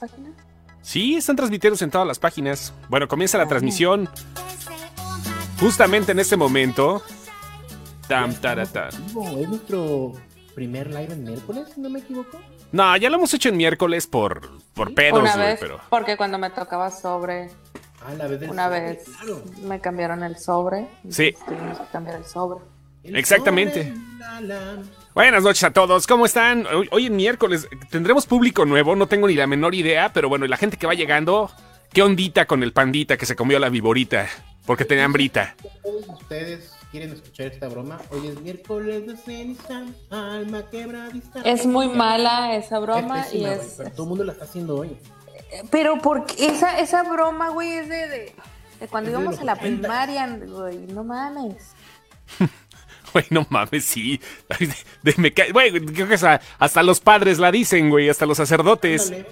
páginas? Sí, están transmitiendo en todas las páginas. Bueno, comienza la transmisión. Justamente en este momento. Tam, tarata. ¿Es nuestro primer live en miércoles, si no me equivoco? No, ya lo hemos hecho en miércoles por, por pedos, Una güey, vez, pero. porque cuando me tocaba sobre, Ah, la vez del una sobre, vez claro. me cambiaron el sobre. Sí. Tuvimos que cambiar el sobre. El Exactamente. sobre, la, la. Buenas noches a todos, ¿cómo están? Hoy, hoy en miércoles tendremos público nuevo, no tengo ni la menor idea, pero bueno, la gente que va llegando, qué ondita con el pandita que se comió la viborita, porque tenía hambrita. Todos ustedes quieren escuchar esta broma. Hoy es miércoles de ceniza, alma quebradiza. Es muy mala esa broma y pésima, es... pero todo el mundo la está haciendo hoy. Pero porque esa, esa broma, güey, es de, de, de cuando Es íbamos a la 80. primaria, güey, no mames. Güey, no mames, sí. De- de- me ca- Güey, creo que hasta, hasta los padres la dicen, güey, hasta los sacerdotes. Ándale.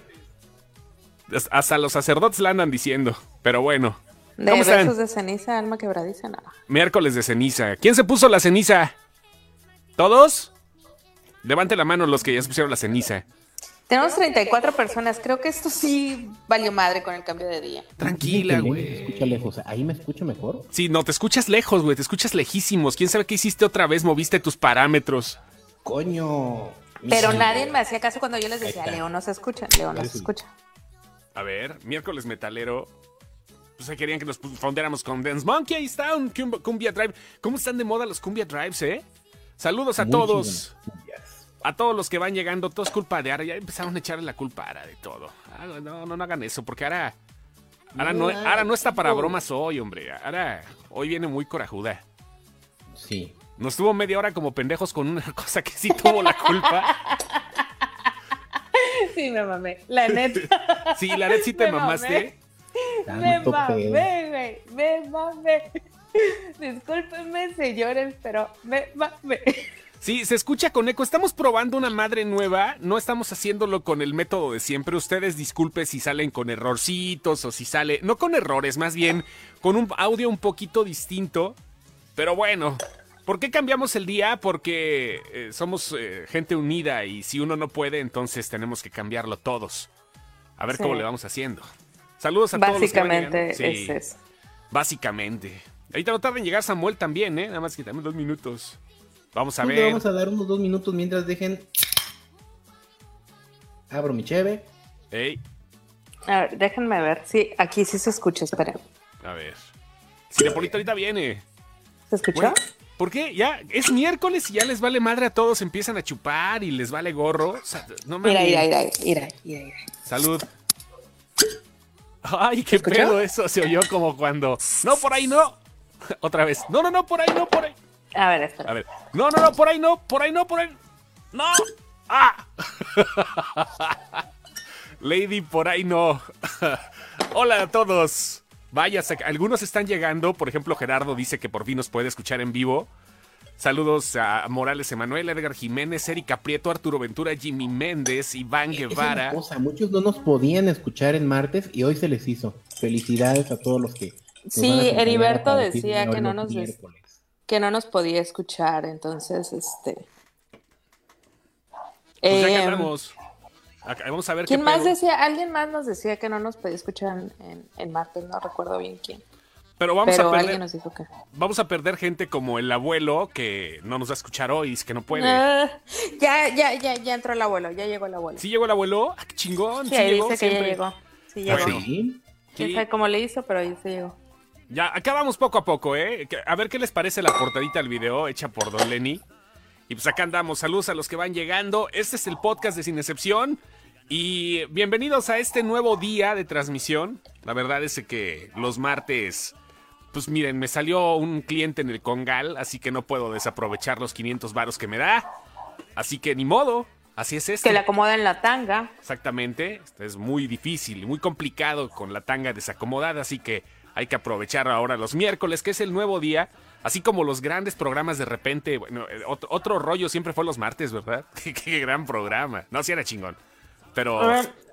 Hasta- Hasta los sacerdotes la andan diciendo. Pero bueno, De ¿Cómo están? de ceniza, alma quebradiza, nada. miércoles de ceniza. ¿Quién se puso la ceniza? ¿Todos? Levante la mano los que ya se pusieron la ceniza. Tenemos 34 personas, creo que esto sí valió madre con el cambio de día. Tranquila, güey. Escucha lejos. Ahí me escucho mejor. Sí, no, te escuchas lejos, güey, te escuchas lejísimos. ¿Quién sabe qué hiciste otra vez? Moviste tus parámetros. Coño. Pero Sí. nadie me hacía caso cuando yo les decía. Leo no se escucha, Leo no se sí. escucha. A ver, miércoles metalero. Pues ahí querían que nos fondeáramos con Dance Monkey. Ahí está un cum- Cumbia Drive. ¿Cómo están de moda los Cumbia Drives, eh? Saludos a Muy todos. chingonas. A todos los que van llegando. Todo es culpa de Ara. Ya empezaron a echarle la culpa a Ara de todo. Ah, no, no, no hagan eso, porque Ara. Ara no, Ara no está para bromas hoy, hombre. Ara hoy viene muy corajuda. Sí. Nos tuvo media hora como pendejos con una cosa que sí tuvo la culpa. Sí, me mamé, la neta. Sí, la neta sí te Me mamé. mamaste. me Tanto pedo. mamé, güey, me mamé. Discúlpenme, señores, pero me mamé. Sí, se escucha con eco. Estamos probando una madre nueva. No estamos haciéndolo con el método de siempre. Ustedes disculpen si salen con errorcitos o si sale. No con errores, más bien con un audio un poquito distinto. Pero bueno. ¿Por qué cambiamos el día? Porque eh, somos eh, gente unida y si uno no puede, entonces tenemos que cambiarlo todos. A ver Sí. cómo le vamos haciendo. Saludos a todos. Básicamente. Sí, es eso. Básicamente. Ahorita no tarda en llegar Samuel también, ¿eh? Nada más que también dos minutos. Vamos a le ver. vamos a dar unos dos minutos mientras dejen. Abro mi cheve. Ey, A ver, déjenme ver. Sí, aquí sí se escucha, esperen. a ver. Cinepolito ahorita viene. ¿Se escuchó? ¿Por qué? Ya es miércoles y ya les vale madre a todos, empiezan a chupar y les vale gorro. O sea, no. Mira, mira, mira, mira, mira, mira. Salud. Ay, qué pedo eso. Se oyó como cuando. No, por ahí no. Otra vez. No, no, no, por ahí no, por ahí. A ver, espera. A ver. No, no, no, por ahí no, por ahí no, por ahí. No. ¡Ah! Lady, por ahí no. Hola a todos. Vaya, algunos están llegando. Por ejemplo, Gerardo dice que por fin nos puede escuchar en vivo. Saludos a Morales Emanuel, Edgar Jiménez, Erika Prieto, Arturo Ventura, Jimmy Méndez, Iván Guevara. muchos no nos podían escuchar en martes y hoy se les hizo. Felicidades a todos los que. Sí, Heriberto decía que no nos des- miércoles. Que no nos podía escuchar, entonces, este. Pues ya que eh, andamos. Acá- Vamos a ver ¿Quién qué más pedo. decía? Alguien más nos decía que no nos podía escuchar en, en, en martes, no recuerdo bien quién. Pero vamos pero a perder. alguien nos dijo que. Vamos a perder gente como el abuelo que no nos va a escuchar hoy, dice que no puede. Ah, ya, ya, ya, ya entró el abuelo, ya llegó el abuelo. ¿Sí llegó el abuelo? ¡Ah, qué chingón! Sí, Sí, llegó dice que ya siempre. llegó. Sí, Ah, llegó. Sí. Quién Sí. sabe cómo le hizo, pero ahí se llegó. Ya, acá vamos poco a poco, ¿eh? A ver qué les parece la portadita del video hecha por Don Lenny. Y pues acá andamos. Saludos a los que van llegando. Este es el podcast de Sin Excepción. Y bienvenidos a este nuevo día de transmisión. La verdad es que los martes, pues miren, me salió un cliente en el Congal, así que no puedo desaprovechar los 500 varos que me da. Así que ni modo. Así es esto. Que le acomoden la tanga. Exactamente, esto es muy difícil y muy complicado con la tanga desacomodada, así que hay que aprovechar ahora los miércoles, que es el nuevo día, así como los grandes programas de repente, bueno, eh, otro, otro rollo siempre fue los martes, ¿verdad? Qué gran programa, no, si era chingón, pero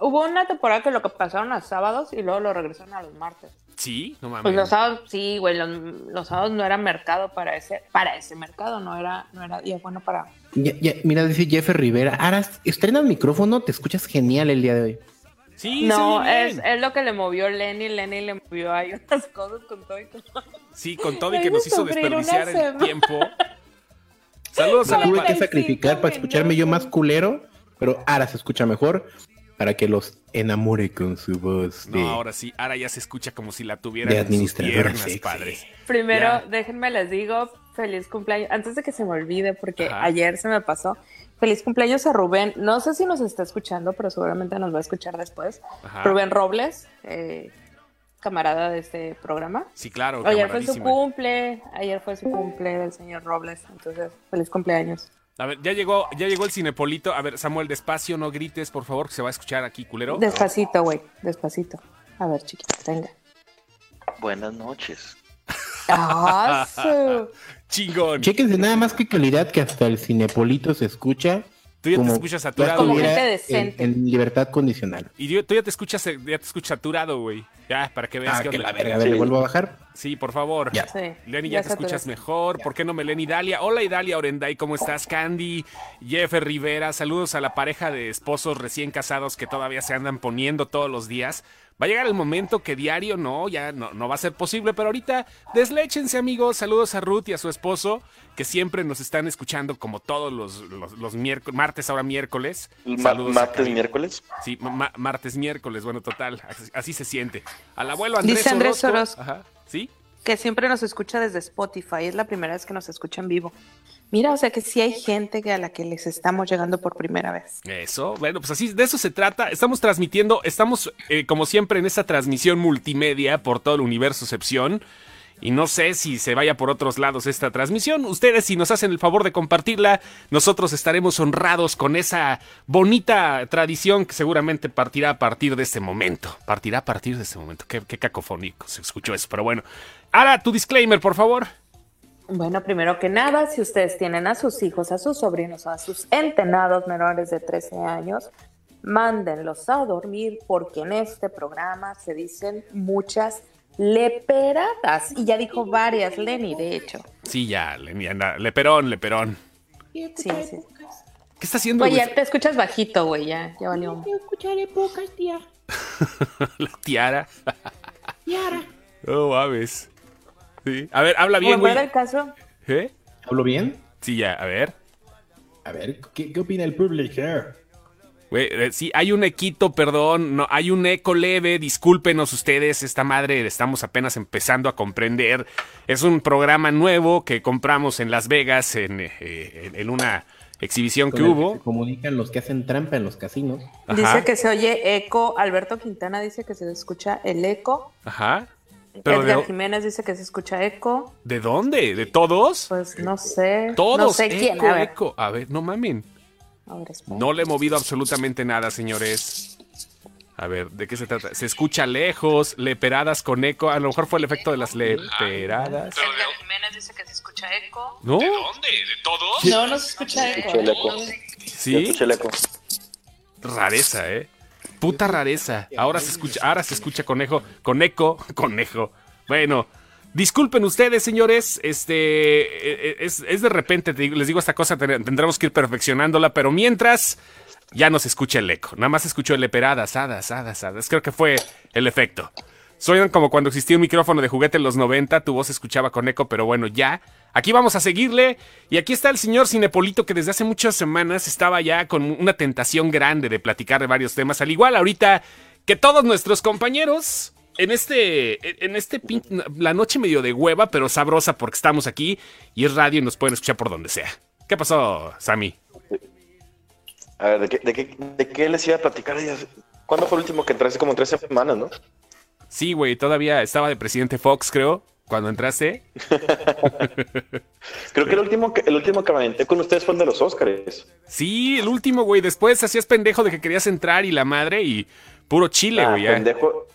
hubo una temporada que lo que pasaron a sábados y luego lo regresaron a los martes. sí, no mames. Pues los sábados, sí, güey, los, los sábados no era mercado para ese, para ese mercado, no era, no era día bueno para. Ya- ya- mira, dice Jeff Rivera. Aras, estrena el micrófono, te escuchas genial el día de hoy. Sí, No, es, es lo que le movió Lenny. Lenny le movió ahí unas cosas con todo y con Sí, con todo y Ay, que nos hizo desperdiciar el tiempo. Saludos a tuve que 45 sacrificar para escucharme yo más culero, pero ahora se escucha mejor para que los enamore con su voz de... No, ahora sí, ahora ya se escucha como si la tuviera De en sus administradora piernas, sexy. padre. Primero, Ya. déjenme les digo, feliz cumpleaños. Antes de que se me olvide, porque Ajá. ayer se me pasó. Feliz cumpleaños a Rubén. No sé si nos está escuchando, pero seguramente nos va a escuchar después. Ajá. Rubén Robles, eh, camarada de este programa. Sí, claro, Ayer fue su cumple, ayer fue su cumple del señor Robles. Entonces, feliz cumpleaños. A ver, ya llegó, ya llegó el cinepolito. A ver, Samuel, despacio, no grites, por favor, que se va a escuchar aquí, culero. Despacito, güey, despacito. A ver, chiquito, venga. Buenas noches. ¡Ah, Chingón. Chéquense nada más que calidad que hasta el cinepolito se escucha. Tú ya te como escuchas ya saturado. Como gente en- decente. En, libertad condicional. Y yo- tú ya te escuchas, ya te escuchas saturado, güey. Ya, para que veas Ah, qué que onda. la verga, a ver, Sí. ¿le vuelvo a bajar? Sí, por favor. Ya. Sí, Lenny, ya, te saturaste. escuchas mejor. ¿Por qué no Meleni Idalia? Hola Idalia Orenday, ¿cómo estás? Candy, Jeffer Rivera, saludos a la pareja de esposos recién casados que todavía se andan poniendo todos los días. Va a llegar el momento que diario no, ya no, no va a ser posible, pero ahorita desléchense amigos. Saludos a Ruth y a su esposo, que siempre nos están escuchando como todos los, los, los miércoles, martes, ahora miércoles. Saludos martes, miércoles. Sí, ma- ma- martes, miércoles, bueno, total, así, así se siente. Al abuelo Andrés Dice Andrés Orozco. Orozco. Ajá, ¿sí? Que siempre nos escucha desde Spotify. Es la primera vez que nos escucha en vivo. Mira, o sea que sí hay gente a la que les estamos llegando por primera vez. Eso, bueno, pues así, de eso se trata. Estamos transmitiendo, estamos eh, como siempre en esta transmisión multimedia por todo el universo Excepción. Y no sé si se vaya por otros lados esta transmisión. Ustedes, si nos hacen el favor de compartirla, nosotros estaremos honrados con esa bonita tradición que seguramente partirá a partir de este momento. Partirá a partir de este momento. Qué cacofónico se escuchó eso, pero bueno. Ahora, tu disclaimer, por favor. Bueno, primero que nada, si ustedes tienen a sus hijos, a sus sobrinos, a sus entenados menores de 13 años, mándenlos a dormir porque en este programa se dicen muchas leperadas. Y ya dijo varias, Lenny, de hecho. Sí, ya, Lenny, anda. Leperón, leperón. Sí, sí. ¿Qué está haciendo? Oye, güey? ya te escuchas bajito, güey, ya, ya valió. escucharé pocas, tía. La tiara. Tiara. Oh, mames. Sí. A ver, habla bien, güey. el caso, ¿Eh? ¿Hablo bien? Sí, ya, a ver. A ver, ¿qué, qué opina el público? Güey, eh, sí, hay un equito, perdón, no, hay un eco leve, discúlpenos ustedes, esta madre estamos apenas empezando a comprender. Es un programa nuevo que compramos en Las Vegas en, eh, en- en una exhibición que Con hubo. se comunican los que hacen trampa en los casinos. Ajá, dice que se oye eco. Alberto Quintana dice que se escucha el eco. Ajá. Pero Edgar de, Jiménez dice que se escucha eco. ¿de dónde? ¿De todos? Pues no sé. Todos. No sé quién. eco, A ver, eco. A ver, no mamen. a ver. No le he movido absolutamente nada, señores. A ver, ¿de qué se trata? Se escucha lejos, leperadas con eco. A lo mejor fue el efecto de las leperadas. Edgar Jiménez dice que se escucha eco. ¿No? ¿De dónde? ¿De todos? No, no se escucha eco. El Sí. escuché el eco. Rareza, ¿eh? Puta rareza. Ahora se escucha, ahora se escucha conejo, conejo. Bueno, disculpen ustedes, señores. Este eh, eh, es, de repente, les digo esta cosa, ten- tendremos que ir perfeccionándola, pero mientras ya no se escucha el eco. Nada más escuchó el leperadas, hadas, hadas, hadas. Creo que fue el efecto. Suenan como cuando existía un micrófono de juguete en los 90, tu voz escuchaba con eco, pero bueno, ya. Aquí vamos a seguirle. Y aquí está el señor Cinepolito que desde hace muchas semanas estaba ya con una tentación grande de platicar de varios temas. Al igual ahorita que todos nuestros compañeros en este, en este pin- la noche medio de hueva, pero sabrosa porque estamos aquí y es radio y nos pueden escuchar por donde sea. ¿Qué pasó, Sammy? A ver, ¿de qué, de qué, de qué les iba a platicar? ¿Cuándo fue el último que entraste? Como tres semanas, ¿no? Sí, güey, todavía estaba de presidente Fox, creo, cuando entraste. Creo que el último que, el último que me aventé con ustedes fue el de los Óscares. Sí, el último, güey. Después hacías pendejo de que querías entrar y la madre y puro chile, Ah, güey. ya. pendejo.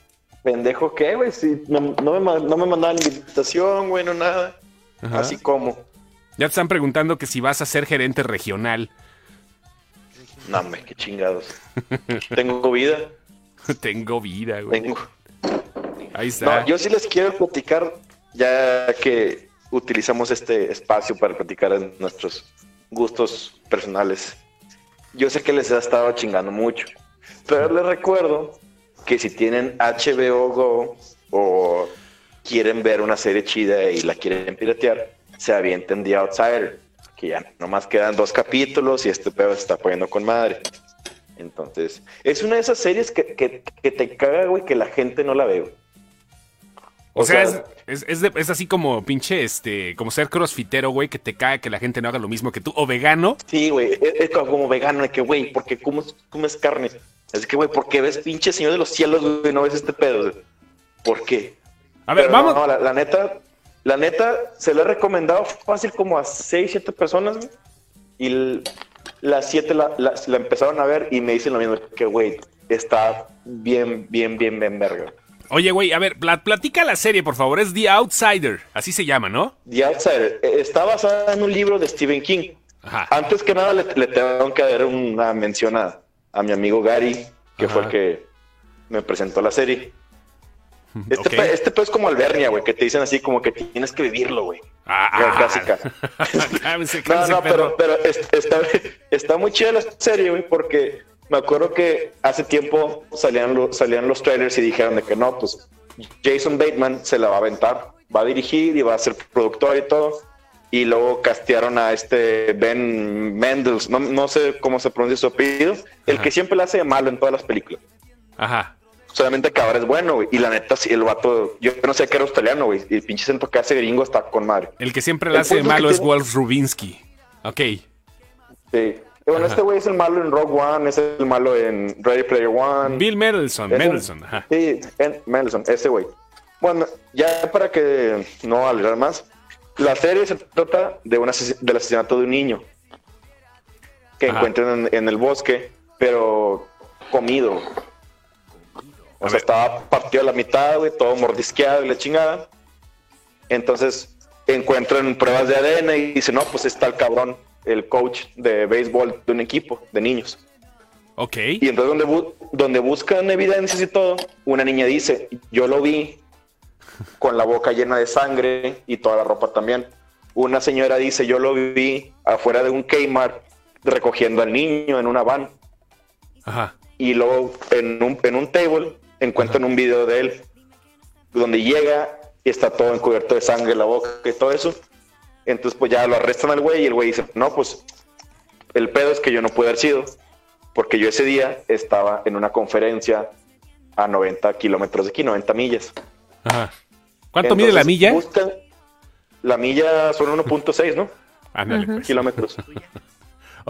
¿Pendejo qué, güey? No, no me, no me mandaban invitación, güey, no nada. Ajá. Así como. Ya te están preguntando que si vas a ser gerente regional. No, hombre, qué chingados. Tengo vida. Tengo vida, güey. Tengo. No, yo sí les quiero platicar, ya que utilizamos este espacio para platicar en nuestros gustos personales. Yo sé que les ha estado chingando mucho, pero les recuerdo que si tienen HBO Go o quieren ver una serie chida y la quieren piratear, se avienten The Outsider, que ya nomás quedan dos capítulos y este pedo se está poniendo con madre. Entonces, es una de esas series que, que, que te caga, güey, que la gente no la ve. O, sea, es, es, es de- es así como pinche, este, como ser crossfitero, güey, que te cae que la gente no haga lo mismo que tú. O vegano. Sí, güey, es, es como vegano, de que, güey, ¿por qué comes, comes carne? Es que, güey, ¿por qué ves pinche Señor de los Cielos, güey, no ves este pedo? güey? ¿Por qué? A ver, Pero vamos. No, la, la neta, la neta, se lo he recomendado fácil como a 6, 7 personas, güey. Y las 7 la, la- la empezaron a ver y me dicen lo mismo, que, güey, está bien, bien, bien, bien verga. Oye, güey, a ver, pla- platica la serie, por favor. Es The Outsider. Así se llama, ¿no? The Outsider eh, está basada en un libro de Stephen King. Ajá. Antes que nada, le, le tengo que dar una mención a, a mi amigo Gary, que fue el que me presentó la serie. Este, Ok. pe- este pues como Albernia, güey, que te dicen así como que tienes que vivirlo, güey. Ah, ah. clásica. Cálmese, No, no, pero, pero es- está, está muy chida la serie, güey, porque me acuerdo que hace tiempo salían, lo- salían los trailers y dijeron de que no, pues Jason Bateman se la va a aventar, va a dirigir y va a ser productor y todo. Y luego castearon a este Ben Mendels, no, no sé cómo se pronuncia su apellido, el Ajá. que siempre le hace de malo en todas las películas. Ajá. Solamente que ahora es bueno, güey. Y la neta, sí, el vato, yo no sé que era australiano, güey. Y el pinche acento que hace gringo está con madre. El que siempre le El hace de malo es tiene- Wolf Rubinsky. Ok. Sí. Bueno, este güey es el malo en Rogue One, es el malo en Ready Player One. Bill Mendelsohn. Mendelsohn, ajá. Sí, en Mendelsohn, ese güey. Bueno, ya para que no alargar más, la serie se trata de un ases- del asesinato de un niño que Ajá. encuentran en, en el bosque, pero comido. O sea, estaba partido a la mitad, güey, todo mordisqueado y la chingada. Entonces encuentran pruebas de ADN y dicen, no, pues está el cabrón, el coach de béisbol de un equipo de niños. Ok. Y entonces donde, bu- donde buscan evidencias y todo, una niña dice, yo lo vi con la boca llena de sangre y toda la ropa también. Una señora dice, yo lo vi afuera de un Kmart recogiendo al niño en una van. Ajá. Y luego en un, en un table encuentran un video de él donde llega y está todo encubierto de sangre la boca y todo eso. Entonces pues ya lo arrestan al güey y el güey dice, no, pues el pedo es que yo no pude haber sido porque yo ese día estaba en una conferencia a 90 kilómetros de aquí, 90 millas. Ajá. ¿Cuánto mide la milla? buscan- la milla son 1.6, ¿no? Ándale, pues. Kilómetros.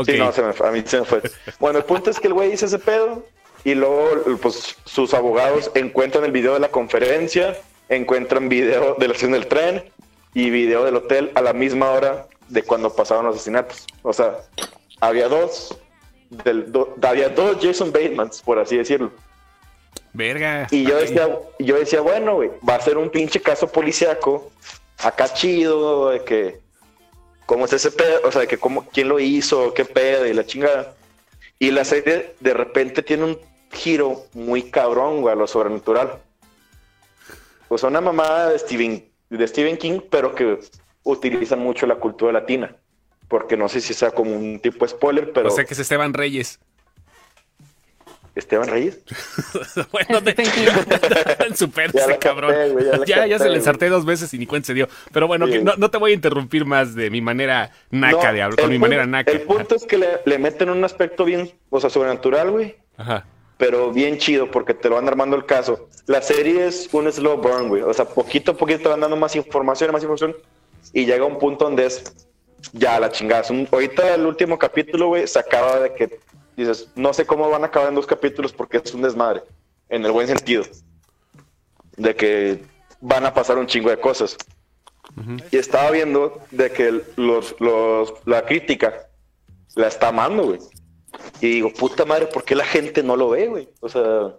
Sí, no, se me a mí se me fue. Bueno, el punto es que el güey dice ese pedo y luego pues sus abogados encuentran el video de la conferencia, encuentran video de la estación del tren y video del hotel a la misma hora de cuando pasaron los asesinatos. O sea, había dos, del, do- había dos Jason Batemans, por así decirlo. Verga. Y yo decía, yo decía, bueno, güey, va a ser un pinche caso policiaco, acá chido, de que, ¿cómo es ese pedo? O sea, de que cómo, quién lo hizo, qué pedo y la chingada. Y la serie de repente tiene un giro muy cabrón, güey, a lo sobrenatural. O sea, una mamada de Stephen, de Stephen King, pero que utilizan mucho la cultura latina. Porque no sé si sea como un tipo spoiler, pero O sea que es Esteban Reyes. Esteban Reyes. bueno, King. en su Ya ese capté, cabrón. ya ya, se le ensarté dos veces y ni cuenta se dio. Pero bueno, Sí. que no, no te voy a interrumpir más de mi manera naca No, de hablar, con mi manera naca. El punto es que le, le meten un aspecto bien, o sea, sobrenatural, güey, Ajá. Pero bien chido porque te lo van armando el caso. La serie es un slow burn, güey, o sea, poquito a poquito te van dando más información, más información, y llega un punto donde es ya la chingada. Un- ahorita el último capítulo, güey, se acaba de que dices, no sé cómo van a acabar en dos capítulos porque es un desmadre, en el buen sentido, de que van a pasar un chingo de cosas. Y estaba viendo de que los, los, la crítica la está amando, güey. Y digo, puta madre, ¿por qué la gente no lo ve, güey? O sea,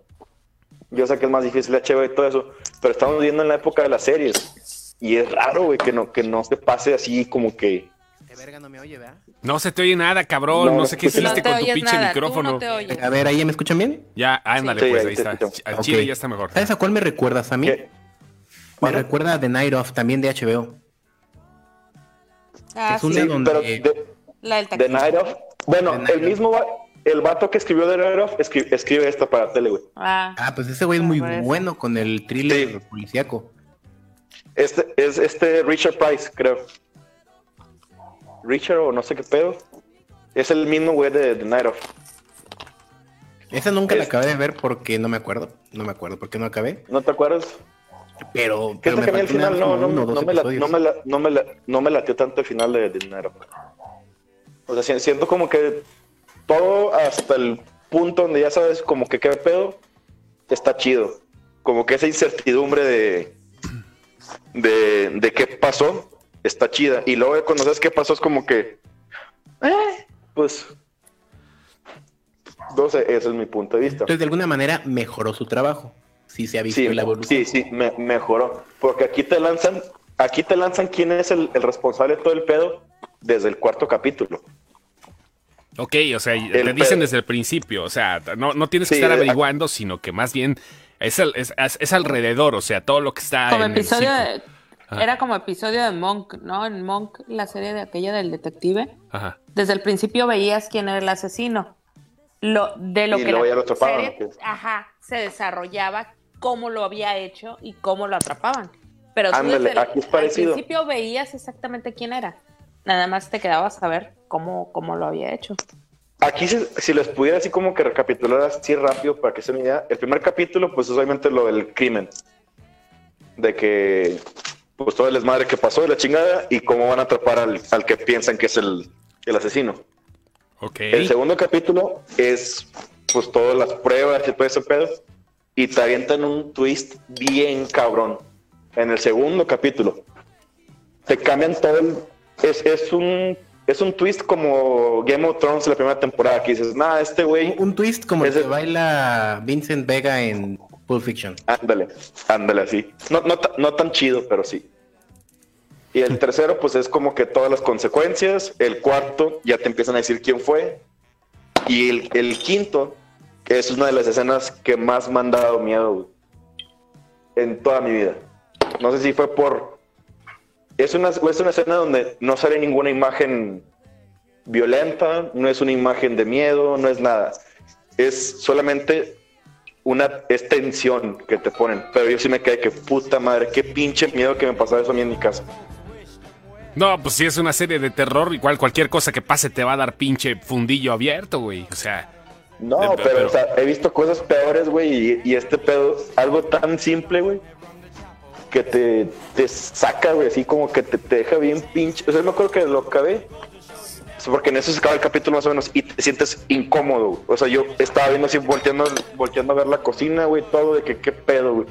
yo sé que es más difícil HBO y todo eso, pero estamos viviendo en la época de las series. Y es raro, güey, que no, que no se pase así como que... De verga no me oye, ¿verdad? No se te oye nada, cabrón. No, sé qué No hiciste te con tu pinche nada, micrófono. no te oyes. A ver, ¿ahí me escuchan bien? Ya, ándale, Sí, pues ahí está. Al chile ya está mejor. ¿Sabes a cuál me recuerdas a mí? ¿qué? Me recuerda a The Night Of, también de HBO. Ah, Es una sí. donde- Pero de, La del The. Night of... Bueno, The Night el of. mismo, el vato que escribió The Night Of escri- escribe esto para tele, güey. Ah, Ah, pues ese güey es muy Por bueno con el thriller Sí. policíaco. Este es este Richard Price, creo. Richard o no sé qué pedo. Es el mismo güey de The Night Of. Esa nunca la acabé de ver porque no me acuerdo. No me acuerdo porque no acabé. ¿No te acuerdas? Pero, pero es que a mí final no, no, no me la, no, me la, no, me la, no me latió tanto el final de, de dinero. O sea, si- siento como que todo hasta el punto donde ya sabes como que qué pedo está chido. Como que esa incertidumbre de, de, de qué pasó está chida. Y luego cuando sabes qué pasó es como que, eh, pues, no sé, ese es mi punto de vista. Entonces, de alguna manera, mejoró su trabajo. Sí se ha visto Sí, la evolución. sí, sí, me- mejoró. Porque aquí te lanzan, aquí te lanzan quién es el, el responsable de todo el pedo desde el cuarto capítulo. Ok, o sea, te El dicen pedo. desde el principio, o sea, no, no tienes que Sí, estar eh, averiguando, sino que más bien es, al- es, es- alrededor, o sea, todo lo que está como en episodio de, era como episodio de Monk, ¿no? En Monk, la serie de aquella del detective. Ajá. Desde el principio veías quién era el asesino. Lo, de lo Y que la ya lo atrapaban, serie, ajá, se desarrollaba cómo lo había hecho y cómo lo atrapaban. Pero tú Ándale, desde el, aquí es al principio veías exactamente quién era. Nada más te quedabas a ver cómo, cómo lo había hecho. Aquí, si, si les pudiera así como que recapitular así rápido para que se una idea, el primer capítulo, pues es obviamente lo del crimen. De que, pues todo el desmadre que pasó de la chingada y cómo van a atrapar al, al que piensan que es el, el asesino. Ok. El segundo capítulo es pues todas las pruebas y todo ese pedo. Y te avientan un twist bien cabrón. En el segundo capítulo. Te cambian todo el... Es, es un... Es un twist como Game of Thrones la primera temporada que dices, nada, este güey, Un twist como el que baila Vincent Vega en Pulp Fiction. ándale, ándale así. No, no, no tan chido, pero sí. Y el tercero, pues es como que todas las consecuencias. El cuarto, ya te empiezan a decir quién fue. Y el, el quinto, que es una de las escenas que más me han dado miedo güey, en toda mi vida. No sé si fue por. Es una, es una escena donde no sale ninguna imagen violenta, no es una imagen de miedo, no es nada. Es solamente una es tensión que te ponen. Pero yo sí me quedé que puta madre, qué pinche miedo que me pasaba eso a mí en mi casa. No, pues si es una serie de terror, igual cualquier cosa que pase te va a dar pinche fundillo abierto, güey. O sea, No, pero, pero- o sea, he visto cosas peores, güey, y, y este pedo, algo tan simple, güey, que te, te saca, güey, así como que te, te deja bien pinche. O sea, me acuerdo que lo acabé, porque en eso se acaba el capítulo más o menos, y te sientes incómodo, güey. O sea, yo estaba viendo así, volteando, volteando a ver la cocina, güey, todo, de que qué pedo, güey.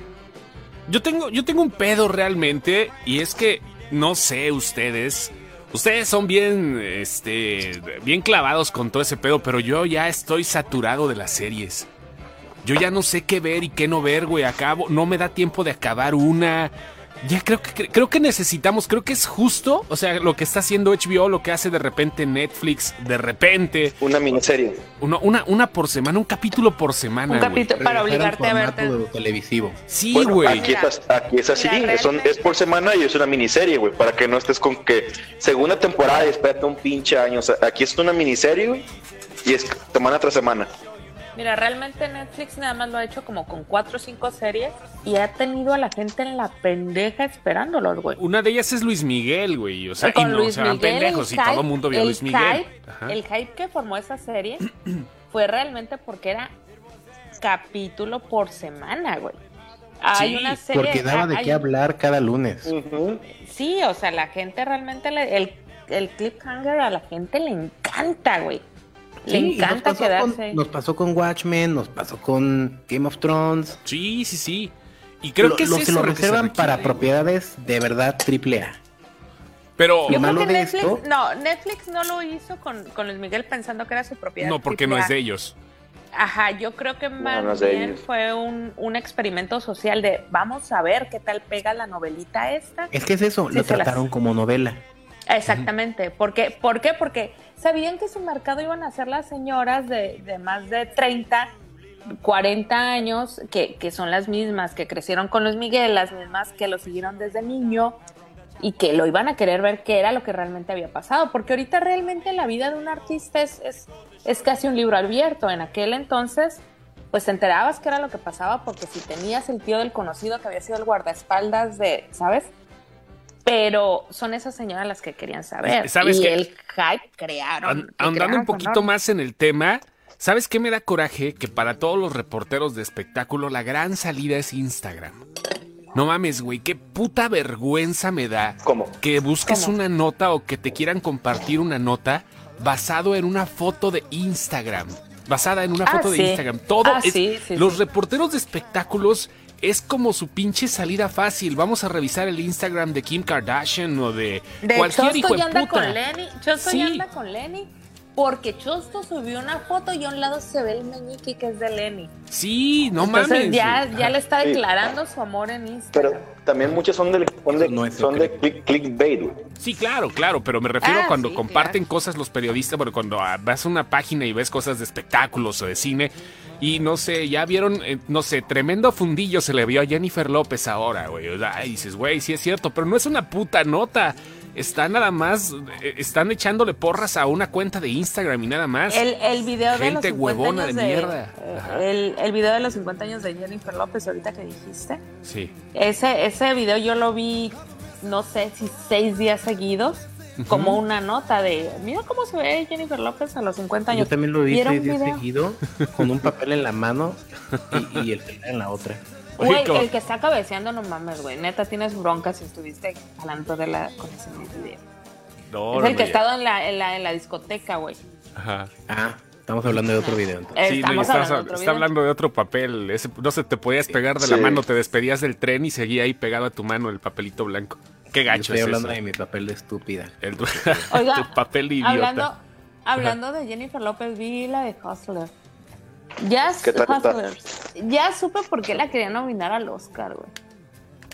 yo tengo, yo tengo un pedo realmente, y es que no sé ustedes. Ustedes son bien, este, bien clavados con todo ese pedo, pero yo ya estoy saturado de las series. Yo ya no sé qué ver y qué no ver, güey. Acabo, no me da tiempo de acabar una. Ya creo que creo que necesitamos, creo que es justo, o sea, lo que está haciendo HBO, lo que hace de repente Netflix, de repente, Una miniserie. una, una, una por semana, un capítulo por semana. Un capítulo para obligarte a verte. televisivo. Sí, Bueno, güey. aquí, es, aquí es así, son, es por semana y es una miniserie, güey, para que no estés con que segunda temporada y espérate un pinche año. O sea, aquí es una miniserie, güey, y es semana tras semana. Mira, realmente Netflix nada más lo ha hecho como con cuatro o cinco series y ha tenido a la gente en la pendeja esperándolos, güey. Una de ellas es Luis Miguel, güey. O sea, y con no Luis se van Miguel, pendejos y todo el mundo vio a Luis Miguel. hype- el hype que formó esa serie fue realmente porque era capítulo por semana, güey. Hay Sí, una serie. Porque daba de hay- qué hablar cada lunes. Sí, o sea, la gente realmente le, el, el cliffhanger a la gente le encanta, güey. Le Sí, nos encanta pasó quedarse. Con, nos pasó con Watchmen, nos pasó con Game of Thrones. Sí, sí, sí. Y creo Lo- que es lo- eso se lo lo que se reservan requiere, para güey. propiedades de verdad triple A. Pero Yo creo malo que de Netflix, esto- no, Netflix no lo hizo con, con Luis Miguel pensando que era su propiedad. no, porque no es de ellos. Ajá, yo creo que más no bien ellos. fue un, un experimento social de vamos a ver qué tal pega la novelita esta. Es que es eso, Sí, lo las- trataron como novela. Exactamente. porque ¿Por qué? Porque sabían que su mercado iban a ser las señoras de, de más de 30, 40 años, que, que son las mismas que crecieron con Luis Miguel, las mismas que lo siguieron desde niño. y que lo iban a querer ver qué era lo que realmente había pasado, porque ahorita realmente la vida de un artista es, es, es casi un libro abierto. En aquel entonces, pues te enterabas qué era lo que pasaba, porque si tenías el tío del conocido que había sido el guardaespaldas de, ¿sabes? Pero son esas señoras las que querían saber. ¿Sabes y qué? el hype crearon. An- lo ahondando crearon un poquito más en el tema, ¿sabes qué me da coraje? Que para todos los reporteros de espectáculo la gran salida es Instagram. No mames, güey, qué puta vergüenza me da ¿Cómo? que busques ¿Cómo? una nota o que te quieran compartir una nota basado en una foto de Instagram. Basada en una Ah, foto sí. de Instagram. Todo Ah, es- sí, sí, los sí. reporteros de espectáculos es como su pinche salida fácil. Vamos a revisar el Instagram de Kim Kardashian o de, De cualquier hijo de ya anda puta. con Lenny. Chosto Sí. ya anda con Lenny. Porque Chosto subió una foto y a un lado se ve el meñique que es de Lenny. Sí, no Entonces mames. ya, ya le está Sí. declarando su amor en Pero Instagram. también muchas son de, son de, no son click- clickbait. Sí, claro, claro, pero me refiero Ah, cuando sí, comparten claro. cosas los periodistas, bueno, cuando ah, vas a una página y ves cosas de espectáculos o de cine y no sé, ya vieron, eh, no sé, tremendo fundillo se le vio a Jennifer López ahora, güey. O sea, dices, güey, sí es cierto, pero no es una puta nota. Están nada más, eh, están echándole porras a una cuenta de Instagram y nada más. El, el video de los Gente 50 huevona años de mierda. eh, el video de los 50 años de Jennifer López, ahorita que dijiste. Sí. Ese, ese video yo lo vi, no sé si seis días seguidos, como una nota de, mira cómo se ve Jennifer López a los 50 años. Yo también lo vi ¿Vieron seis días seguido, con un papel en la mano y, y el en la otra. Güey, el que está cabeceando, no mames, güey. Neta, tienes broncas si estuviste hablando de la con ese video. No, es no el que ha estado en la, en la, en la discoteca, güey. Ajá. Ah, estamos hablando de otro video entonces. Sí, Estamos estás- hablando de otro está video. hablando de otro papel. Ese- no se te podías pegar de la Sí. mano, te despedías del tren y seguía ahí pegado a tu mano el papelito blanco. Qué Yo gacho estoy es hablando eso. de mi papel de estúpida. El tu, Oiga, tu papel de idiota. Hablando, hablando de Jennifer López, vi la de Hustler. Ya, ¿Qué tal? Hustler. ya supe por qué la querían nominar al Oscar, güey.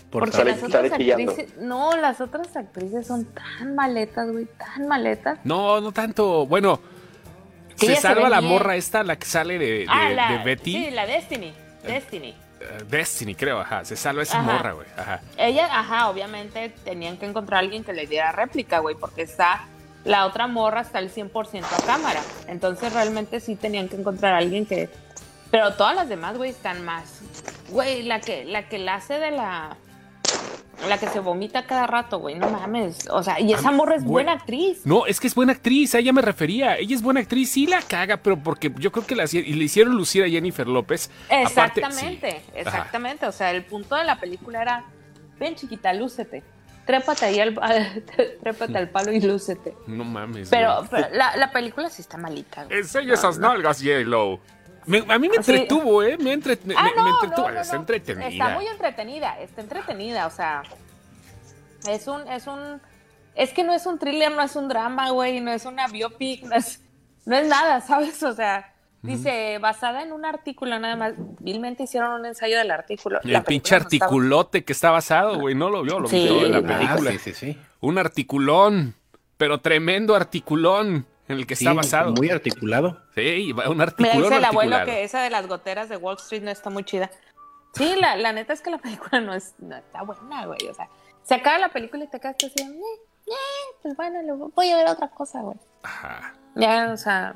Por Porque Sale- las otras actrices, no, las otras actrices son tan maletas, güey, tan maletas. No, no tanto. Bueno, se salva la morra esta, la que sale de, de- ah, la, de Betty. Sí, la Destiny. Destiny. Destiny, creo, ajá. Se salva esa Ajá. morra, güey. Ajá. Ella, ajá, obviamente tenían que encontrar a alguien que le diera réplica, güey, porque está la otra morra está al 100% a cámara. Entonces realmente sí tenían que encontrar a alguien que pero todas las demás, güey, están más. Güey, la que la que la hace de la la que se vomita cada rato, güey, no mames. O sea, y esa Ah, morra es buena actriz. No, es que es buena actriz, a ella me refería. Ella es buena actriz, sí la caga, pero porque yo creo que la, y le hicieron lucir a Jennifer López. Aparte- Exactamente. Ajá. exactamente. O sea, el punto de la película era, ven chiquita, lúcete. Trépate ahí al, trépate al palo y lúcete. No mames. Pero, pero la, la película sí está malita. güey. Enseña esas nalgas, J-Lo. Me- a mí me Sí. entretuvo, ¿eh? Me, entre- me- Ah, me- me no, entretuvo. no, no, Está no. entretenida. Está muy entretenida, está entretenida, o sea, es un, es un, es que no es un thriller, no es un drama, güey, no es una biopic, no es, no es nada, ¿sabes? O sea, dice, basada en un artículo nada más, vilmente hicieron un ensayo del artículo. El pinche estaba- articulote que está basado, güey. No lo vio, lo Sí. vio en la Ah, película. sí, sí, sí. Un articulón, pero tremendo articulón en el que está basado. Muy articulado. Sí, un Me articulón dice el abuelo que esa de las goteras de Wall Street no está muy chida. Sí, la, la neta es que la película no, es, no está buena, güey. O sea, se acaba la película y te quedas así, eh, eh, pues bueno, voy a ver otra cosa, güey. Ajá. Ya, o sea,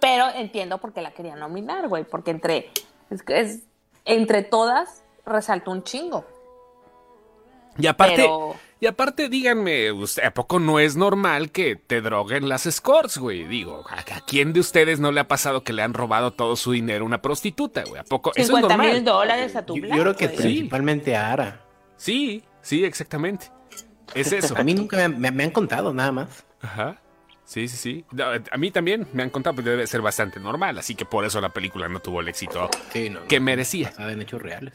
pero entiendo por qué la quería nominar, güey, porque entre, es, que es- entre todas resaltó un chingo. Y aparte, Pero- y aparte, díganme, ¿usted, ¿a poco no es normal que te droguen las scores, güey? Digo, ¿a, a quién de ustedes no le ha pasado que le han robado todo su dinero a una prostituta, güey? ¿A poco eso es 50 mil normal? dólares a tu Yo, yo creo que güey. principalmente a Ara. Sí, sí, exactamente. Es eso. A mí nunca me, me- me han contado nada más. Ajá. Sí, sí, sí. No, A mí también me han contado, pero debe ser bastante normal, así que por eso la película no tuvo el éxito Sí, no, no. que merecía. En hechos reales.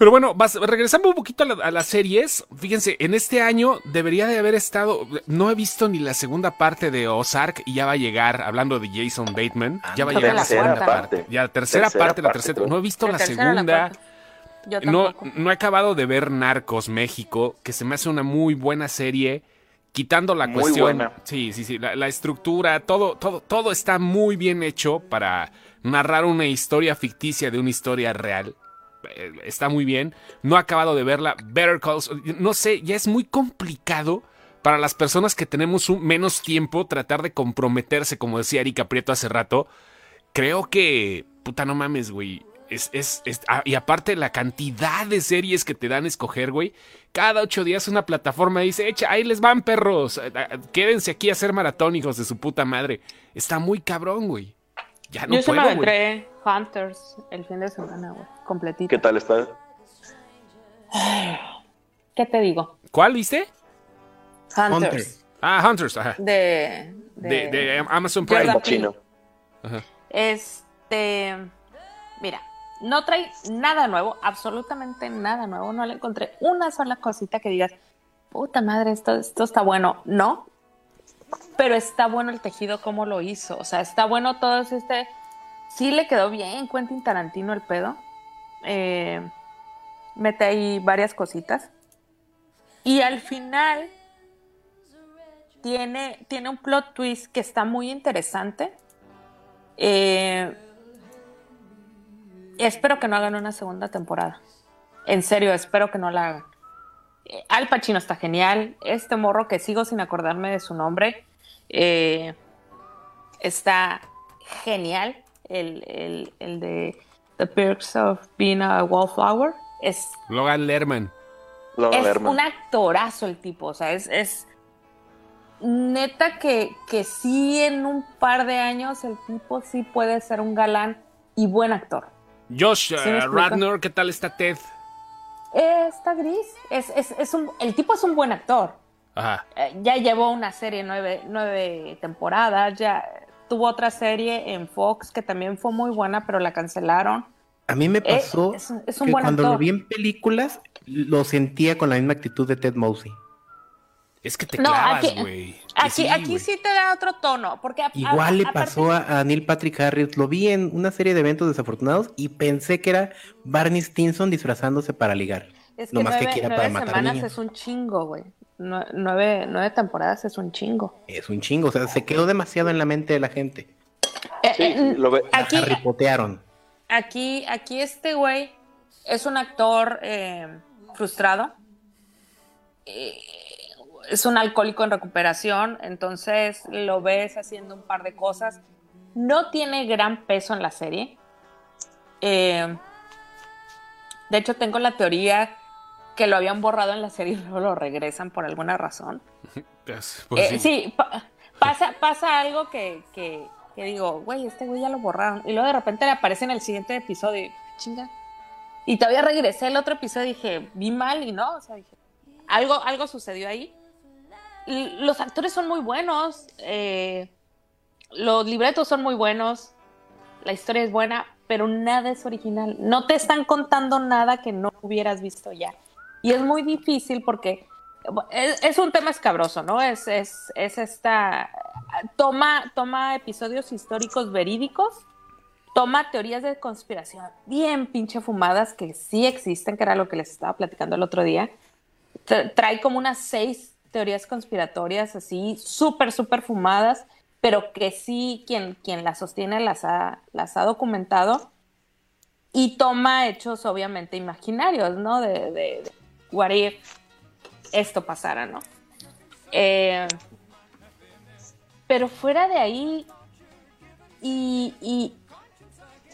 Pero bueno, vas- regresando un poquito a, la- a las series, fíjense, en este año debería de haber estado, no he visto ni la segunda parte de Ozark y ya va a llegar, hablando de Jason Bateman, ya va a Ándale, llegar la la segunda parte. Ya la tercera, Tercera parte, la tercera, no he visto La la, tercera, la segunda. Yo No, no he acabado de ver Narcos México, que se me hace una muy buena serie, quitando la Muy cuestión. buena. Sí, sí, sí, la, la estructura, todo, todo, todo está muy bien hecho para narrar una historia ficticia de una historia real. Eh, está muy bien. No he acabado de verla. Better Calls, no sé, ya es muy complicado para las personas que tenemos un, menos tiempo tratar de comprometerse, como decía Erika Prieto hace rato. Creo que, puta, no mames, güey. Es, es, es- ah, y aparte la cantidad de series que te dan a escoger, güey. Cada ocho días una plataforma dice, echa, ahí les van perros. Ah, ah, Quédense aquí a hacer maratónicos de su puta madre. Está muy cabrón, güey. Ya no Yo se me puedo, güey. aventré Hunters el fin de semana, güey. Completito. ¿Qué tal está? ¿Qué te digo? ¿Cuál viste? Hunters. Hunter. Ah, Hunters, ajá. De, De, de Amazon Jordan Prime. Chino. Ajá. Este, mira, no trae nada nuevo, absolutamente nada nuevo. No le encontré una sola cosita que digas, puta madre, esto, esto está bueno. No, pero está bueno el tejido, cómo lo hizo. O sea, está bueno todo este. Sí le quedó bien Quentin Tarantino el pedo. Eh, mete ahí varias cositas. Y al final tiene, tiene un plot twist que está muy interesante. Eh, espero que no hagan una segunda temporada. En serio, espero que no la hagan. Eh, Al Pacino está genial. Este morro que sigo sin acordarme de su nombre está genial. El, el- el de The Perks of Being a Wallflower. Es Logan Lerman. Logan es Lerman. un actorazo el tipo, o sea, es, es neta que, que sí en un par de años el tipo sí puede ser un galán y buen actor. Josh ¿Sí eh, ¿qué tal está Ted? Eh, está gris, es, es, es un, el tipo es un buen actor. Ajá. Eh, ya llevó una serie nueve, nueve temporadas, ya tuvo otra serie en Fox que también fue muy buena, pero la cancelaron. A mí me Eh, pasó es un- es un que buen cuando lo vi en películas, lo sentía con la misma actitud de Ted Mosey. Es que te No, clavas, güey. Aquí, sí, aquí sí te da otro tono, porque a- a- Igual le pasó a, a Neil Patrick Harris. Lo vi en una serie de eventos desafortunados y pensé que era Barney Stinson disfrazándose para ligar. Es No que más que quiera nueve para matar semanas niños. es un chingo, güey. Nue- Nueve, nueve temporadas es un chingo. Es un chingo, o sea, se quedó demasiado en la mente de la gente. Eh, Sí, eh, lo ve- aquí, La ripotearon. aquí, aquí este güey es un actor eh, frustrado. Eh, es un alcohólico en recuperación, entonces lo ves haciendo un par de cosas. No tiene gran peso en la serie. Eh, de hecho, tengo la teoría que lo habían borrado en la serie y luego lo regresan por alguna razón. Pues, pues Eh, sí. sí, pa- pasa, pasa algo que, que, que digo, güey, este güey ya lo borraron. Y luego de repente le aparece en el siguiente episodio y chinga. Y todavía regresé el otro episodio y dije, vi mal y no, o sea, dije, algo, algo sucedió ahí. Los actores son muy buenos, eh, los libretos son muy buenos, la historia es buena, pero nada es original. No te están contando nada que no hubieras visto ya. Y es muy difícil porque es, un tema escabroso, ¿no? Es, es, es esta. Toma, toma episodios históricos verídicos, toma teorías de conspiración bien pinche fumadas que sí existen, que era lo que les estaba platicando el otro día. Tra- Trae como unas seis teorías conspiratorias así, súper, súper fumadas, pero que sí quien, quien las sostiene las ha, las ha documentado y toma hechos obviamente imaginarios, ¿no? De what esto pasara, ¿no? Eh, pero fuera de ahí y, y,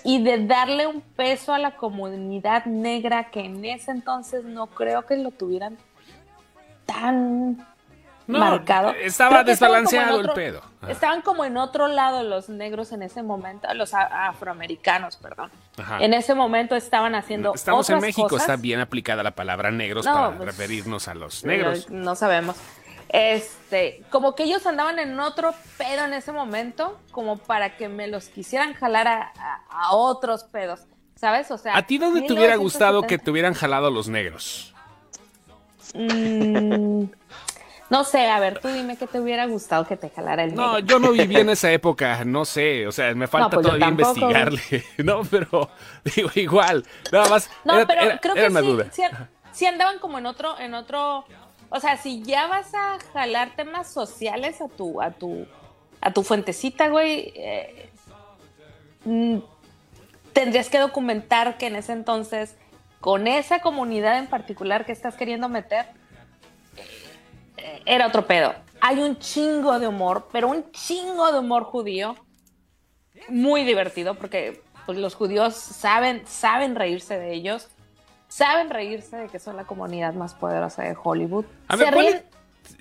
y de darle un peso a la comunidad negra que en ese entonces no creo que lo tuvieran tan No, marcado. Estaba desbalanceado el pedo. Ajá. Estaban como en otro lado los negros en ese momento, los afroamericanos, perdón. Ajá. En ese momento estaban haciendo Estamos en México, cosas. está bien aplicada la palabra negros No, para pues, referirnos a los negros. No, sabemos. Este, como que ellos andaban en otro pedo en ese momento, como para que me los quisieran jalar a, a- a otros pedos, ¿sabes? O sea, ¿A ti dónde te hubiera 1970. gustado que te hubieran jalado los negros? Mm, no sé, a ver, tú dime qué te hubiera gustado que te jalara el No, negro. yo no viví en esa época, no sé, o sea, me falta pues yo todavía investigarle, ¿no? Pero digo, igual, nada más, No, era, pero era- creo era que una sí, duda. sí, sí andaban como en otro, en otro, o sea, si ya vas a jalar temas sociales a tu, a tu, a tu fuentecita, güey, eh, mm, tendrías que documentar que en ese entonces con esa comunidad en particular que estás queriendo meter, era otro pedo. Hay un chingo de humor, pero un chingo de humor judío, muy divertido, porque pues, los judíos saben, saben reírse de ellos, saben reírse de que son la comunidad más poderosa de Hollywood. A ver, Se ¿cuál ríen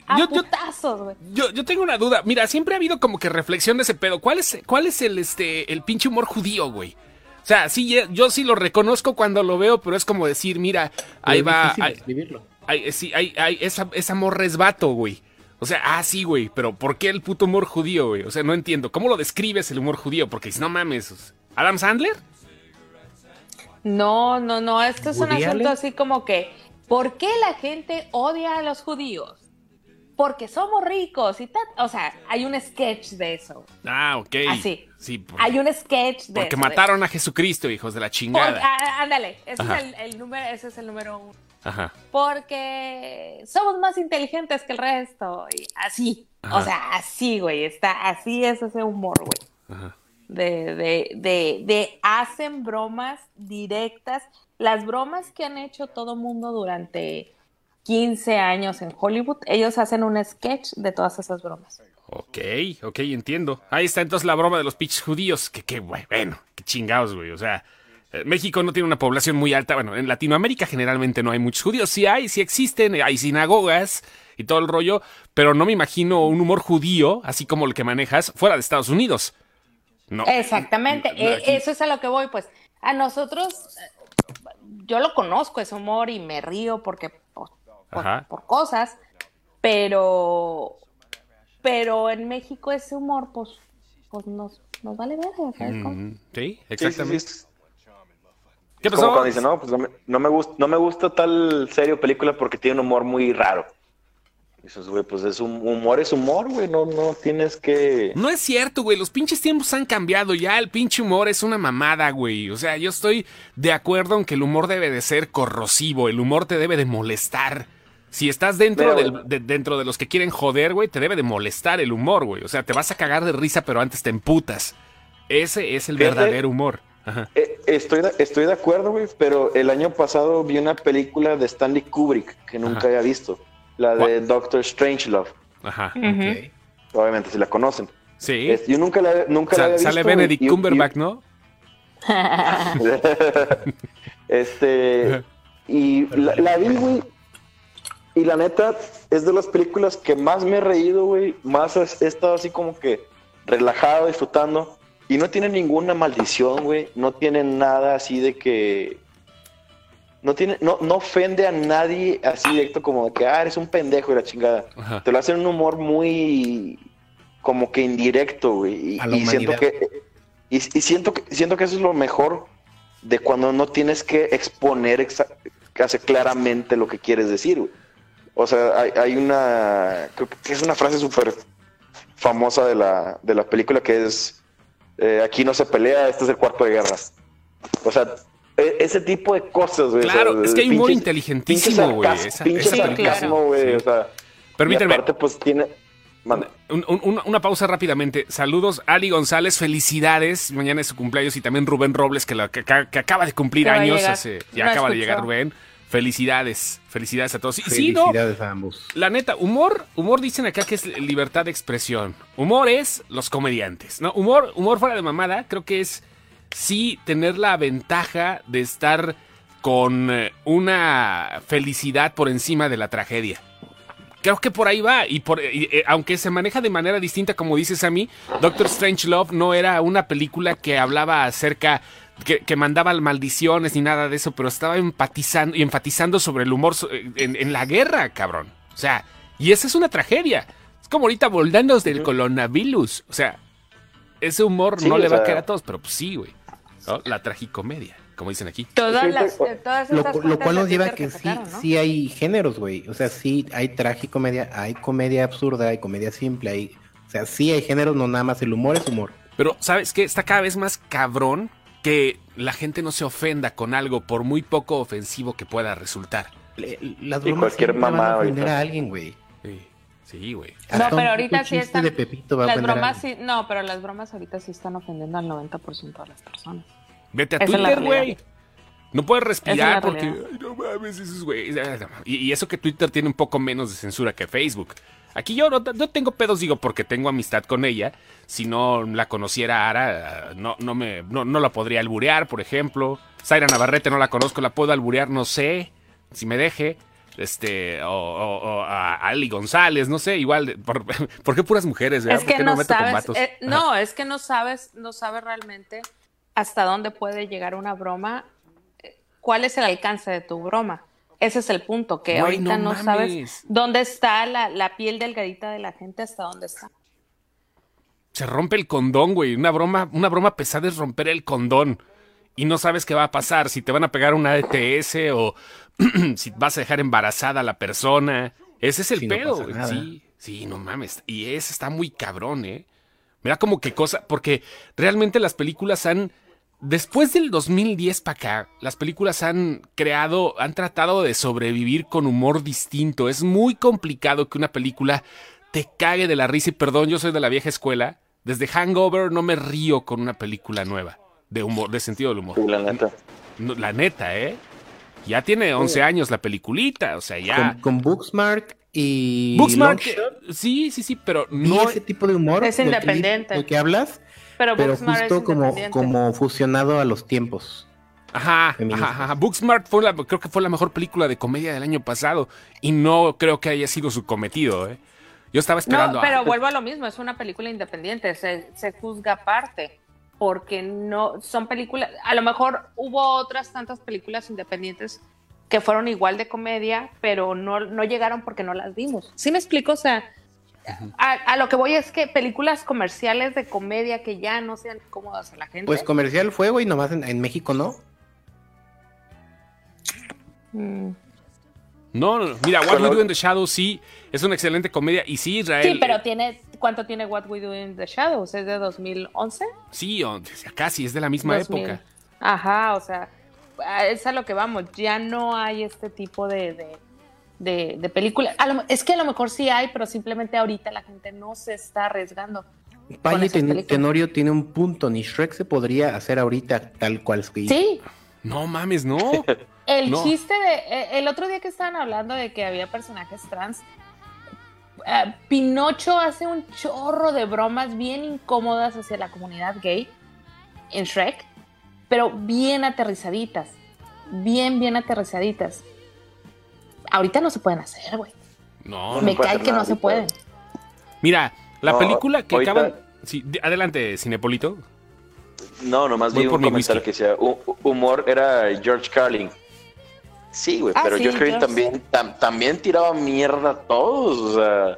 a Yo- putazos, güey. Yo, yo tengo una duda. Mira, siempre ha habido como que reflexión de ese pedo. ¿Cuál es, cuál es el, este, el pinche humor judío, güey? O sea, sí, yo sí lo reconozco cuando lo veo, pero es como decir, mira, ahí Es va, ahí- escribirlo. ahí- sí, esa, esa morra es vato, güey. O sea, ah, sí, güey, pero ¿por qué el puto humor judío, güey? O sea, no entiendo. ¿Cómo lo describes el humor judío? Porque si no mames, ¿Adam Sandler? No, no, no, esto es un ¿Woody asunto Allen? así como que, ¿por qué la gente odia a los judíos? Porque somos ricos y tal. O sea, hay un sketch de eso. Ah, ok. Así. Sí, por- Hay un sketch de porque eso, de- mataron a Jesucristo, hijos de la chingada. ah, ándale, ese Ajá. es el, el número, ese es el número uno. Ajá. Porque somos más inteligentes que el resto. Y así. Ajá. O sea, así, güey. Está, así es ese humor, güey. Ajá. de, de, de, de hacen bromas directas. Las bromas que han hecho todo mundo durante 15 años en Hollywood, ellos hacen un sketch de todas esas bromas. Ok, ok, entiendo. Ahí está entonces la broma de los pinches judíos. Que, que, bueno, qué chingados, güey. O sea, México no tiene una población muy alta. Bueno, en Latinoamérica generalmente no hay muchos judíos. Sí hay, sí existen, eh, hay sinagogas y todo el rollo, pero no me imagino un humor judío, así como el que manejas, fuera de Estados Unidos. No. Exactamente, No, eh, eso es a lo que voy, pues. A nosotros, eh, yo lo conozco ese humor y me río porque por, por- Ajá. por cosas, pero pero en México ese humor, pues, pues nos, nos vale ver. Mm, sí, Sí, exactamente. sí, sí. ¿Qué Como pasó? cuando dice, no, pues no me, no me gusta, no me gusta tal serie o película porque tiene un humor muy raro. Dices, güey, pues es un humor, es humor, güey, no, no tienes que... No es cierto, güey. Los pinches tiempos han cambiado. Ya el pinche humor es una mamada, güey. O sea, yo estoy de acuerdo en que el humor debe de ser corrosivo. El humor te debe de molestar. Si estás dentro, del- de, dentro de los que quieren joder, güey, te debe de molestar el humor, güey. O sea, te vas a cagar de risa, pero antes te emputas. Ese es el verdadero humor. Eh, Estoy de, estoy de acuerdo, güey, pero el año pasado vi una película de Stanley Kubrick que nunca Ajá. había visto. La de. Doctor Strangelove. Ajá. Obviamente, si la conocen. Sí. Es- yo nunca la, nunca la Sa- había sale visto. güey, Benedict y- y- Cumberbatch, ¿no? este. Y la, la vi, güey. Y la neta, es de las películas que más me he reído, güey. Más he he estado así como que relajado, disfrutando. Y no tiene ninguna maldición, güey. No tiene nada así de que. No tiene, no, no ofende a nadie así directo como de que, ah, eres un pendejo y la chingada. Ajá. Te lo hacen un humor muy como que indirecto, güey. Y, A la y siento que y, y siento que siento que eso es lo mejor de cuando no tienes que exponer casi claramente lo que quieres decir, güey. O sea, hay, hay una creo que es una frase súper famosa de la, de la película que es eh, aquí no se pelea, este es el cuarto de guerra. O sea, e- ese tipo de cosas, güey. o sea, Claro, es que hay humor pinches- inteligentísimo, güey. Pinche sarcasmo, güey. sí. O sea, Permíteme. y aparte, pues tiene. Manda. Un- un- una, pausa rápidamente. Saludos, Ali González, felicidades. Mañana es su cumpleaños y también Rubén Robles, que, la- que acaba de cumplir años. hace- ya No acaba de llegar Rubén. Felicidades, felicidades a todos. Sí, no, Felicidades a ambos. la neta, humor, humor dicen acá que es libertad de expresión. Humor es los comediantes, ¿no? Humor, humor fuera de mamada, creo que es sí tener la ventaja de estar con eh, una felicidad por encima de la tragedia. Creo que por ahí va, y, por, y, eh, aunque se maneja de manera distinta, como dices a mí, Doctor Strange Love no era una película que hablaba acerca, que, que mandaba maldiciones ni nada de eso, pero estaba empatizando y enfatizando sobre el humor so- en, en la guerra, cabrón. O sea, y esa es una tragedia. Es como ahorita volándonos del coronavirus. O sea, ese humor Sí, no le va a caer a todos, pero pues sí, güey. ¿no? La tragicomedia, como dicen aquí. Todas las, todas Lo, cual nos lleva a que sí, sacaron, ¿no? sí hay géneros, güey. O sea, sí hay tragicomedia, hay comedia absurda, hay comedia simple, hay... O sea, sí hay géneros, no nada más el humor es humor. Pero, ¿sabes qué? Está cada vez más cabrón que la gente no se ofenda con algo por muy poco ofensivo que pueda resultar. Le- Las Y cualquier siempre van a mamá ofender ahorita. a alguien, güey. Sí, sí, güey. No, pero ahorita sí están. de Pepito va las a bromas sí, no, pero las bromas ahorita sí están ofendiendo al 90% de las personas. Vete a Esa Twitter, güey. No puedes respirar porque. "Ay, no mames, esos güeyes". Y, y eso que Twitter tiene un poco menos de censura que Facebook. Aquí yo no, no tengo pedos, digo, porque tengo amistad con ella. Si no la conociera Ara, no, no, me, no, no la podría alburear, por ejemplo. Zaira Navarrete no la conozco, la puedo alburear, no sé, si me deje. Este, o, o- o a Ali González, no sé, igual. ¿Por, por qué puras mujeres? verdad? Es ¿Por que qué no me meto sabes, eh, no, es que no sabes, no sabes realmente hasta dónde puede llegar una broma, cuál es el alcance de tu broma. Ese es el punto, que ahorita no no, sabes dónde está la, la piel delgadita de la gente, hasta dónde está. Se rompe el condón, güey. Una broma, una broma pesada es romper el condón. Y no sabes qué va a pasar, si te van a pegar una ETS o si vas a dejar embarazada a la persona. Ese es el pedo, güey. Sí, sí, no mames. Y ese está muy cabrón, ¿eh? Mira como que cosa, porque realmente las películas han, después del 2010 para acá, las películas han creado, han tratado de sobrevivir con humor distinto. Es muy complicado que una película te cague de la risa y perdón, yo soy de la vieja escuela. Desde Hangover no me río con una película nueva de humor, de sentido del humor. La neta. No, la neta, ¿eh? Ya tiene 11 años la peliculita, o sea, ya... Con, con Booksmart y Booksmart, Longshot, sí, sí, sí, pero no... ese tipo de humor Es independiente. que hablas, Pero, pero justo es como, como fusionado a los tiempos. Ajá, ajá, ajá. Booksmart fue la, creo que fue la mejor película de comedia del año pasado y no creo que haya sido su cometido, ¿eh? Yo estaba esperando No, a- pero vuelvo a lo mismo, es una película independiente, se, se juzga aparte, porque no son películas, a lo mejor hubo otras tantas películas independientes que fueron igual de comedia, pero no, no llegaron porque no las vimos. ¿Sí me explico? O sea, a, a lo que voy es que películas comerciales de comedia que ya no sean cómodas a la gente. Pues comercial fue, güey, nomás en, en México no. Mm. No, no, no. Mira, What We Do in the Shadows sí es una excelente comedia y sí, Israel... Sí, pero tiene, ¿cuánto tiene What We Do in the Shadows? ¿Es de 2011? Sí, o- casi, es de la misma 2000. época. Ajá, o sea, es a lo que vamos. Ya no hay este tipo de, de, de, de películas. A lo- es que a lo mejor sí hay, pero simplemente ahorita la gente no se está arriesgando. Esas Ten-. Tenorio tiene un punto, ni Shrek se podría hacer ahorita tal cual. que- Sí, No mames, no. el No. chiste de. eh, El otro día que estaban hablando de que había personajes trans. eh, Pinocho hace un chorro de bromas bien incómodas hacia la comunidad gay en Shrek, pero bien aterrizaditas. Bien, bien aterrizaditas. Ahorita no se pueden hacer, güey. No, Me no cae que nada no se pueden. Mira, la No, película que ahorita- acaban... Sí, adelante, Cinepolito. No, nomás Voy vi por un mi comentario whisky. que decía, "Hu- hu- humor era George Carlin. Sí, güey, Ah, pero sí, George Carlin también, tam- también tiraba mierda a todos, o sea,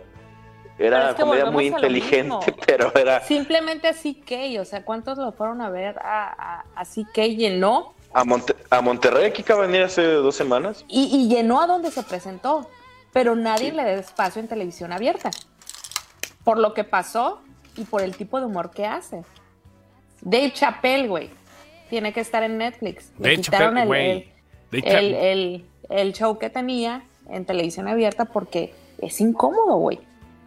era es que comedia muy inteligente, mismo. pero era Simplemente a CK, o sea, ¿cuántos lo fueron a ver a, a, a CK? Llenó a, Monte- a Monterrey aquí acaba de venir hace dos semanas. y, y llenó a donde se presentó, pero nadie le dio espacio en televisión abierta. Por lo que pasó y por el tipo de humor que hace. Dave Chappelle, güey, tiene que estar en Netflix. Le Dave quitaron Chappelle, el- güey. el, Dave el, Chappelle. el- el show que tenía en televisión abierta porque es incómodo, güey.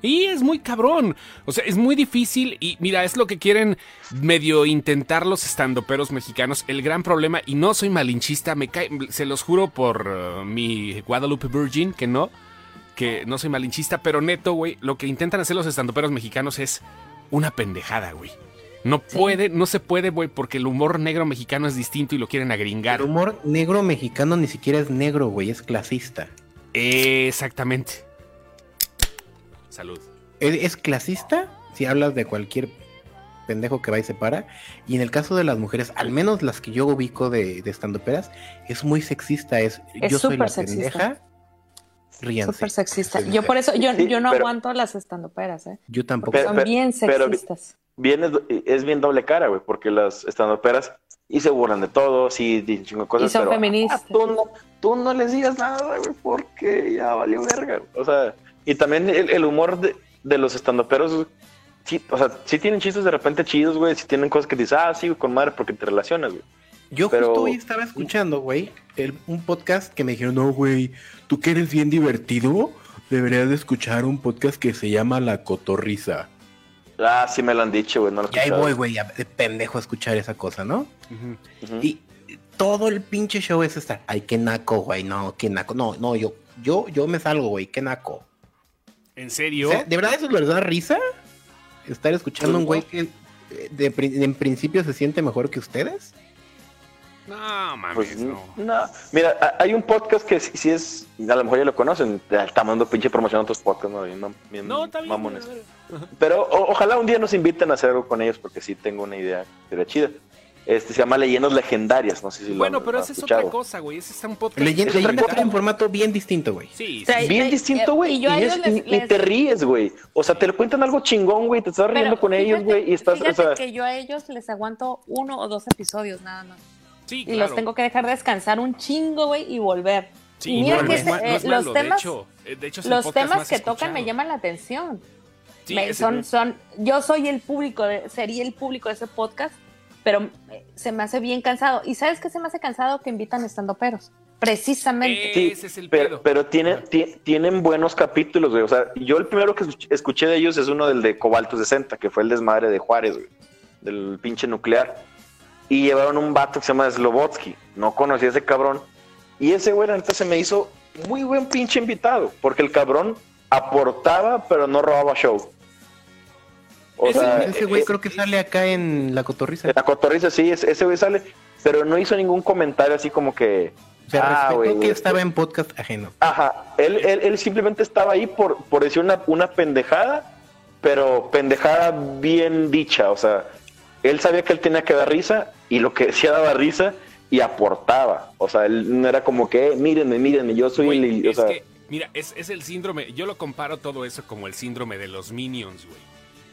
Y es muy cabrón. O sea, es muy difícil. Y mira, es lo que quieren medio intentar los estandoperos mexicanos. El gran problema, y no soy malinchista, me cae, se los juro por uh, mi Guadalupe Virgin, que no, que no soy malinchista, pero neto, güey, lo que intentan hacer los estandoperos mexicanos es una pendejada, güey. No Sí. puede, no se puede, güey, porque el humor negro mexicano es distinto y lo quieren agringar. El humor negro mexicano ni siquiera es negro, güey, es clasista. Exactamente. Salud. ¿Es, es clasista si hablas de cualquier pendejo que va y se para. Y en el caso de las mujeres, al menos las que yo ubico de, de estandoperas, es muy sexista. Es, Es yo soy la súper sexista. pendeja. Ríanse. Súper sexista. Sí, Yo por eso, yo, Sí, yo no pero- aguanto las estandoperas, ¿eh? Yo tampoco. Pero- Son bien pero- sexistas. Bien es, es bien doble cara, güey, porque las estandoperas y se burlan de todo, sí, dicen chingo cosas, Y son pero feministas. ah, tú, no, tú no les digas nada, güey, porque ya valió verga. O sea, y también el, el humor de, de los estandoperos, sí, o sea, sí tienen chistes de repente chidos, güey, sí tienen cosas que dices, ah, sí, con madre, porque te relacionas, güey. Yo Pero- justo hoy estaba escuchando, güey, un podcast que me dijeron, no, güey, tú que eres bien divertido, deberías de escuchar un podcast que se llama La Cotorriza. Ah, sí me lo han dicho, güey, no lo he Y ahí escuchado. voy, güey, de pendejo a escuchar esa cosa, ¿no? Ujú. Ujú. Y todo el pinche show es estar, ay, qué naco, güey, no, qué naco, no, no, yo, yo, yo me salgo, güey, qué naco. ¿En serio? O sea, ¿De verdad eso es verdad risa? Estar escuchando a un güey que eh, de, pri- en principio se siente mejor que ustedes. No, mames, Pues no. no. Mira, a- hay un podcast que sí, sí es, a lo mejor ya lo conocen, ya estamos dando pinche promoción a otros podcasts, ¿no? Bien, bien No, está bien. mamones. Pero o- ojalá un día nos inviten a hacer algo con ellos porque sí tengo una idea que sería chida. Este se llama Leyendas Legendarias, no sé si lo Bueno, pero esa es escuchado. otra cosa, güey. Ese es un podcast. Leyenda es otra Leyenda cosa. trae un formato bien distinto, güey. Sí, O sea, sí. Bien distinto, güey. y Y, es- les- y- y te ríes, güey. O sea, te lo cuentan algo chingón, güey. Te estás riendo con ellos, güey. Y estás, o sea, que yo a ellos les aguanto uno o dos episodios nada más. Sí, Y claro. los tengo que dejar descansar un chingo, güey, y volver. Sí, y mira no, que no es no eh, es los malo, de temas, hecho, eh, de hecho es el los temas que tocan me escuchado. llaman la atención. Sí, Me- son, no- son, yo soy el público, de, sería el público de ese podcast, pero eh, se me hace bien cansado. ¿Y sabes qué se me hace cansado? Que invitan estando peros. Precisamente. Sí, Ese es el pero, pero tienen, ti- tienen buenos capítulos, güey. O sea, yo el primero que escuch- escuché de ellos es uno del de Cobalto 60, que fue el desmadre de Juárez, güey. Del pinche nuclear. Y llevaron un vato que se llama Slobotsky. No conocía a ese cabrón. Y ese güey, neta, se me hizo muy buen pinche invitado. Porque el cabrón aportaba, pero no robaba show. O Ese- sea, Ese güey eh, creo que sale acá en La Cotorriza. en la cotorriza, sí, ese ese güey sale. Pero no hizo ningún comentario así como que. O sea, "Ah, que estaba en podcast ajeno. Ajá, él, él, él simplemente estaba ahí por, por decir una, una pendejada, pero pendejada bien dicha, o sea, él sabía que él tenía que dar risa y lo que decía daba risa y aportaba, o sea, él no era como que, "Eh, mírenme, mírenme, yo soy Güey, el... O es sea, que, mira, es, es el síndrome. Yo lo comparo todo eso como el síndrome de los Minions, güey.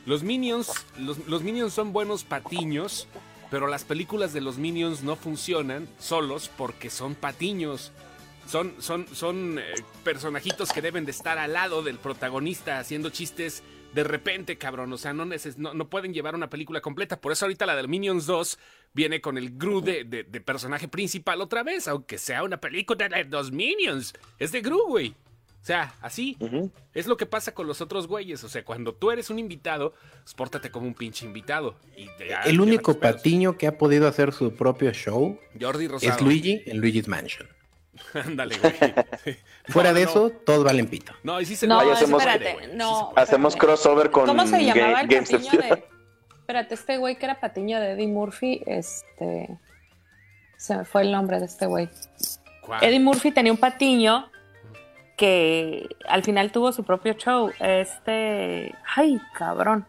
Los Minions, los, Minions son buenos patiños, pero las películas de los Minions no funcionan solos porque son patiños. Son, son, son eh, personajitos que deben de estar al lado del protagonista haciendo chistes de repente, cabrón. O sea, no, neces- no, no pueden llevar una película completa. Por eso ahorita la de Minions 2 viene con el Gru de personaje principal otra vez, aunque sea una película de los Minions. Es de Gru, güey. O sea, así. Es lo que pasa con los otros güeyes. O sea, cuando tú eres un invitado, pues pórtate como un pinche invitado. Y ya- El único patiño que ha podido hacer su propio show Jordi Rosado. es Luigi en Luigi's Mansion. Ándale, güey. Sí. Fuera No, de no. eso, todos valen pito. No, y sí se No, Ahí hacemos- espérate, puede, güey. no. Sí se puede. Hacemos crossover con ¿Cómo se llamaba Ga- el patiño de...? Espérate, este güey que era patiño de Eddie Murphy, este... Se me fue el nombre de este güey. ¿Cuál? Eddie Murphy tenía un patiño que al final tuvo su propio show. Este... Ay, cabrón.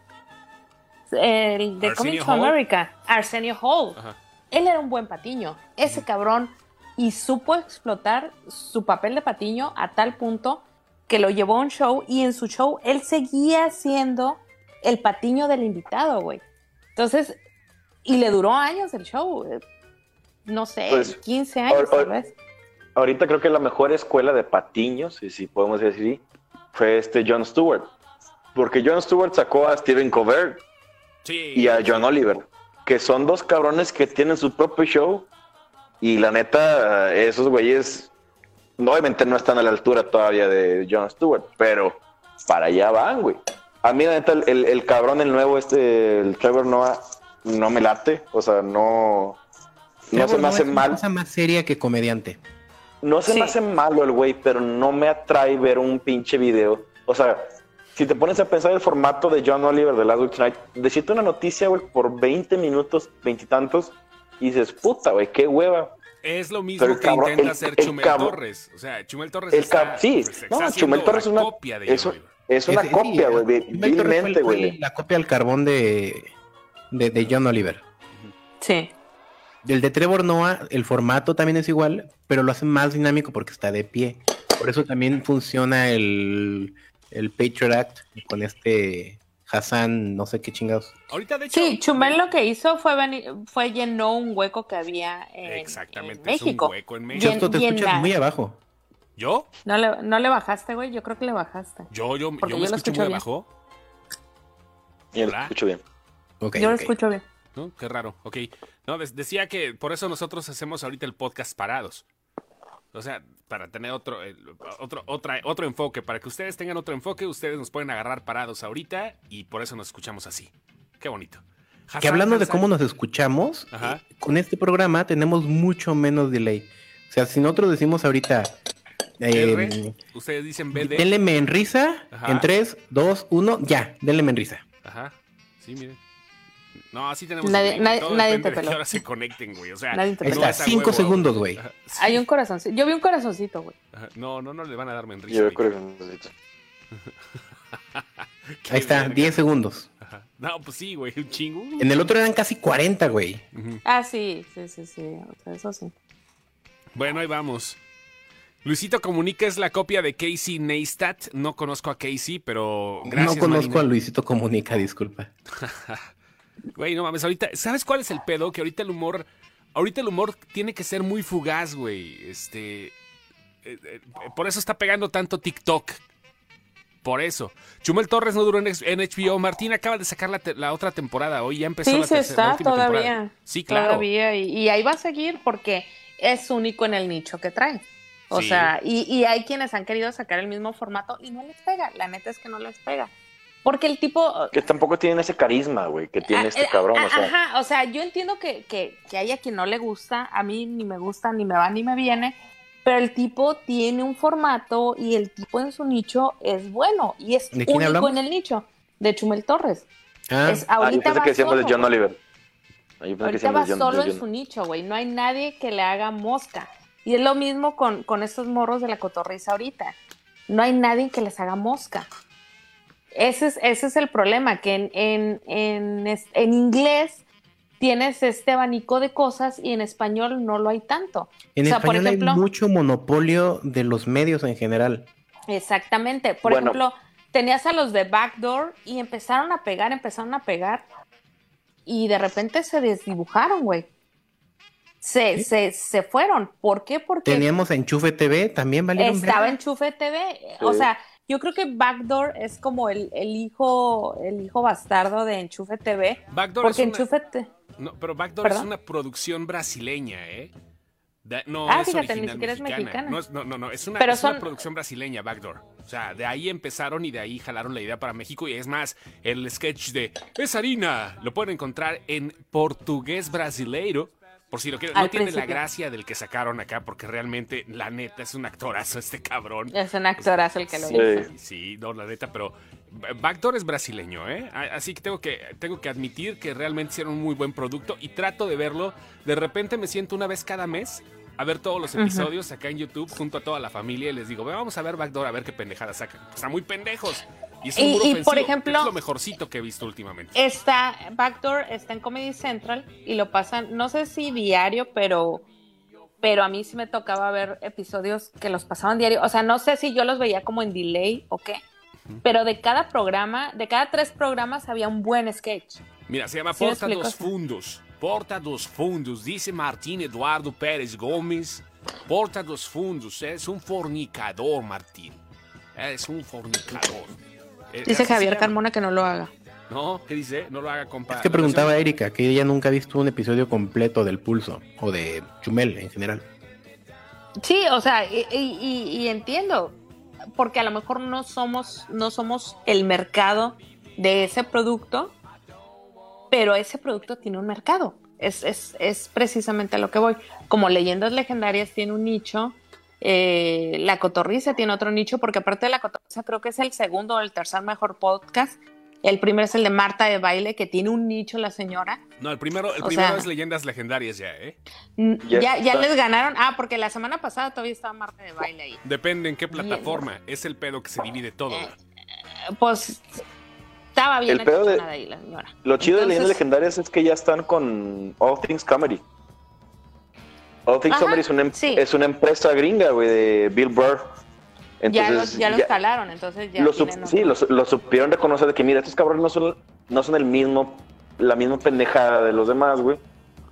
El de Arsenio Coming to Hall. America. Arsenio Hall. Ajá. Él era un buen patiño. Ese cabrón. Y supo explotar su papel de patiño a tal punto que lo llevó a un show y en su show él seguía siendo el patiño del invitado, güey. Entonces, y le duró años el show. eh, No sé, Pues, 15 años or- or- tal vez. Ahorita creo que la mejor escuela de patiños, si, si podemos decir así, fue este Jon Stewart. Porque Jon Stewart sacó a Stephen Colbert Sí. y a John Oliver, que son dos cabrones que tienen su propio show y la neta, esos güeyes no, obviamente no están a la altura todavía de Jon Stewart, pero para allá van, güey. A mí la neta, el, el- el cabrón, el nuevo, este, el Trevor Noah, no me late, o sea, no, no se me hace es una mal. cosa más seria que comediante. No se Sí. me hace malo el güey, pero no me atrae ver un pinche video. O sea, si te pones a pensar el formato de John Oliver de Last Week Tonight, decirte una noticia, güey, por 20 minutos, veintitantos, y dices, puta, güey, qué hueva. Es lo mismo Pero que cabrón- intenta el- hacer el Chumel cabrón- Torres. O sea, Chumel Torres El está, sí, pues, está no, Chumel Torres es una, copia de es, John un- Oliver. es una copia, güey, Torres fue- vilmente, güey. La copia al carbón de, de, de John Oliver. Sí. Del de Trevor Noah, el formato también es igual, pero lo hace más dinámico porque está de pie. Por eso también funciona el, el Patriot Act con este Hassan, no sé qué chingados. Ahorita, de hecho. Sí, Chumel lo que hizo fue venir, fue llenó un hueco que había en, Exactamente, en es un México. hueco en Y México. en- Justo te escuchas la- muy abajo. ¿Yo? ¿No le, no le bajaste, güey? Yo creo que le bajaste. Yo, yo, Porque yo me yo lo escucho escucho muy bien. abajo. Y lo escucho bien. Ok, Yo lo escucho bien. ¿No? Qué raro. Ok. No, decía que por eso nosotros hacemos ahorita el podcast parados. O sea, para tener otro, el- otro, otra, otro enfoque. Para que ustedes tengan otro enfoque, ustedes nos pueden agarrar parados ahorita y por eso nos escuchamos así. Qué bonito. que hablando de cómo nos escuchamos, eh, con este programa tenemos mucho menos delay. O sea, si nosotros decimos ahorita, eh, R, ustedes dicen BD. délenme en risa, Ajá. en 3, 2, 1, ya, délenme en risa. Ajá. Sí, miren. No, así tenemos. Nadie- delay. nadie- Todo nadie te de que peló. ahora se conecten, güey. O sea, Nadie te peló. está, es a 5 huevo. segundos, güey. Sí. Hay un corazoncito. Yo vi un corazoncito, güey. No, no, no le van a darme en risa. Yo que necesito. Qué Ahí está, verga. 10 segundos. Ajá. No, pues sí, güey, un chingo. En el otro eran casi 40, güey. Ah, sí, sí, sí, sí. O sea, eso sí. Bueno, ahí vamos. Luisito Comunica es la copia de Casey Neistat. No conozco a Casey, pero gracias. no conozco Marina. a Luisito Comunica, disculpa. Güey, no mames, ahorita, ¿sabes cuál es el pedo? Que ahorita el humor, ahorita el humor tiene que ser muy fugaz, güey. Este, eh, eh, por eso está pegando tanto TikTok. Por eso. Chumel Torres no duró en, HBO. Martín acaba de sacar la, la otra temporada. Hoy ya empezó Sí, la, se tercera- la está última todavía. temporada. Sí, claro. Todavía. Y, y ahí va a seguir porque es único en el nicho que trae. O Sí. sea, y, y hay quienes han querido sacar el mismo formato y no les pega. La neta es que no les pega. Porque el tipo. Que tampoco tienen ese carisma, güey, que tiene Ah, este eh, cabrón. ah, O sea, Ajá, o sea, yo entiendo que, que, que haya quien no le gusta, a mí ni me gusta, ni me va, ni me viene, pero el tipo tiene un formato y el tipo en su nicho es bueno y es ¿De quién único hablamos? en el nicho, de Chumel Torres. Ah, Es, ah, yo ahorita pensé que decíamos de solo, John güey. Oliver. Ah, yo pensé que Ahorita va John- solo en su nicho, güey. No hay nadie que le haga mosca. Y es lo mismo con, con estos morros de la cotorriza ahorita. No hay nadie que les haga mosca. Ese es, ese es el problema, que en, en, en, en inglés tienes este abanico de cosas y en español no lo hay tanto. en o sea, por español ejemplo- hay mucho monopolio de los medios en general. Exactamente. Por Bueno. ejemplo, tenías a los de Backdoor y empezaron a pegar, empezaron a pegar y de repente se desdibujaron, güey. Se, se, se fueron. ¿Por qué? Porque Teníamos Enchufe TV, también valieron estaba verga. en Chufe TV. O sea, yo creo que Backdoor es como el, el hijo el hijo bastardo de Enchufe TV. Backdoor Porque es una- Enchufe No, pero Backdoor ¿Perdón? es una producción brasileña, ¿eh? Da- no Ah, es fíjate, ni original es mexicana. No, es- no, no, no, es una, Pero es una son- producción brasileña, Backdoor. O sea, de ahí empezaron y de ahí jalaron la idea para México. Y es más, el sketch de Es harina lo pueden encontrar en portugués brasileiro. Por si lo quieren. No tiene la gracia del que sacaron acá, porque realmente, la neta, es un actorazo este cabrón. es un actorazo el que lo Sí. hizo. Sí, no, la neta, pero Backdoor es brasileño, ¿eh? Así que tengo que tengo que admitir que realmente hicieron un muy buen producto y trato de verlo. De repente me siento una vez cada mes a ver todos los episodios acá en YouTube junto a toda la familia y les digo, "Ve, vamos a ver Backdoor a ver qué pendejada sacan. Están muy pendejos. Y es un Y- por ejemplo- es lo mejorcito que he visto últimamente. Está, Backdoor está en Comedy Central y lo pasan, no sé si diario, pero, pero a mí sí me tocaba ver episodios que los pasaban diario. O sea, no sé si yo los veía como en delay o qué, pero de cada programa, de cada tres programas había un buen sketch. Mira, se llama Sí Porta dos. Fundos. Porta dos Fundos, dice Martín Eduardo Pérez Gómez. Porta dos Fundos, es un fornicador, Martín. Es un fornicador. Eh, Dice Javier. Carmona que no lo haga. No, ¿qué dice? No lo haga, compa. Es que preguntaba a Erika que ella nunca ha visto un episodio completo del Pulso o de Chumel en general. Sí, o sea, y- y entiendo, porque a lo mejor no somos, no somos el mercado de ese producto, pero ese producto tiene un mercado. Es, es, es precisamente a lo que voy. Como leyendas legendarias tiene un nicho, eh, la cotorriza tiene otro nicho, porque aparte de la cotorriza creo que es el segundo o el tercer mejor podcast. El primero es el de Marta de Baile, que tiene un nicho la señora. No, el primero, el O primero sea- es Leyendas Legendarias ya, ¿eh? Ya Ya, les ganaron. Ah, porque la semana pasada todavía estaba Marta de Baile ahí. Depende en qué plataforma. Es el pedo que se divide todo. Eh, pues estaba bien El pedo de- ahí la señora. Lo chido de Leyendas Legendarias es que ya están con All Things Comedy. All Things Ajá, Comedy es una, em- sí. es una empresa gringa, güey, de Bill Burr. ya los, Entonces, ya los calaron, entonces ya lo sup- tienen sí, otro. lo, lo supieron reconocer de que, mira, estos cabrones no son, no son el mismo, la misma pendejada de los demás, güey.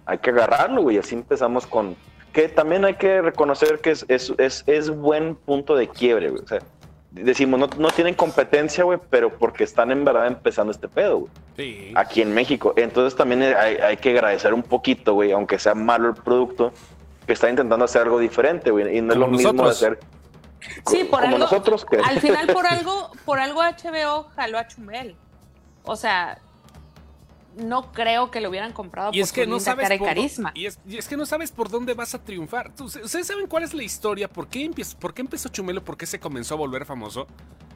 Hay que agarrarlo, güey. Así empezamos con. Que también hay que reconocer que es, es, es, es buen punto de quiebre, güey. O sea, decimos, no, no tienen competencia, güey, pero porque están en verdad empezando este pedo, güey Sí. aquí en México. Entonces también hay, hay que agradecer un poquito, güey, aunque sea malo el producto, que está intentando hacer algo diferente, güey. Y no es lo mismo hacer. Sí, por como algo. nosotros que. Al final, por algo, por algo HBO jaló a Chumel. O sea, no creo que lo hubieran comprado Y es que su no linda sabes cara y por dó- carisma. y es, y es que no sabes por dónde vas a triunfar. Tú- ¿Ustedes saben cuál es la historia? ¿Por qué, empieza- ¿Por qué empezó Chumelo? ¿Por qué se comenzó a volver famoso?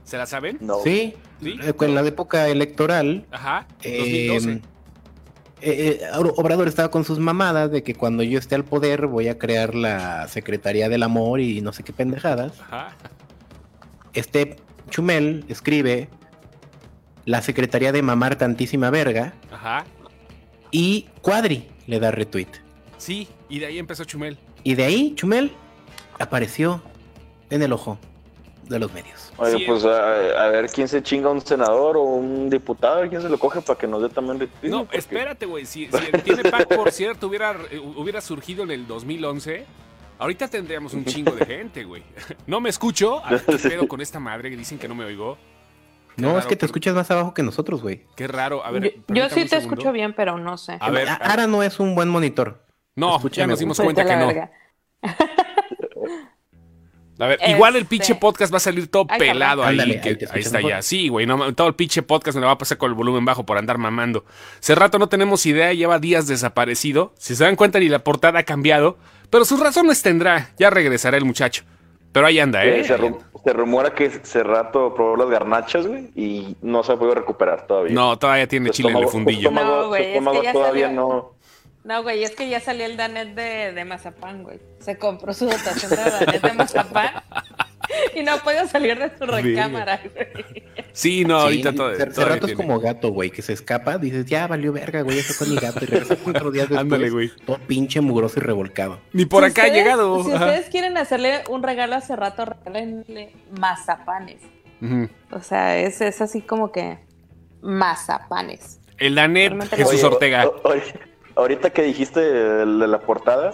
¿Se la saben? No. Sí, ¿Sí? eh, en la época electoral, Ajá, eh, 2012. eh, eh, Obrador estaba con sus mamadas de que cuando yo esté al poder voy a crear la Secretaría del Amor y no sé qué pendejadas. Ajá. Este Chumel escribe la Secretaría de Mamar Tantísima Verga Ajá. y Cuadri le da retweet. Sí, y de ahí empezó Chumel. Y de ahí Chumel apareció en el ojo de los medios. Oye, Sí. pues a, a ver quién se chinga un senador o un diputado, quién se lo coge para que nos dé también retweet, No, porque- espérate, güey. Si, si el Tiene Pack, por cierto, hubiera, hubiera surgido en el 2011, ahorita tendríamos un chingo de gente, güey. No me escucho. A ver, ¿Qué pedo con esta madre que dicen que no me oigo? Qué No, es que te escuchas más abajo que nosotros, güey. Qué raro. A ver, Yo, sí te escucho bien, pero no sé. A ver, A- a- Ara no es un buen monitor. No, ya nos dimos cuenta a que no. Verga. A ver, igual el Este- pinche podcast va a salir todo Ay, pelado ahí. Ándale, que- ahí está mejor. ya. Sí, güey. no, todo el pinche podcast me lo va a pasar con el volumen bajo por andar mamando. Hace rato no tenemos idea, lleva días desaparecido. Si se dan cuenta, ni la portada ha cambiado. Pero sus razones tendrá. Ya regresará el muchacho. Pero ahí anda, ¿eh? Se, ru- se rumora que hace rato probó las garnachas, güey, y no se ha podido recuperar todavía. No, todavía tiene Su chile en el fundillo. Su estómago, No, güey, su es que estómago ya todavía salió. no. No, güey, es que ya salió el Danet de, de Mazapán, güey. Se compró su dotación de Danet de Mazapán y no ha podido salir de su recámara, güey. Sí, no, ahorita Sí, todo. Cerrato es como gato, güey, que se escapa, dices, ya valió verga, güey, ese fue mi gato. Y regresa cuatro días después, Ándale, güey. todo pinche mugroso y revolcado. Ni por Si acá ha llegado. Si Ajá. ustedes quieren hacerle un regalo hace rato, regálenle mazapanes. Ujú. O sea, es, es así como que mazapanes. El Danet, Jesús Oye, Ortega. Ahorita que dijiste de la portada,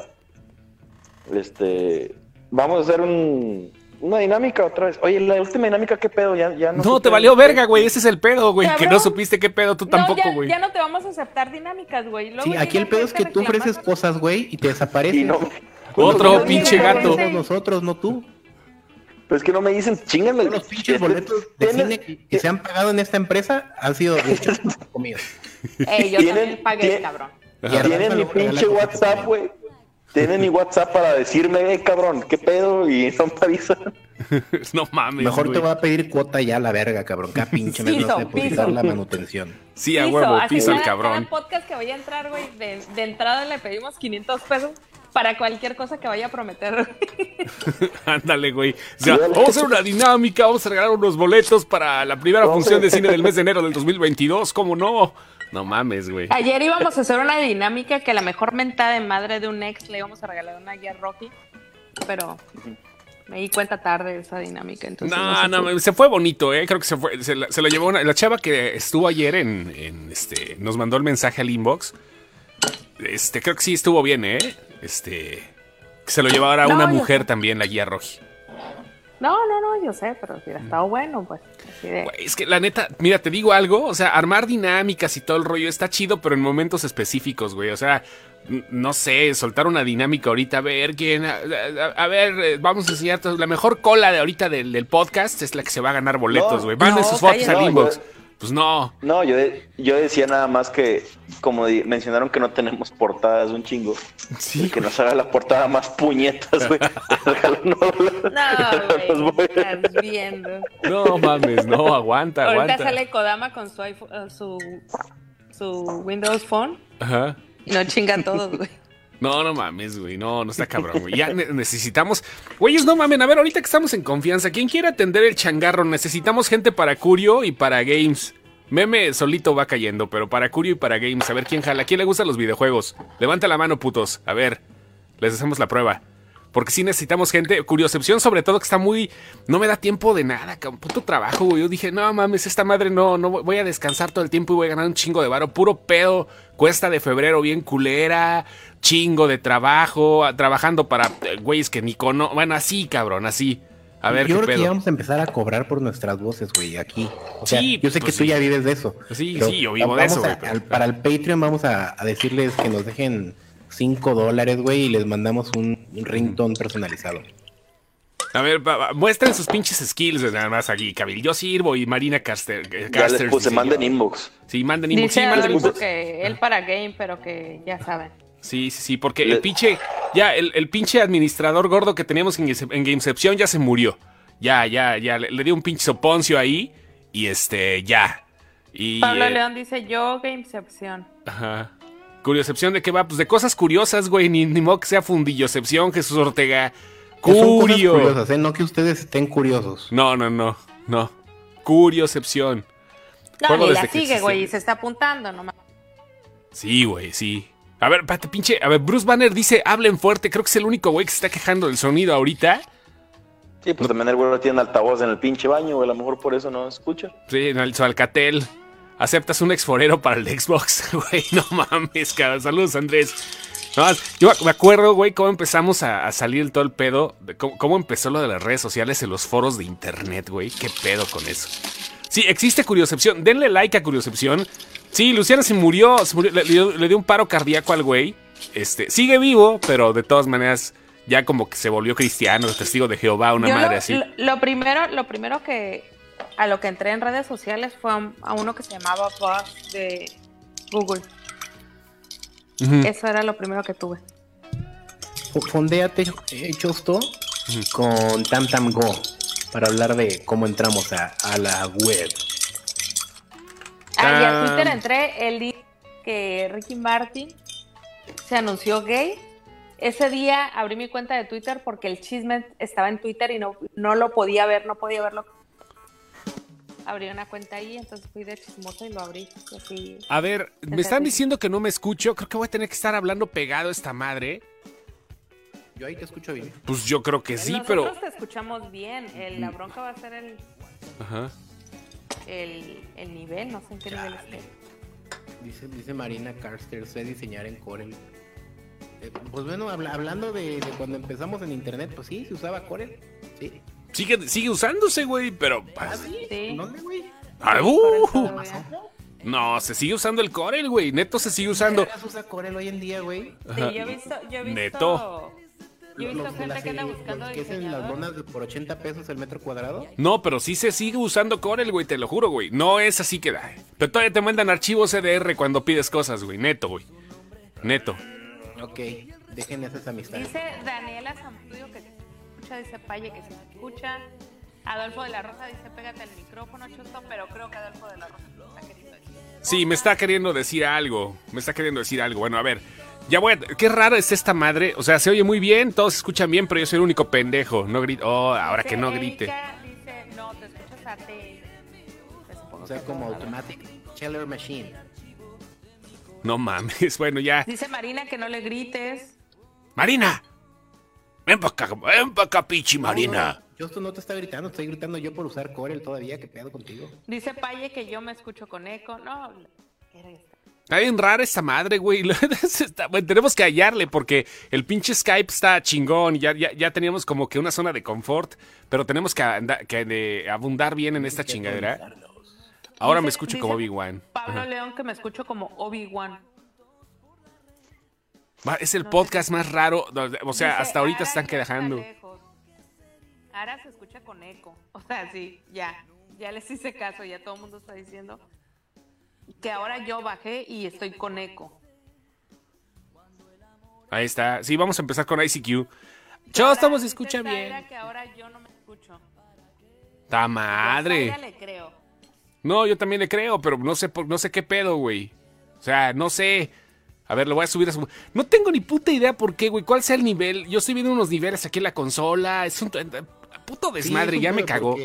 este, vamos a hacer un, una dinámica otra vez. Oye, la última dinámica, ¿qué pedo? Ya, ya no. No, te valió verga, güey. Ese es el pedo, güey. Que no supiste qué pedo, tú No, tampoco, güey. ya no te vamos a aceptar dinámicas, güey. Sí, aquí el pedo es que tú ofreces cosas, güey, y te desapareces. Y no, Otro pinche somos gato. todos nosotros, no tú. Pero es que no me dicen, chingan Todos los pinches boletos de cine que, que se han pagado en esta empresa han sido comidos. Ey, yo también pagué, cabrón. Tienen mi pinche WhatsApp, güey. Tienen mi WhatsApp para decirme, eh, cabrón, ¿qué pedo? Y no me avisan. No mames. Mejor güey. te voy a pedir cuota ya a la verga, cabrón. Cada pinche mes no vas a depositar piso. la manutención. Sí, a Piso, huevo, piso el cabrón. Cada podcast que vaya a entrar, güey, de, de entrada le pedimos 500 pesos para cualquier cosa que vaya a prometer. Ándale, güey. O sea, vamos a hacer una dinámica, vamos a regalar unos boletos para la primera función de cine del mes de enero del 2022. ¿Cómo no? No mames, güey. Ayer íbamos a hacer una dinámica que la mejor mentada de madre de un ex le íbamos a regalar una guía Rocky, pero me di cuenta tarde de esa dinámica. Entonces No, no, pudo. se fue bonito, ¿eh? Creo que se fue. Se, la- se lo llevó una. La chava que estuvo ayer en, en, este. Nos mandó el mensaje al inbox. Este, creo que sí estuvo bien, ¿eh? Este. Que se lo llevara No, una mujer también, la guía roji. No, no, no, yo sé, pero si hubiera estado bueno, pues. Así de... Es que la neta, mira, te digo algo, o sea, armar dinámicas y todo el rollo está chido, pero en momentos específicos, güey. O sea, no sé, soltar una dinámica ahorita, a ver quién, a, a- a ver, eh, vamos a enseñar la mejor cola de ahorita del, del podcast es la que se va a ganar boletos, No, güey. Manden no, sus fotos al No, inbox. yo- Pues no. No, yo, de- yo decía nada más que, como di- mencionaron que no tenemos portadas un chingo, Sí, que nos haga la portada más puñetas, güey. no, No, güey, estás viendo. No mames, no, aguanta, Ahorita aguanta. sale Kodama con su, iPhone, su, su Windows Phone Ajá. y no chinga a todos, güey. No, no mames, güey. No, no está cabrón, güey. Ya ne- necesitamos. Güeyes, no mamen. A ver, ahorita que estamos en confianza, ¿quién quiere atender el changarro? Necesitamos gente para Curio y para Games. Meme solito va cayendo, pero para Curio y para Games. A ver quién jala. ¿A quién le gustan los videojuegos? Levanta la mano, putos. A ver, les hacemos la prueba. Porque sí necesitamos gente. Curiocepción, sobre todo, que está muy. No me da tiempo de nada, cabrón. Puto trabajo, güey. Yo dije, no mames, esta madre no, no voy a descansar todo el tiempo y voy a ganar un chingo de varo. Puro pedo. Cuesta de febrero, bien culera. Chingo de trabajo. Trabajando para eh, güeyes que ni cono. Bueno, así, cabrón, así. A ver, yo qué creo que pedo. ya vamos a empezar a cobrar por nuestras voces, güey, aquí. O sea, Sí, yo sé pues que tú sí. ya vives de eso. Sí, sí, yo vivo de eso, a- güey, pero- al- para el Patreon vamos a, a decirles que nos dejen 5 dólares, güey, y les mandamos un, un ringtone personalizado. A ver, pa- pa- muestren sus pinches skills nada más aquí, Cabil. Yo sirvo y Marina Caster. eh, Ya les Casters, puse, dice manden yo. inbox. Sí, manden inbox. Dice Sí, manden inbox. que él para game, pero que ya saben. Sí, sí, sí, porque el pinche, ya, el, el pinche administrador gordo que teníamos en, en Gameception ya se murió. Ya, ya, ya, le, le dio un pinche soponcio ahí y este, ya. Y, Pablo eh, León dice yo Gamecepción. Ajá. Curiocepción de qué va, pues de cosas curiosas, güey, ni, ni modo que sea fundillocepción, Jesús Ortega. Que son cosas Curio. curiosas, ¿eh? No que ustedes estén curiosos. No, no, no, no. Curiocepción. No, Juego ni la sigue, güey, y se está apuntando nomás. Sí, güey, sí. A ver, espérate, pinche. A ver, Bruce Banner dice, hablen fuerte. Creo que es el único güey que se está quejando del sonido ahorita. Sí, pues también el güey tiene altavoz en el pinche baño, güey. A lo mejor por eso no escucha. Sí, en el su Alcatel. Aceptas un exforero para el Xbox, güey. No mames, cabrón. Saludos, Andrés. No, yo me acuerdo, güey, cómo empezamos a, a salir todo el pedo. de cómo, cómo empezó lo de las redes sociales en los foros de internet, güey. Qué pedo con eso. Sí, existe Curiocepción. Denle like a Curiocepción. Sí, Luciana se murió. se murió, le, le dio, un paro cardíaco al güey. Este, sigue vivo, pero de todas maneras ya como que se volvió cristiano, testigo de Jehová, una Yo madre lo, así. Lo, lo primero, lo primero que a lo que entré en redes sociales fue a, un- a uno que se llamaba Buzz de Google. Eso era lo primero que tuve. Fo- Fondéate, eh, Chosto, con TamTamGo para hablar de cómo entramos a, a la web. Ah, y a Ah. Twitter entré el día que Ricky Martin se anunció gay. Ese día abrí mi cuenta de Twitter porque el chisme estaba en Twitter y no, no lo podía ver, no podía verlo. Abrí una cuenta ahí, entonces fui de chismosa y lo abrí. y así. A ver, me están sí. diciendo que no me escucho. Creo que voy a tener que estar hablando pegado a esta madre. Yo ahí te escucho bien. Pues yo creo que sí, Nosotros pero. te escuchamos bien. El- la bronca va a ser el, Ajá. el, el nivel, no sé en qué nivel esté. Dice, dice Marina Carster, sé diseñar en Corel. Eh, pues bueno, habla- hablando de, de cuando empezamos en internet, pues sí, se usaba Corel. Sí. Sigue, sigue usándose, güey, pero. pues, Sí. ¿Dónde, güey? ah, uh, todavía. no, se sigue usando el Corel, güey. Neto se sigue usando. ¿Qué usa Corel hoy en día, güey? Sí, yo he visto, yo he visto, Neto. yo he visto gente las- que anda buscando que hacen las diseñador. donas de por 80 pesos el metro cuadrado. No, pero sí se sigue usando Corel, güey, te lo juro, güey. No es así que. ay, Pero todavía te mandan archivos CDR cuando pides cosas, güey. Neto, güey. Neto. Ok, dejen esas amistades. Dice Daniela Zamudio que escucha, dice Paye que se escucha. Adolfo de la Rosa dice pégate al micrófono, Chusto, pero creo que Adolfo de la Rosa está queriendo decir. Sí, me está queriendo decir algo. Me está queriendo decir algo. Bueno, a ver. Ya voy a... Qué rara es esta madre. O sea, se oye muy bien, todos se escuchan bien, pero yo soy el único pendejo. No grito. Oh, ahora que no Dice grite. Erika, dice, no, te escuchas a ti. O sea, como automatic chiller machine. No mames. Bueno, ya. Dice Marina que no le grites. Marina. Ven para acá, ven para acá, pichi Marina. Yo esto no te está gritando, estoy gritando yo por usar Corel todavía, ¿qué pedo contigo? Dice Paye que yo me escucho con eco. No, era esta. Está bien rara esta madre, güey. Está- bueno, tenemos que hallarle porque el pinche Skype está chingón. y Ya, ya, ya teníamos como que una zona de confort, pero tenemos que, que de- abundar bien en esta chingadera. Ahora me Dice- escucho como Obi-Wan. Pablo León que me escucho como Obi-Wan. Es el No sé podcast más raro. O sea, Dice, hasta ahorita "Ara están quedando. lejos". Ara se escucha con eco. O sea, sí, ya. Ya les hice caso, ya todo el mundo está diciendo que ahora yo bajé y estoy con eco. Ahí está. Sí, vamos a empezar con ICQ. Yo Ahora estamos escucha bien. que ahora yo no me escucho. ¡Ta Yo madre! Le creo. No, yo también le creo, pero no sé, no sé qué pedo, güey. O sea, no sé. A ver, lo voy a subir a su... No tengo ni puta idea por qué, güey. ¿Cuál sea el nivel? Yo estoy viendo unos niveles aquí en la consola. Es un puto desmadre, Sí, ya me cagó.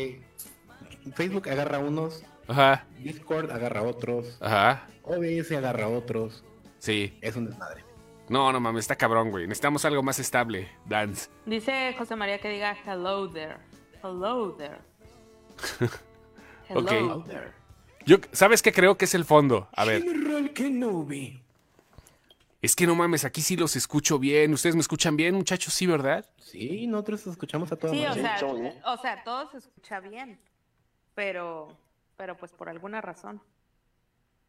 Facebook agarra unos, Ajá, Discord agarra otros, ajá. OBS agarra otros. Sí. Es un desmadre. No, no mames, está cabrón, güey. Necesitamos algo más estable, Dance. Dice José María que diga hello there. Hello there. Hello. Ok. Yo, ¿sabes qué creo que es el fondo? A ver, General Kenobi. Es que no mames, aquí sí los escucho bien. ¿Ustedes me escuchan bien, muchachos? Sí, ¿verdad? Sí, nosotros escuchamos a toda Sí, o sea, bien. o sea, todo se escucha bien. Pero, pero pues por alguna razón.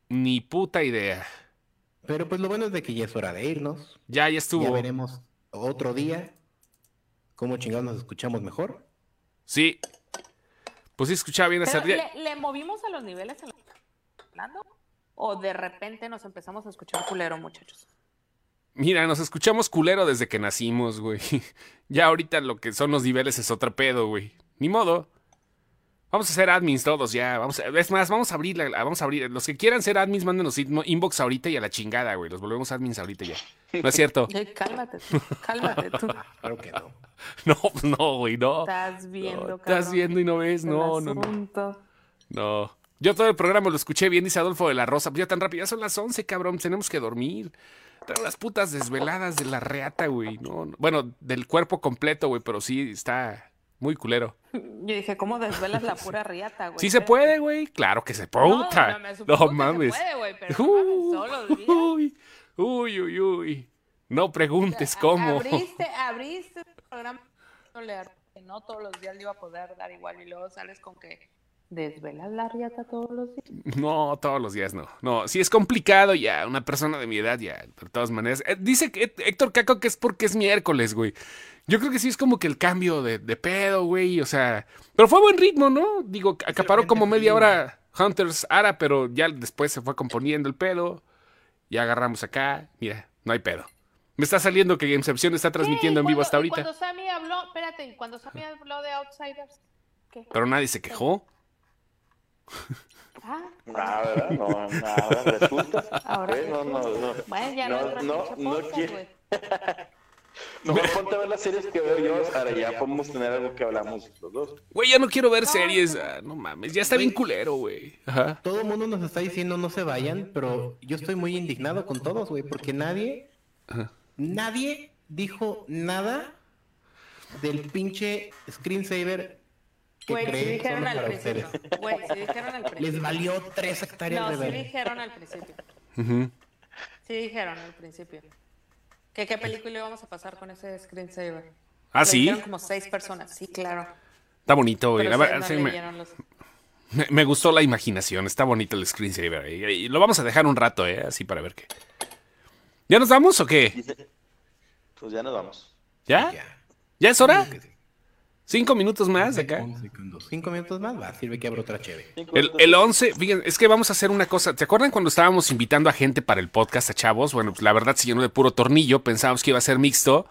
Ni puta idea. Pero pues lo bueno es de que ya es hora de irnos. Ya, ya Ya estuvo. veremos otro día cómo chingados nos escuchamos mejor. Sí. Pues sí, escuchaba bien esa Pero, ¿le, le movimos a los niveles en hablando? ¿O de repente nos empezamos a escuchar culero, muchachos? Mira, nos escuchamos culero desde que nacimos, güey. Ya ahorita lo que son los niveles es otro pedo, güey. Ni modo. Vamos a ser admins todos ya. Vamos a- es más, vamos a abrir, la- vamos a abrir. Los que quieran ser admins, mándenos in- inbox ahorita y a la chingada, güey. Los volvemos admins ahorita ya. ¿No es cierto? Cálmate tú, cálmate tú. Claro que no. No, pues no, güey, no. Estás viendo, No, Estás cabrón, viendo y no ves. No, no, no. No. Yo todo el programa lo escuché bien, dice Adolfo de la Rosa. Pues ya tan rápido, ya son las 11, cabrón. Tenemos que dormir. Traigo las putas desveladas de la reata, güey. No, no. Bueno, del cuerpo completo, güey, pero sí está muy culero. Yo dije, ¿cómo desvelas la pura riata, güey? Sí se puede, güey. Claro que se. No, puta. no, No, supongo que se mames. puede, güey, pero no mames, días. Uy, uy, uy, uy. No preguntes cómo. Abriste, abriste el programa no no todos los días le iba a poder dar igual y luego sales con que desvelas la riata todos los días. No, todos los días no. No, sí es complicado ya. Una persona de mi edad ya, de todas maneras. Eh, dice que Héctor Caco que es porque es miércoles, güey. Yo creo que sí es como que el cambio de, de pedo, güey. O sea, pero fue buen ritmo, ¿no? Digo, acaparó como media hora Hunters Ara, pero ya después se fue componiendo el pedo. Ya agarramos acá. Mira, no hay pedo. Me está saliendo que Gameception está transmitiendo en vivo hasta ahorita. Cuando Sammy habló, espérate, cuando Sammy habló de Outsiders, ¿qué? Pero nadie se quejó. Ah, Nada, ¿verdad? No, nada, resulta. ahora Eh, no, no, no. Bueno, ya no, No, no, no quiere- güey. Mejor ponte a ver las series que veo yo, ahora ya podemos tener algo que hablamos los dos. Güey, ya no quiero ver series. Ah, no mames, ya está bien culero, güey. Ajá. Todo el mundo nos está diciendo no se vayan, pero yo estoy muy indignado con todos, güey, porque nadie, nadie dijo nada del pinche screensaver Güey, sí creen dijeron al principio. Güey, sí dijeron al principio. Les valió tres hectáreas No, de sí verga. dijeron al principio. Ujú. Sí dijeron al principio. ¿Que qué película íbamos a pasar con ese screensaver? Ah, Lo sí. como seis personas. Sí, claro. Está bonito, güey. Pero La verdad, no sí, me, los- me- me gustó la imaginación. Está bonito el screensaver. eh, Y lo vamos a dejar un rato, ¿eh? Así para ver qué. ¿Ya nos vamos o qué? Pues ya nos vamos. ¿Ya? Ya. ¿Ya es hora? Que sí. ¿Cinco minutos más de acá? Cinco minutos más, va, sirve que abro otra cheve. El, el 11, fíjense, es que vamos a hacer una cosa. ¿Se acuerdan cuando estábamos invitando a gente para el podcast, a chavos? Bueno, pues la verdad se llenó de puro tornillo. Pensábamos que iba a ser mixto,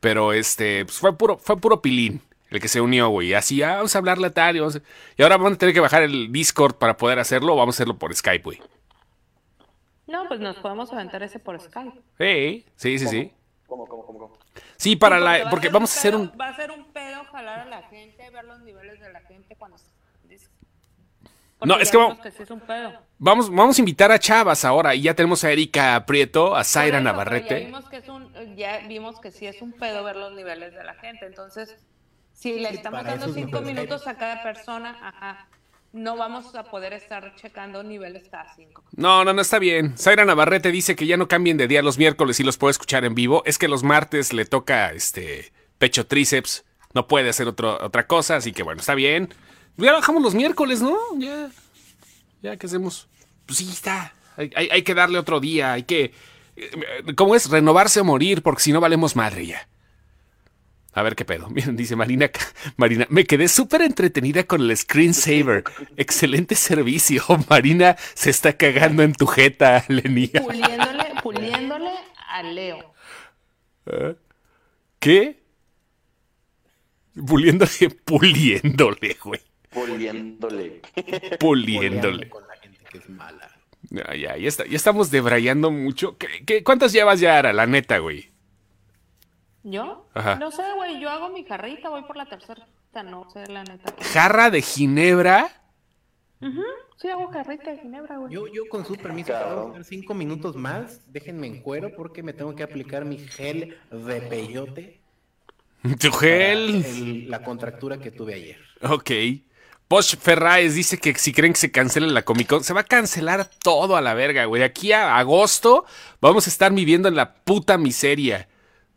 pero este, pues fue puro, fue puro pilín el que se unió, güey. Así, ah, vamos a hablarle a tal y, vamos a- y ahora vamos a tener que bajar el Discord para poder hacerlo o vamos a hacerlo por Skype, güey. No, pues nos podemos aventar ese por Skype. Sí, sí, sí, sí. ¿Cómo, cómo, cómo, cómo? Sí, para Sí, la, porque vamos a hacer pedo- un, Va a ser un pedo jalar a la gente, ver los niveles de la gente cuando se dice. No, Porque es que vamos- que sí es un pedo. vamos, vamos a invitar a chavas ahora y ya tenemos a Erika Prieto, a Zaira eso, pero Ya Navarrete. vimos, que es un, ya vimos que sí es un pedo ver los niveles de la gente. Entonces, si le estamos dando cinco minutos a cada persona, ajá, no vamos a poder estar checando niveles cada cinco. No, no, no está bien. Zaira Navarrete dice que ya no cambien de día los miércoles y los puede escuchar en vivo. Es que los martes le toca este pecho tríceps. No puede hacer otro, otra cosa, así que bueno, está bien. Ya bajamos los miércoles, ¿no? Ya. Ya, ¿qué hacemos? Pues sí, está. Hay que darle otro día. Hay que. eh, ¿Cómo es? Renovarse o morir, porque si no valemos madre ya. A ver qué pedo. Miren, dice Marina. Marina, me quedé súper entretenida con el screensaver. Excelente servicio. Marina se está cagando en tu jeta, Lenía. Puliéndole, puliéndole a Leo. ¿Qué? Puliéndole, puliéndole, güey. Poliéndole. Puliéndole. Con la gente que es mala. Ya, ya, ya, está- ya estamos debrayando mucho. ¿Qué, qué- cuántas llevas ya, Ara? La neta, güey. ¿Yo? Ajá. No sé, güey, yo hago mi jarrita, voy por la tercera. No sé, la neta. Jarra de Ginebra. Sí, hago jarrita de ginebra, güey. Yo, yo con su permiso, puedo hacer cinco minutos más. Déjenme en cuero porque me tengo que aplicar mi gel de peyote. Tu para gel. el- la contractura que tuve ayer. Ok. Posh Ferraes dice que si creen que se cancele la Comic Con, se va a cancelar todo a la verga, güey. De aquí a agosto vamos a estar viviendo en la puta miseria.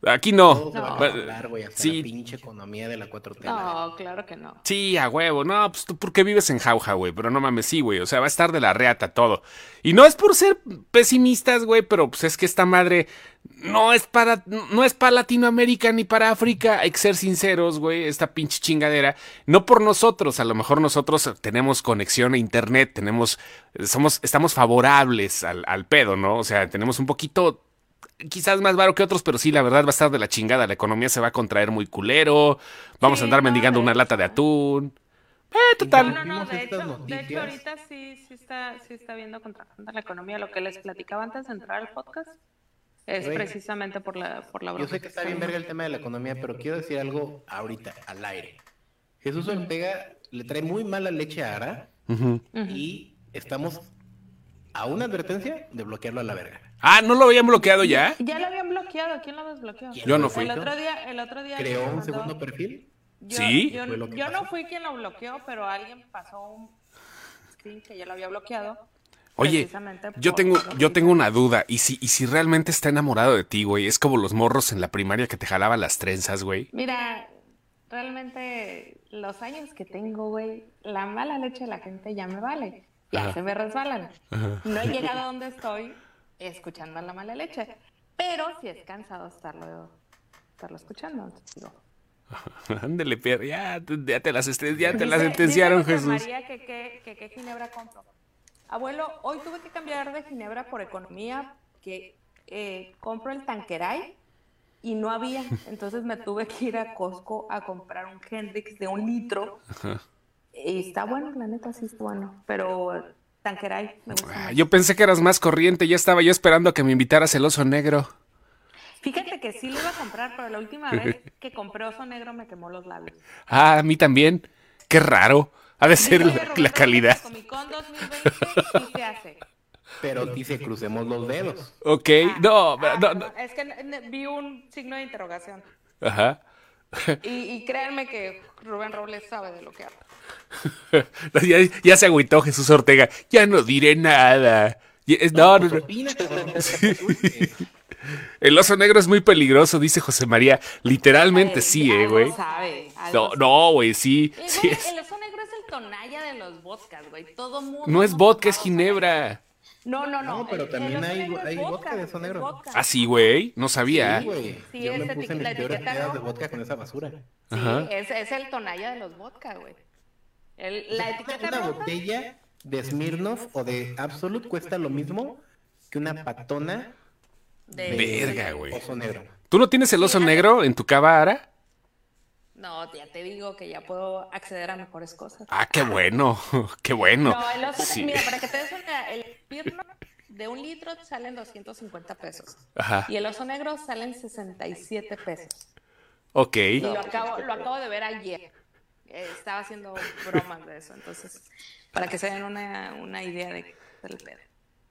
Aquí no. Todo se va a No. güey, hasta Sí. la pinche economía de la 4T. No, claro que no. Sí, a huevo. No, pues tú porque vives en jauja, güey. Pero no mames, sí, güey. O sea, va a estar de la reata todo. Y no es por ser pesimistas, güey, pero pues es que esta madre no es para, no es para Latinoamérica ni para África. Hay que ser sinceros, güey. Esta pinche chingadera. No por nosotros. A lo mejor nosotros tenemos conexión a internet, tenemos, somos, estamos favorables al, al pedo, ¿no? O sea, tenemos un poquito quizás más varo que otros, pero sí, la verdad va a estar de la chingada. La economía se va a contraer muy culero. Vamos Sí, a andar no, mendigando una hecho. lata de atún. Eh, total. No, no, no, de hecho, de hecho ahorita sí, sí está, sí está viendo contrastando la economía. Lo que les platicaba antes de entrar al podcast es precisamente por la, por la Yo sé que está bien verga el tema de la economía, pero quiero decir algo ahorita, al aire. Jesús Ortega le trae muy mala leche a Ara y estamos a una advertencia de bloquearlo a la verga. Ah, ¿no lo habían bloqueado ya? Ya lo habían bloqueado, ¿quién lo desbloqueó? Yo no fui. El otro día, el otro día Creó un mandó- segundo perfil. Yo, ¿Sí? Yo, no fui quien lo bloqueó, pero alguien pasó un screen que ya lo había bloqueado. Oye, yo tengo, yo tengo una duda. ¿Y si, ¿Y si realmente está enamorado de ti, güey? Es como los morros en la primaria que te jalaban las trenzas, güey. Mira, realmente los años que tengo, güey, la mala leche de la gente ya me vale. Ya Ajá. se me resbalan. No he llegado a donde estoy escuchando la mala leche. Pero sí es cansado estarlo, estarlo escuchando. digo, Ándele, perro. Ya, ya te las, ya te las sentenciaron, Jesús. María que qué que, ginebra compro. Abuelo, hoy tuve que cambiar de ginebra por economía, que eh, compro el tanqueray y no había. Entonces me tuve que ir a Costco a comprar un Hendrix de un litro. Y está bueno, la neta sí está bueno. Pero tanqueray me gusta Ah. Yo pensé que eras más corriente. Ya estaba yo esperando a que me invitaras el oso negro. Fíjate que sí lo iba a comprar, pero la última vez que compré oso negro me quemó los labios. Ah, a mí también. Qué raro. Ha de ser la, calidad. Rodríguez, Comic Con 2020 sí se hace. Pero dice crucemos los dedos. Ok, no, Ah, no, no. Es que vi un signo de interrogación. Ajá. Y, y créanme que Rubén Robles sabe de lo que habla. Ya, ya se agüitó Jesús Ortega. Ya no diré nada. No, no, no. El oso negro es muy peligroso, dice José María. Literalmente Ay, sí, eh, güey. No, no, güey, sí. Eh, sí es- El oso negro es el tonalla de los vodkas, güey. Todo mundo. No es vodka, es ginebra. No, no, no. No, pero el- el también oso hay- hay vodka de oso negro. vodka. Ah, sí, güey. No sabía. Sí, güey. Sí, Yo es me puse mis peores de vodka con esa basura. Sí, Ajá. es, es el tonalla de los vodka, güey. El- la etiqueta Una roja. botella de Smirnoff o de Absolut cuesta lo mismo que una patona De... Verga, güey. oso negro. ¿Tú no tienes el oso negro en tu cava, Ara? No, ya te digo que ya puedo acceder a mejores cosas. Ah, qué bueno. Qué bueno. No, el oso, Sí. mira, para que te des una, el Pirno de un litro salen 250 pesos. Ajá. Y el oso negro salen 67 pesos. Ok. Y lo acabo, lo acabo de ver ayer. Eh, estaba haciendo bromas de eso. Entonces, para que se den una, una idea de, del pedo.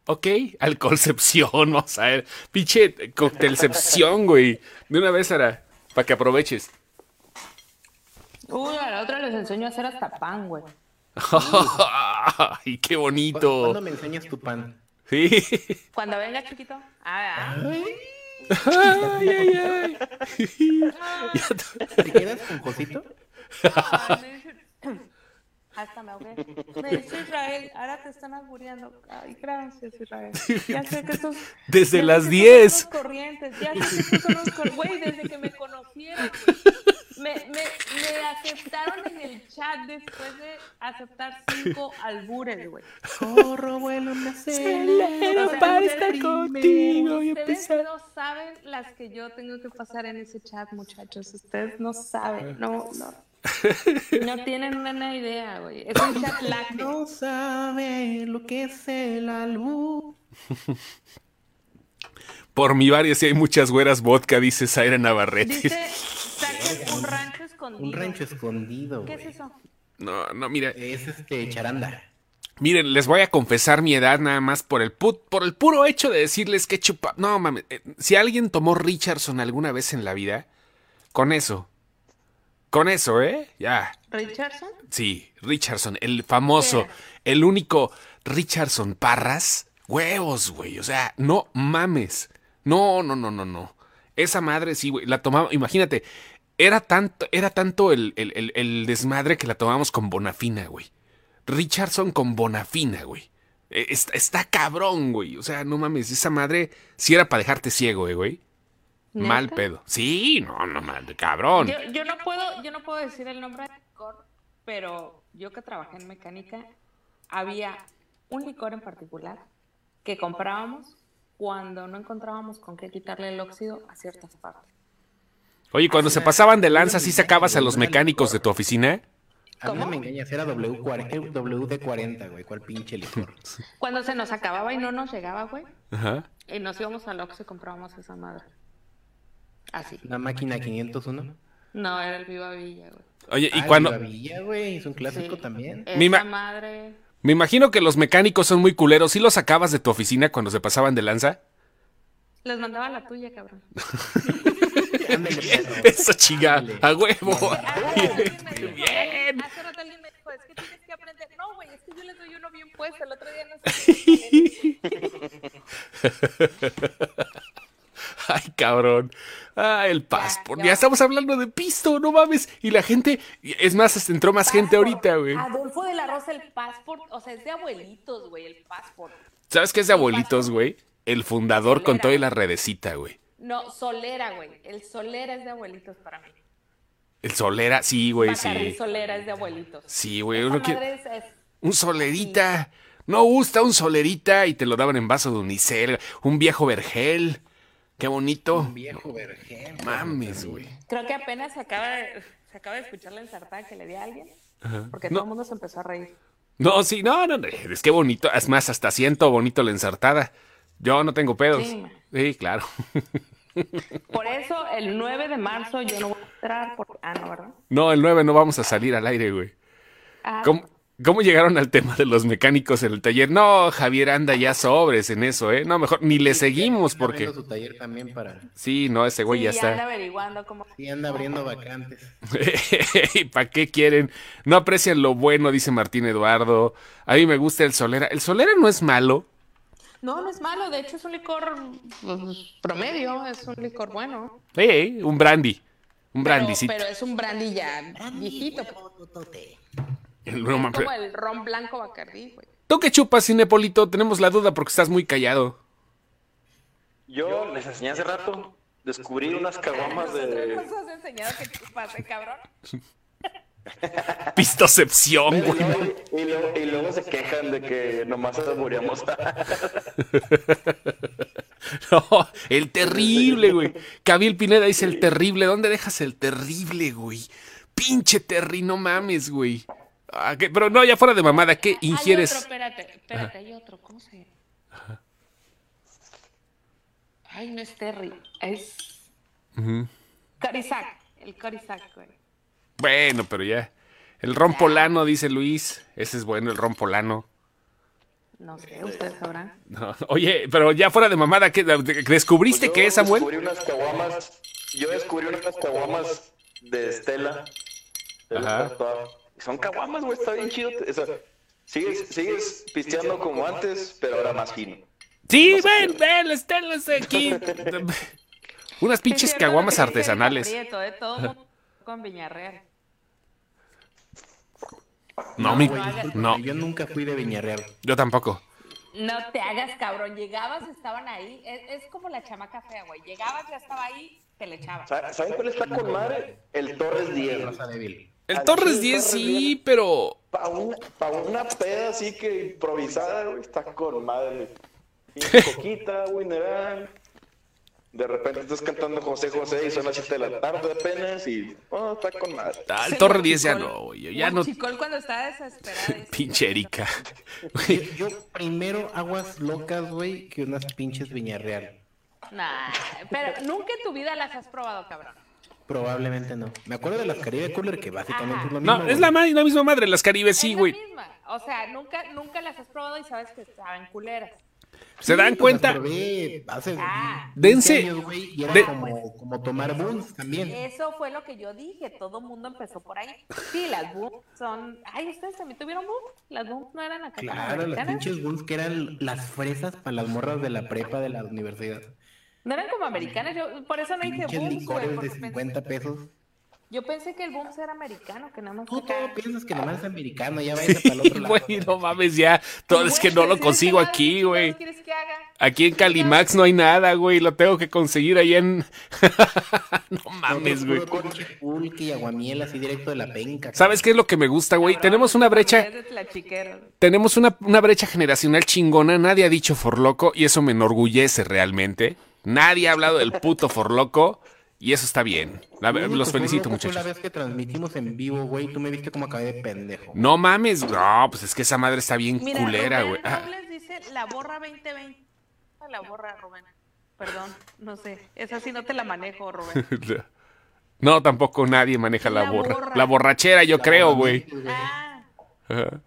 Ok. Alcoholcepción, vamos a ver. Pinche coctelcepción, güey. De una vez, Ara. Para que aproveches. Uy, a la otra les enseño a hacer hasta pan, güey. Ay, qué ¿Cu- bonito. ¿Cuándo me enseñas tu pan? Sí. Cuando venga chiquito. Ah, ah. Ay, ay, ay. Ya ¿Te quedas con cosito? Ay, me dice- Hasta me ahogué. Me dice Israel, ahora te están albureando. Ay, gracias, Israel. Ya sé que estos. Desde las que 10. estos son los corrientes. Ya sé que estos son. Güey, desde que me conocieron. Me, me, me aceptaron en el chat después de aceptar cinco albures, güey. Corro, vuelo, me acelero O sea, para ustedes- estar contigo y Ustedes no saben las que yo tengo que pasar en ese chat, muchachos. Ustedes no saben, no, no. No tienen una idea, güey. Es un chat. No sabe lo que es el albur. Por mi barrio sí hay muchas güeras vodka, dice Zaira Navarrete. Dice, un rancho escondido. Un rancho escondido, ¿Qué es eso? No, no, mira. Es este charanda. Miren, les voy a confesar mi edad nada más por el put, por el puro hecho de decirles que chupa. No mames, eh, si alguien tomó Richardson alguna vez en la vida, con eso. Con eso, ¿eh? Ya. ¿Richardson? Sí, Richardson, el famoso, ¿Qué el único Richardson Parras. Huevos, güey. O sea, no mames. No, no, no, no, no. Esa madre, sí, güey. La tomaba, imagínate, era tanto, era tanto el, el, el, el desmadre que la tomamos con Bonafina, güey. Richardson con Bonafina, güey. Eh, Está, está cabrón, güey. O sea, no mames, esa madre sí era para dejarte ciego, eh, güey. ¿Neta? Mal pedo. Sí, no, no mames, cabrón. Yo, yo no puedo, yo no puedo decir el nombre del licor, pero yo que trabajé en mecánica, había un licor en particular que comprábamos cuando no encontrábamos con qué quitarle el óxido a ciertas partes. Oye, cuando se pasaban de lanza, ¿sí sacabas a los mecánicos de tu oficina? A mí no me engañas, era W40, WD-40, güey. ¿Cuál pinche licor? Cuando se nos acababa y no nos llegaba, güey, Ajá. y nos íbamos al Oxxo y comprábamos esa madre. Así. Una máquina 501. No, era el Viva Villa, güey. Oye, y Ah, cuando. Viva Villa, güey. Es un clásico Sí. también. Esa Mi ma- madre... Me imagino que los mecánicos son muy culeros. ¿Sí los sacabas de tu oficina cuando se pasaban de lanza? Les mandaba la tuya, cabrón. Perro. Eso Ándale. a huevo. Dijo, Bien. Hace rato alguien me dijo, es que tienes que aprender. No, güey, es que yo les doy uno bien puesto. El otro día no sé. Ay, cabrón. Ah, el passport. ya estamos hablando de pisto, no mames. Y la gente, es más, entró más gente ahorita, güey. Adolfo de la Rosa, el passport. O sea, es de abuelitos, güey, el passport. ¿Sabes qué es de abuelitos, güey? El fundador con todo y la redecita, güey. No, Solera, güey. El Solera es de abuelitos para mí. El solera, sí, güey, sí. Solera es de abuelitos. Sí, güey. Uno quiere- madre es- es- Un solerita. No gusta un solerita y te lo daban en vaso de unicel. Un viejo vergel. Qué bonito. Un viejo vergel. Mames, güey. Creo que apenas se acaba de, se acaba de escuchar la ensartada que le di a alguien. Porque No. todo el mundo se empezó a reír. No, sí, no, no, no, es que bonito. Es más, hasta siento bonito la ensartada. Yo no tengo pedos. Sí. Sí, claro. Por eso, el 9 de marzo yo no voy a entrar. Por... Ah, no, ¿verdad? No, el 9 no vamos a salir al aire, güey. Ah, ¿Cómo, cómo llegaron al tema de los mecánicos en el taller? No, Javier anda ya sobres en eso, ¿eh? No, mejor ni le seguimos Anda porque... abriendo su taller también para... Sí, no, ese güey sí, ya anda está. averiguando cómo. Sí, anda abriendo vacantes. ¿Y para qué quieren? No aprecian lo bueno, dice Martín Eduardo. A mí me gusta el Solera. El Solera no es malo. No, no es malo. De hecho, es un licor pues, promedio. Es un licor bueno. Eh, un brandy. Un Pero, brandycito. pero es un brandy ya viejito. El- Es como el ron blanco Bacardí, güey. ¿Tú qué chupas, Cinepolito? Tenemos la duda porque estás muy callado. Yo les enseñé hace rato, descubrí unas caguamas de... nos has enseñado que chupas, ¿eh, cabrón? Pistocepción, güey. y luego- y luego se quejan de que nomás albureamos. No, el terrible, güey. Cabil Pineda dice el terrible. ¿Dónde dejas el terrible, güey? Pinche Terry, no mames, güey. Ah, ¿qué? Pero no, ya fuera de mamada, ¿qué Hay otro, ingieres? espérate, espérate, hay otro. ¿Cómo se llama? Ay, no es Terry. Es. Carizac. El Carizac, güey. Bueno, pero ya. El ron polano, dice Luis. Ese es bueno, el ron polano. No sé, ustedes sabrán. No, Oye, pero ya fuera de mamada, ¿qué? ¿descubriste Yo qué es, Samuel? Descubrí unas caguamas. Yo descubrí unas caguamas de Estela. de Ajá. todas- Son caguamas, güey, está bien chido. O sea, sigues, sigues pisteando como antes, pero ahora más fino. Sí, ven, ven, están los aquí. Unas pinches caguamas artesanales. ¿eh? Todo mundo con Viñarreal. No, mi, no, Yo nunca fui de Viñarreal. yo tampoco. No te hagas cabrón. Llegabas, estaban ahí. Es, es como la chamaca fea, güey. Llegabas, ya estaba ahí, te le echabas. Sa- ¿Saben cuál está con madre? El Torres 10. Rosa débil. El Al Torres chile, 10 Torres sí, 10. pero Para una, pa' una peda así que improvisada, güey, está con madre. Pinche coquita, mineral. De repente estás cantando José José y son las 7 de la tarde apenas y oh, está con madre. ah, el Torres 10 ya no, güey. yo Ya no. Chicol cuando estaba desesperada. Pinche Erika. Yo, yo primero aguas locas, güey, que unas pinches Viñarreal. Nah, pero nunca en tu vida las has probado, cabrón. Probablemente no. Me acuerdo de las Caribe Cooler, que básicamente es lo mismo. No, es güey. la, ma- la misma madre, las Caribes sí, Es la güey. misma. O sea, nunca, nunca las has probado y sabes que saben culeras. ¿Se dan Pues cuenta? las probé hace Ah. 20 Dense- años, güey, y era de- como, como tomar buns también. Eso fue lo que yo dije. Todo mundo empezó por ahí. Sí, las boom son. Ay, ustedes también tuvieron boom. Las boom no eran acá Claro, las pinches buns que eran las fresas para las morras de la prepa de la universidad. No eran como americanas, yo por eso no dije booms, güey, licores de porque pensé- 50 pesos. Yo pensé que el booms era americano, que nada más Tú todo piensas que nomás es americano, ya vayas para el otro lado. Güey, no mames ya. Todo es que no lo si consigo aquí, nada, güey. ¿qué quieres que haga? Aquí en Calimax no hay nada, güey. Lo tengo que conseguir ahí en. no mames, güey. Pulque y aguamiel así directo de la penca. ¿Sabes qué es lo que me gusta, güey? Tenemos una brecha. Tenemos una, una brecha generacional chingona. Nadie ha dicho forloco y eso me enorgullece realmente. Nadie ha hablado del puto forloco y eso está bien. La- los felicito, fue La muchachos. vez que transmitimos en vivo, güey, tú me viste cómo acabé de pendejo. No mames. No, pues es que esa madre está bien Mira, culera, güey. Ah, dice la borra 2020. La borra, Rubén. Perdón, no sé. Esa sí no te la manejo, Rubén. No, tampoco nadie maneja la La borra. borra. La borrachera, yo creo, güey. Ah, Ajá.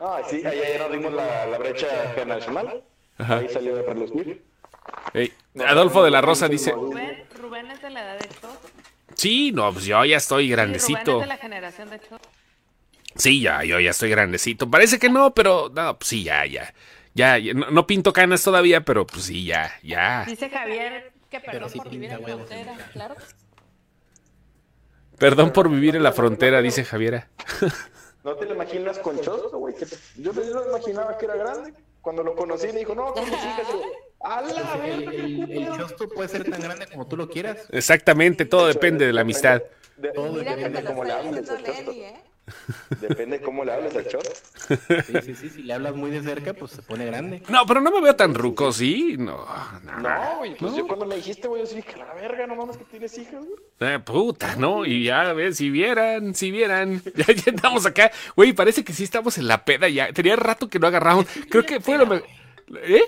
Ah, sí, ahí ayer nos dimos la, la brecha generacional. Ajá. Ahí salió de relucir. Ey, Adolfo de la Rosa dice, Rubén, Rubén es de la edad de Cho. sí, no, pues yo ya estoy Sí, Rubén grandecito. es de la generación de Cho. Sí, ya, yo ya estoy grandecito. Parece que no, pero no, pues sí, ya, ya. Ya, ya, no, no pinto canas todavía, pero pues sí, ya, ya. Dice Javier que perdón sí por vivir en huevos, frontera. Claro. Perdón por vivir en la frontera, dice Javiera. ¿No te lo imaginas con Chosto, güey? Yo me lo imaginaba que era grande. Cuando lo conocí me dijo, no, con mis hijas. Y yo, ¡A la El, verga! el, puede ser tan grande como tú lo quieras. Exactamente, todo depende de la amistad. De- Todo depende lo cómo le hables Depende cómo le hables al Chosto. Sí, sí, sí, si le hablas muy de cerca, pues se pone grande. No, pero no me veo tan ruco, ¿sí? No, no. No, güey, pues yo cuando me dijiste, güey, yo sí dije, la verga, no mames que tienes hijas, güey. Eh, puta, ¿no? Y ya, ves, si vieran, si vieran. Ya, ya estamos acá. Güey, parece que sí estamos en la peda ya. Tenía rato que no agarramos. Creo que fue lo mejor. ¿Eh?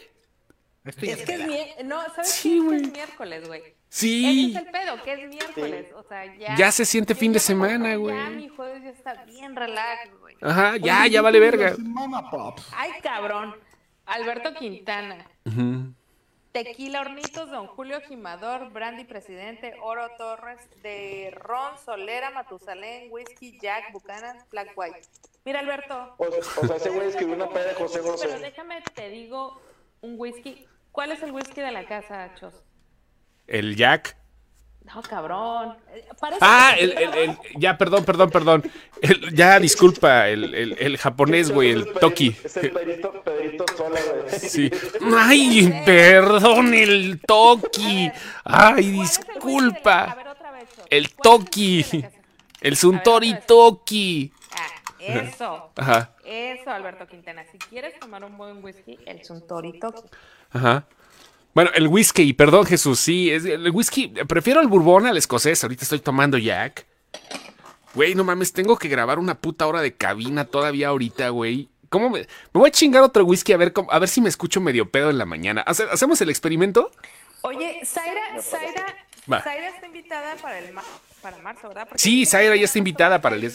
Estoy Es que es miércoles. No, ¿sabes Sí, qué? Es que es miércoles, güey. Sí. Ese es el pedo, que es miércoles. O sea, ya. Ya se siente fin de semana, güey. Ya mi jueves ya está bien relax, güey. Ajá, ya, ya vale verga. Pops. Ay, cabrón. Alberto Quintana. Tequila Hornitos, Don Julio Jimador, Brandy Presidente, Oro Torres, de Ron, Solera, Matusalén, Whisky, Jack, Buchanan, Black White. Mira, Alberto. O, o sea, ese güey escribió una peda de José Pero José. déjame te digo un whisky. ¿Cuál es el whisky de la casa, Chos? El Jack. No, cabrón. Parece Ah, que- el, el, el- ya, perdón, perdón, perdón. El- ya, disculpa, el, el, el japonés, güey, el Toki. Es el Pedrito, Pedrito Sola, güey. Sí. Ay, perdón, el Toki. Ay, ¿Cuál es el whisky de la- A disculpa. ver, otra vez. El ¿Cuál es Toki. El vez. Toki. Ah, eso. Ajá, Eso, Alberto Quintana. Si quieres tomar un buen whisky, el Suntory Toki. ajá. Bueno, el whisky, perdón, Jesús, sí, es el whisky. Prefiero el bourbon al escocés. Ahorita estoy tomando Jack. Güey, no mames, tengo que grabar una puta hora de cabina todavía ahorita, güey. ¿Cómo me, me voy a chingar otro whisky a ver, cómo- a ver si me escucho medio pedo en la mañana? ¿Hace- ¿Hacemos el experimento? Oye, Zaira, Zaira, Va. Zaira está invitada para el ma- para marzo, ¿verdad? Porque Sí, Zaira ya está invitada para el...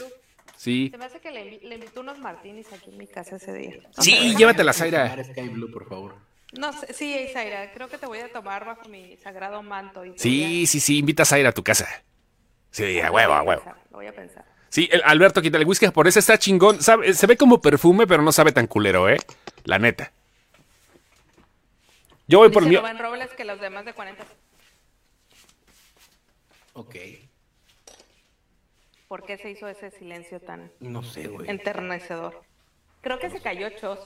Sí. Se me hace que le, le invitó unos martinis aquí en mi casa ese día. Sí, llévatela, Zaira. Sky Blue, por favor. No sé, sí, Zaira, creo que te voy a tomar bajo mi sagrado manto. Y Sí, sí, sí, invita a Zaira a tu casa. Sí, a huevo, a huevo. pensar, Lo voy a pensar. Sí, el Alberto, quita el whisky japonés está chingón. Sabe- se ve como perfume, pero no sabe tan culero, ¿eh? La neta. Yo voy por. Rubén Robles que los demás de 40. Ok. ¿Por qué se hizo ese silencio tan No sé, güey. enternecedor? Creo que se cayó Chos.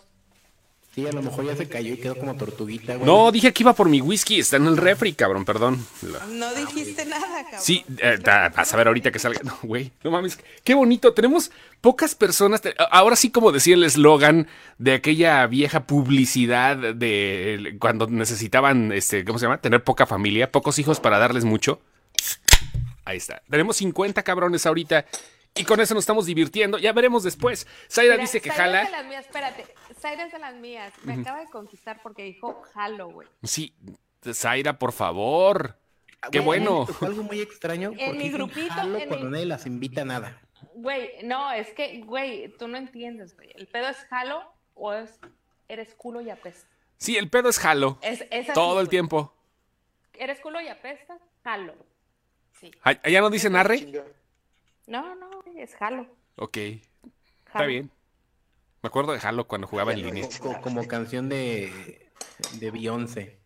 Sí, a lo mejor ya se cayó y quedó como tortuguita, güey. No, dije que iba por mi whisky. Está en el refri, cabrón, perdón. No dijiste nada, cabrón. Sí, eh, da- vas a ver ahorita que salga. No, güey, no mames. Qué bonito. Tenemos pocas personas. Ahora sí, como decía el eslogan de aquella vieja publicidad de cuando necesitaban, este, ¿cómo se llama? Tener poca familia, pocos hijos para darles mucho. Ahí está. Tenemos 50 cabrones ahorita. Y con eso nos estamos divirtiendo. Ya veremos después. Zaira Mira, dice que Zaira jala. las mías, espérate. Zaira es de las mías. Me acaba de conquistar porque dijo jalo, güey. Sí, Zaira, por favor. Qué Güey, bueno. algo muy extraño. En mi grupito, jalo en cuando mi- nadie las invita a nada. Güey, no, es que, güey, tú no entiendes, güey. ¿El pedo es jalo o es eres culo y apestas? Sí, el pedo es jalo. Es, es así, Todo el güey. tiempo. ¿Eres culo y apestas? Jalo. Sí. ¿Ay- ¿Allá no dicen arre? No, no, güey, es jalo. Ok, está Jalo. bien. Me acuerdo de Halo cuando jugaba en línea. Co- co- como canción de, de Beyoncé.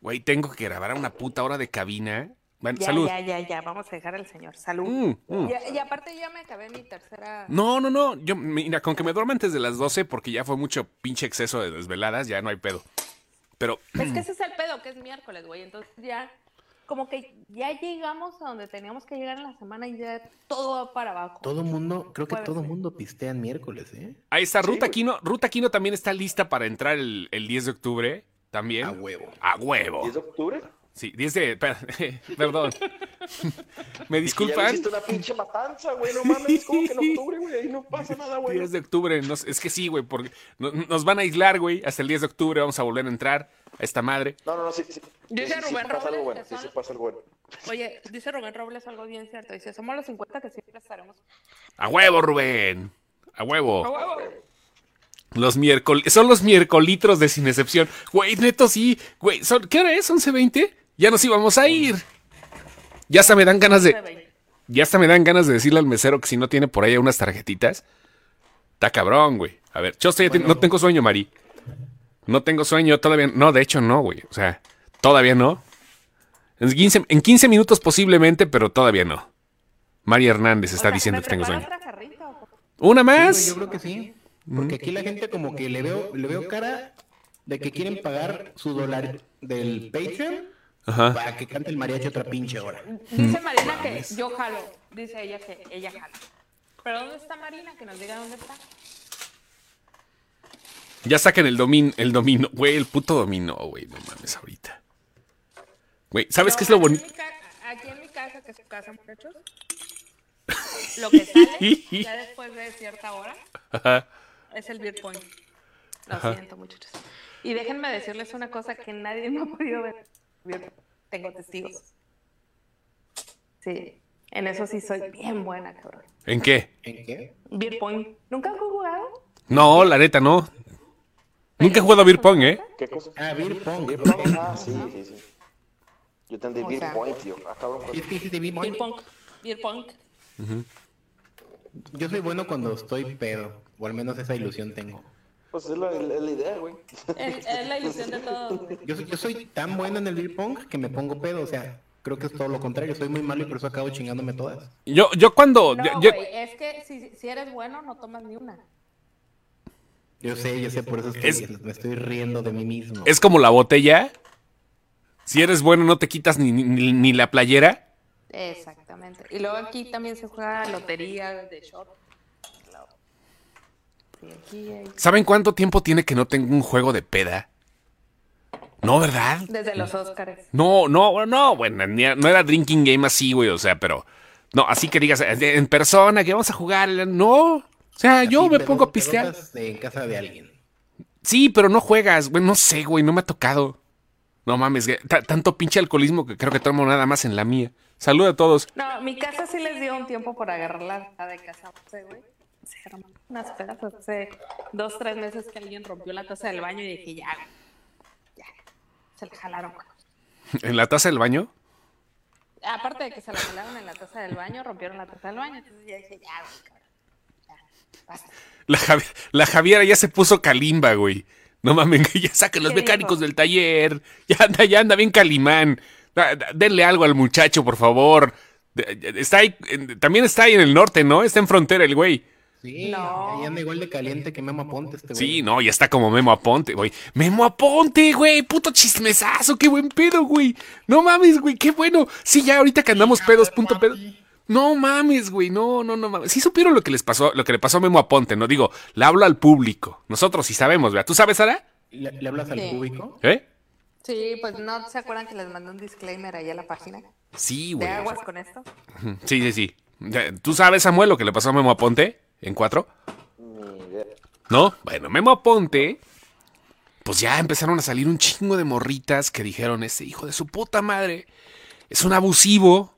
Güey, tengo que grabar a una puta hora de cabina. Bueno, Ya, salud. ya, ya, ya, vamos a dejar al señor. Salud. Mm, mm. Y aparte ya me acabé mi tercera... No, no, no. Yo, mira, con que me duerma antes de las 12, porque ya fue mucho pinche exceso de desveladas, ya no hay pedo. Pero, Es que ese es el pedo, que es miércoles, güey. Entonces ya, como que ya llegamos a donde teníamos que llegar en la semana y ya todo va para abajo. Todo mundo, creo que Puede todo ser. mundo pistea en miércoles, ¿eh? ahí está, Ruta güey. Quino. Ruta Quino también está lista para entrar el, el 10 de octubre. También. A huevo. A huevo. ¿10 de octubre? Sí, 10 de. Perdón. ¿Me disculpan? hiciste una pinche matanza, güey. No mames, como que en octubre, güey. Ahí no pasa nada, güey. 10 de octubre, nos- es que sí, güey, porque no- nos van a aislar, güey, hasta el 10 de octubre vamos a volver a entrar esta madre. No, no, no, sí, sí. Dice Sí, sí, Rubén pasa algo Robles bueno. Sí, son- sí pasa algo bueno. Oye, dice Rubén Robles algo bien cierto. Dice, somos los 50 que siempre estaremos... A huevo, Rubén. A huevo. Los miércoles, son los miércolitros de sin excepción. Güey, neto, sí. Güey, son, ¿qué hora es? ¿11.20? Ya nos íbamos a ir. Ya hasta me dan ganas de. Ya hasta me dan ganas de decirle al mesero que si no tiene por ahí unas tarjetitas. Está cabrón, güey. A ver, yo estoy, no tengo sueño, Mari. No tengo sueño todavía. No, de hecho no, güey. O sea, todavía no. En 15, en 15 minutos posiblemente, pero todavía no. Mari Hernández está diciendo que tengo sueño. ¿Una más? yo creo que sí. Porque aquí la gente como que le veo, le veo cara de que quieren pagar su dólar del Patreon Ajá. para que cante el mariachi otra pinche hora. Dice Marina que yo jalo. Dice ella que ella jala. ¿Pero dónde está Marina? Que nos diga dónde está. Ya saquen el domin, el domino. Güey, el puto domino, güey. No mames ahorita. Güey, ¿sabes qué es lo bonito? Aquí en mi casa, que es su casa, muchachos. Lo que sale ya después de cierta hora Ajá. es el beer point. Lo siento, muchachos. Y déjenme decirles una cosa que nadie me ha podido ver. Tengo testigos. Sí, en eso sí soy bien buena, cabrón. ¿En qué? ¿En qué? Beer point. ¿Nunca han jugado? No, la neta, no. Nunca he jugado a Beer Pong, ¿eh? ¿Qué cosa? Ah, Beer Pong. Beer pong. Ah, sí, sí, sí. Yo entendí Beer Point, tío. Ah, cabrón. Es que dijiste Beer Beer Pong. pong. Beer pong. Yo soy bueno cuando estoy pedo, o al menos esa ilusión tengo. Pues es la, es la idea, güey. Es, es la ilusión de güey. Yo, soy- yo soy tan bueno en el beer pong que me pongo pedo, o sea, creo que es todo lo contrario, soy muy malo y por eso acabo chingándome todas. Yo, yo cuando. No, yo- yo- güey, es que si, si eres bueno, no tomas ni una. Yo sé, yo sé, por eso estoy- Es- me estoy riendo de mí mismo. es como la botella. Si eres bueno, no te quitas ni, ni, ni la playera. Exactamente. Y luego aquí también se juega lotería de short. ¿Saben cuánto tiempo tiene que no tengo un juego de peda? No, ¿verdad? Desde los Óscares. No, no, no, bueno, no era drinking game así, güey, o sea, pero. No, así que digas, en persona, que vamos a jugar. No. O sea, yo me pongo a pistear. En casa de alguien. Sí, pero no juegas, güey, no sé, güey, no me ha tocado. No mames, tanto pinche alcoholismo que creo que tomo nada más en la mía. Salud a todos. No, mi casa sí les dio un tiempo por agarrar la la de casa, güey. Se armaron unas pedas hace dos, tres meses que alguien rompió la taza del baño y dije, ya, güey, ya. Se le jalaron. güey. ¿En la taza del baño? Aparte de que se la jalaron en la taza del baño, rompieron la taza del baño. Entonces ya dije, ya, güey. La, Javi- la Javiera ya se puso calimba, güey. No mames, ya saquen los ¿Qué mecánicos dijo? del taller. Ya anda, ya anda bien calimán. Da- da- Denle algo al muchacho, por favor. Está ahí, también está ahí en el norte, ¿no? Está en frontera el güey. Sí, No. ahí anda igual de caliente que Memo Aponte este güey. Sí, no, ya está como Memo Aponte, güey. Memo Aponte, güey, puto chismesazo, qué buen pedo, güey. No mames, güey, qué bueno. Sí, ya ahorita que andamos pedos, punto pedo. No mames, güey, no, no, no mames. Sí supieron lo que les pasó, lo que le pasó a Memo Aponte, no digo, le hablo al público. Nosotros sí sabemos, ¿verdad? ¿Tú sabes, Sara? ¿Le, le hablas al público? ¿Eh? Sí, pues no se acuerdan que les mandé un disclaimer ahí a la página. Sí, De güey. aguas con esto. Sí, sí, sí. ¿Tú sabes, Samuel, lo que le pasó a Memo Aponte en cuatro? ¿No? Bueno, Memo Aponte, pues ya empezaron a salir un chingo de morritas que dijeron, ese hijo de su puta madre es un abusivo.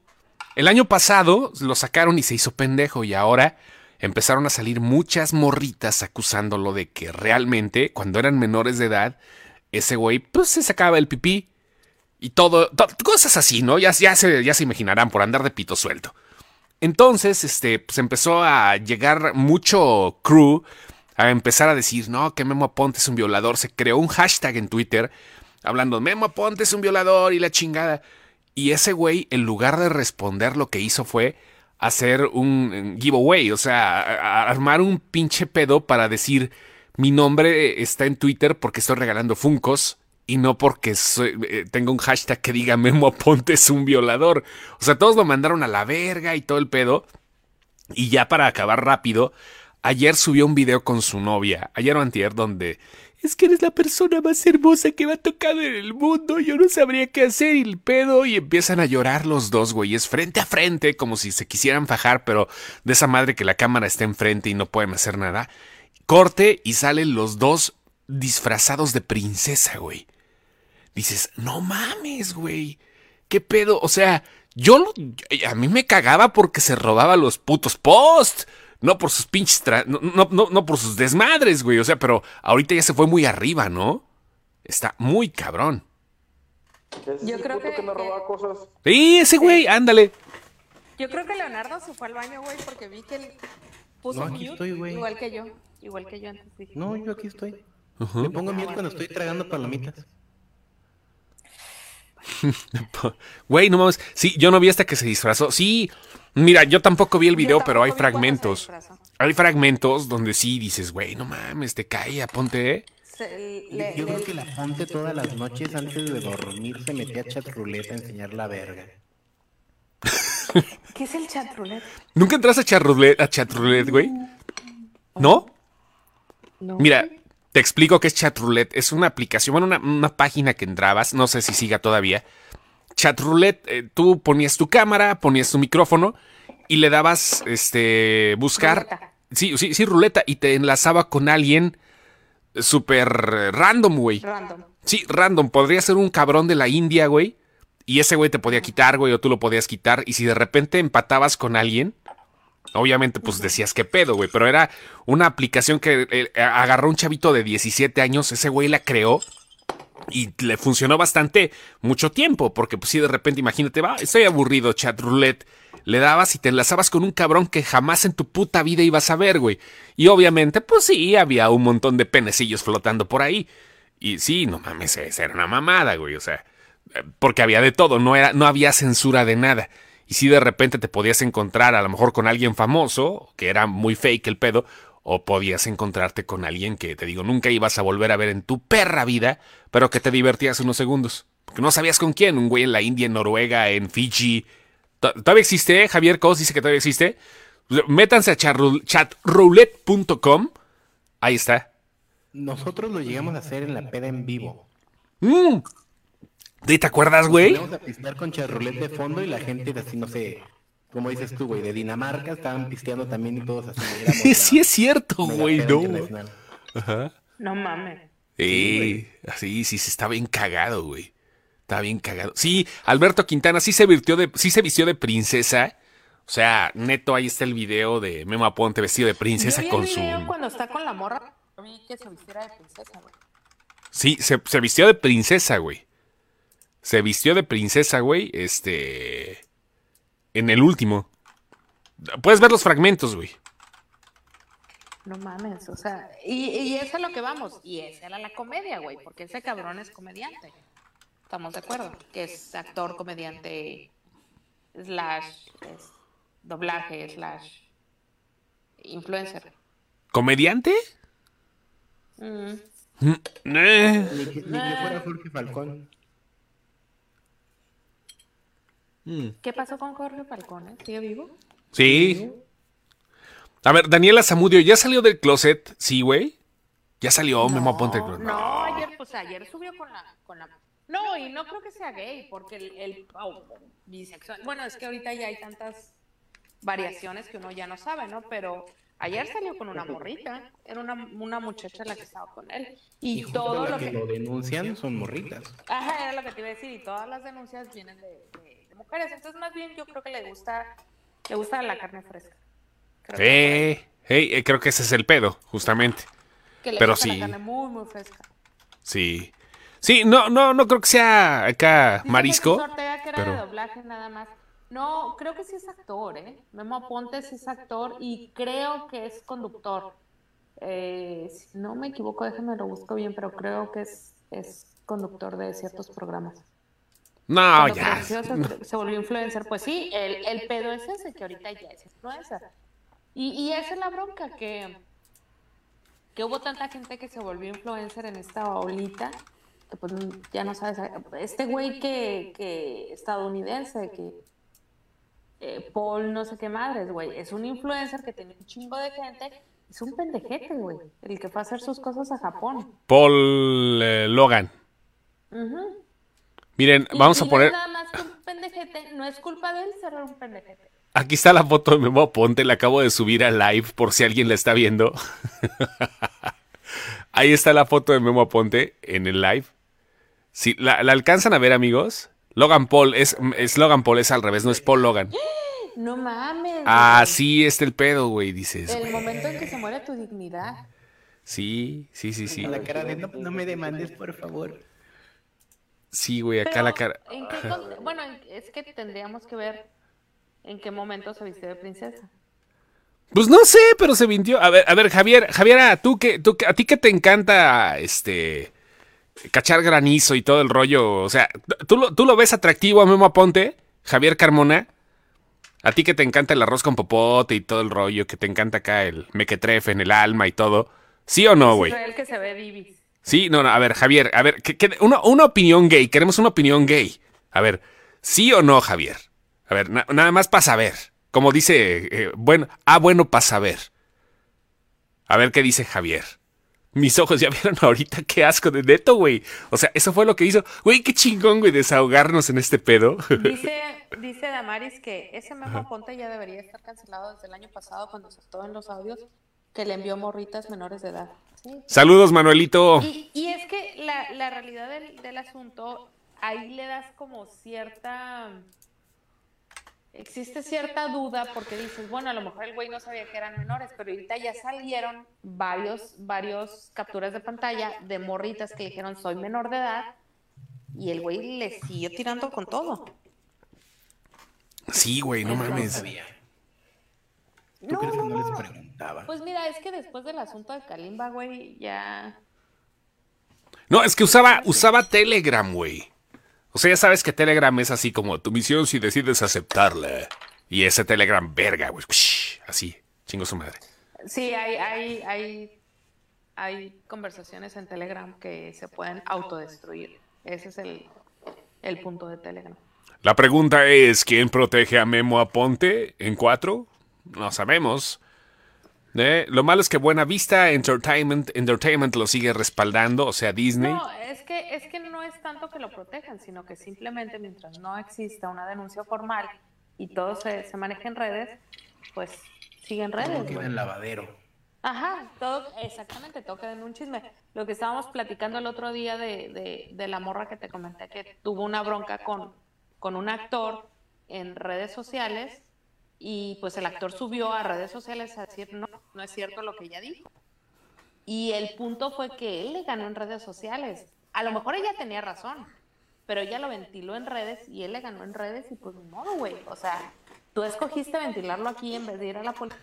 El año pasado lo sacaron y se hizo pendejo y ahora empezaron a salir muchas morritas acusándolo de que realmente, cuando eran menores de edad, ese güey pues se sacaba el pipí y todo, to- cosas así, ¿no? Ya, ya, se, ya se imaginarán por andar de pito suelto. Entonces, este, pues empezó a llegar mucho crew a empezar a decir, no, que Memo Aponte es un violador. Se creó un hashtag en Twitter hablando, Memo Aponte es un violador y la chingada. Y ese güey, en lugar de responder, lo que hizo fue hacer un giveaway, o sea, armar un pinche pedo para decir, mi nombre está en Twitter porque estoy regalando Funcos y no porque eh, tenga un hashtag que diga Memo Aponte es un violador. O sea, todos lo mandaron a la verga y todo el pedo. Y ya para acabar rápido, ayer subió un video con su novia, ayer o antier, donde es que eres la persona más hermosa que me ha tocado en el mundo, yo no sabría qué hacer y el pedo y empiezan a llorar los dos güeyes frente a frente como si se quisieran fajar, pero de esa madre que la cámara está enfrente y no pueden hacer nada. Corte y salen los dos disfrazados de princesa, güey dices, no mames, güey. ¿Qué pedo? O sea, yo a mí me cagaba porque se robaba los putos post. No por sus pinches. No, no, no, por sus desmadres, güey. O sea, pero ahorita ya se fue muy arriba, ¿no? Está muy cabrón. Yo creo que, me robaba cosas. Sí, ese güey, ándale. Yo creo que Leonardo se fue al baño, güey, porque vi que él puso no, aquí estoy, güey. igual que yo. Igual que yo antes dije. No, yo aquí estoy. Me pongo miedo cuando estoy tragando palomitas. Güey, no mames. Sí, yo no vi hasta que se disfrazó. Sí, mira, yo tampoco vi el video, pero hay fragmentos. Hay fragmentos donde sí dices, güey, no mames, te cae, ponte. yo creo que la ponte todas las noches antes de dormir se metía a chat roulette a enseñar la verga. ¿Qué es el chat roulette? ¿Nunca entras a chat roulette, a chat roulette, güey? ¿No? No. Mira, te explico qué es Chatroulette. Es una aplicación, bueno, una, página que entrabas, no sé si siga todavía. Chatroulette, eh, tú ponías tu cámara, ponías tu micrófono y le dabas, este, buscar. Sí, sí, sí, ruleta. Y te enlazaba con alguien súper random, güey. Random. Sí, random. Podría ser un cabrón de la India, güey. Y ese güey te podía quitar, güey, o tú lo podías quitar. Y si de repente empatabas con alguien, Obviamente, pues decías qué pedo, güey, pero era una aplicación que eh, agarró un chavito de 17 años, ese güey la creó y le funcionó bastante mucho tiempo, porque pues si de repente, imagínate, va, estoy aburrido, chat roulette, le dabas y te enlazabas con un cabrón que jamás en tu puta vida ibas a ver, güey. Y obviamente, pues sí, había un montón de penecillos flotando por ahí. Y sí, no mames, esa era una mamada, güey, o sea, eh, porque había de todo, no, era, no había censura de nada. Y si de repente te podías encontrar a lo mejor con alguien famoso, que era muy fake el pedo, o podías encontrarte con alguien que te digo nunca ibas a volver a ver en tu perra vida, pero que te divertías unos segundos. Porque no sabías con quién, un güey en la India, en Noruega, en Fiji. ¿Todavía existe? Javier Cos dice que todavía existe. Métanse a chatroulette.com. Ahí está. Nosotros lo llegamos a hacer en la peda en vivo. Mm. ¿Te acuerdas, güey? Vamos a pistear con charrolet de fondo y la gente así, no sé, como dices tú, güey, de Dinamarca estaban pisteando también y todos así. sí es cierto, güey, no. Ajá. No mames. Sí, así, sí, sí, está bien cagado, güey. Está bien cagado. Sí, Alberto Quintana sí se vistió de, sí se vistió de princesa. O sea, neto, ahí está el video de Memo Aponte vestido de princesa con su. cuando está con la morra, vi que se vistiera de princesa, güey. Sí, se, se vistió de princesa, güey. Se vistió de princesa, güey, este... En el último. Puedes ver los fragmentos, güey. No mames, o sea, y, y eso es lo que vamos. Y esa era la comedia, güey, porque ese cabrón es comediante. Estamos de acuerdo, que es actor, comediante, slash, doblaje, slash, influencer. ¿Comediante? Mm. Mm, eh. Ni que, fuera Jorge Falcón. Mm. ¿Qué pasó con Jorge Falcón? ¿Sigue vivo? Sí. A ver, Daniela Zamudio, ¿ya salió del closet? Sí, güey. ¿Ya salió? No, Memo Ponte. No, no, ayer, pues ayer subió con la, con la... No, y no creo que sea gay, porque el, el bisexual... Bueno, es que ahorita ya hay tantas variaciones que uno ya no sabe, ¿no? Pero Ayer salió con una morrita, era una, una muchacha la que estaba con él. Y, todo lo que, lo denuncian son morritas. Ajá, era lo que te iba a decir, y todas las denuncias vienen de, mujeres. Entonces, más bien yo creo que le gusta, le gusta la carne fresca. Creo que, eh, creo que ese es el pedo, justamente. Que le Pero gusta sí. la carne muy, muy fresca. Sí. Sí, no, no, no creo que sea acá marisco. Que que era de doblaje nada más. No, creo que sí es actor, ¿eh? Memo Aponte sí es actor y creo que es conductor. Eh, si no me equivoco, déjame lo busco bien, pero creo que es, es conductor de ciertos programas. No, Cuando ya. creció, se, volvió influencer. Pues sí, el, el pedo es ese, que ahorita ya es influencer. Y, y esa es la bronca, que, que hubo tanta gente que se volvió influencer en esta olita, que pues ya no sabes. Este güey que, que estadounidense, que eh, Paul no sé qué madres, güey, es un influencer que tiene un chingo de gente. Es un pendejete, güey, el que fue a hacer sus cosas a Japón. Paul eh, Logan. Miren, Y- vamos y a no poner. es nada más que un pendejete, no es culpa de él ser un pendejete. Aquí está la foto de Memo Aponte, la acabo de subir a live por si alguien la está viendo. Ahí está la foto de Memo Aponte en el live. Si la, la alcanzan a ver, amigos. Logan Paul es, es Logan Paul, es al revés, no es Paul Logan. No mames. Ah, güey. sí, este el pedo, güey, dices. El momento en que se muere tu dignidad. Sí, sí, sí, sí. La cara de no, no me demandes, por favor. Sí, güey, acá Pero, la cara. ¿en qué con- Bueno, en- es que tendríamos que ver en qué momento se vistió de princesa. Pues no sé, pero se vintió. A ver, a ver, Javier, Javiera, tú que, tú que- a ti que te encanta este cachar granizo y todo el rollo, o sea, ¿tú lo, tú lo ves atractivo a Memo Aponte, Javier Carmona? A ti que te encanta el arroz con popote y todo el rollo, que te encanta acá el mequetrefe en el alma y todo. ¿Sí o no, güey? Israel que se ve divis. Sí, no, no, a ver, Javier, a ver, que- que- una, una opinión gay, queremos una opinión gay. A ver, ¿sí o no, Javier? A ver, na- nada más para saber. Como dice, eh, bueno, ah, bueno, para saber. A ver qué dice Javier. Mis ojos ya vieron ahorita qué asco de neto, güey. O sea, eso fue lo que hizo. Güey, qué chingón, güey, desahogarnos en este pedo. Dice, dice Damaris que ese Memo Ponte ya debería estar cancelado desde el año pasado cuando aceptó en los audios que le envió morritas menores de edad. Sí. Saludos, Manuelito. Y, y es que la, la realidad del, del asunto, ahí le das como cierta... Existe cierta duda porque dices, bueno, a lo mejor el güey no sabía que eran menores, pero ahorita ya salieron varios, varios capturas de pantalla de morritas que dijeron soy menor de edad y el güey le siguió tirando con todo. Sí, güey, no mames. sabía. ¿Tú No, crees que no, no les no. Pues mira, es que después del asunto de Kalimba, güey, ya... No, es que usaba, usaba Telegram, güey. O sea, ya sabes que Telegram es así como tu misión si decides aceptarla. Y ese Telegram, verga, güey. Así, chingo su madre. Sí, hay, hay, hay, hay conversaciones en Telegram que se pueden autodestruir. Ese es el, el punto de Telegram. La pregunta es, ¿quién protege a Memo Aponte en cuatro? No sabemos. Eh, Lo malo es que Buena Vista Entertainment, Entertainment lo sigue respaldando, o sea, Disney. No, es que, es que no es tanto que lo protejan, sino que simplemente mientras no exista una denuncia formal y todo se, se maneje en redes, pues sigue en redes. Queda güey. en lavadero. Ajá, todo, exactamente, todo queda en un chisme. Lo que estábamos platicando el otro día de, de, de la morra que te comenté que tuvo una bronca con, con un actor en redes sociales y pues el actor subió a redes sociales a decir no, no es cierto lo que ella dijo. Y el punto fue que él le ganó en redes sociales. A lo mejor ella tenía razón, pero ella lo ventiló en redes y él le ganó en redes y pues modo, güey. O sea, tú escogiste ventilarlo aquí en vez de ir a la policía.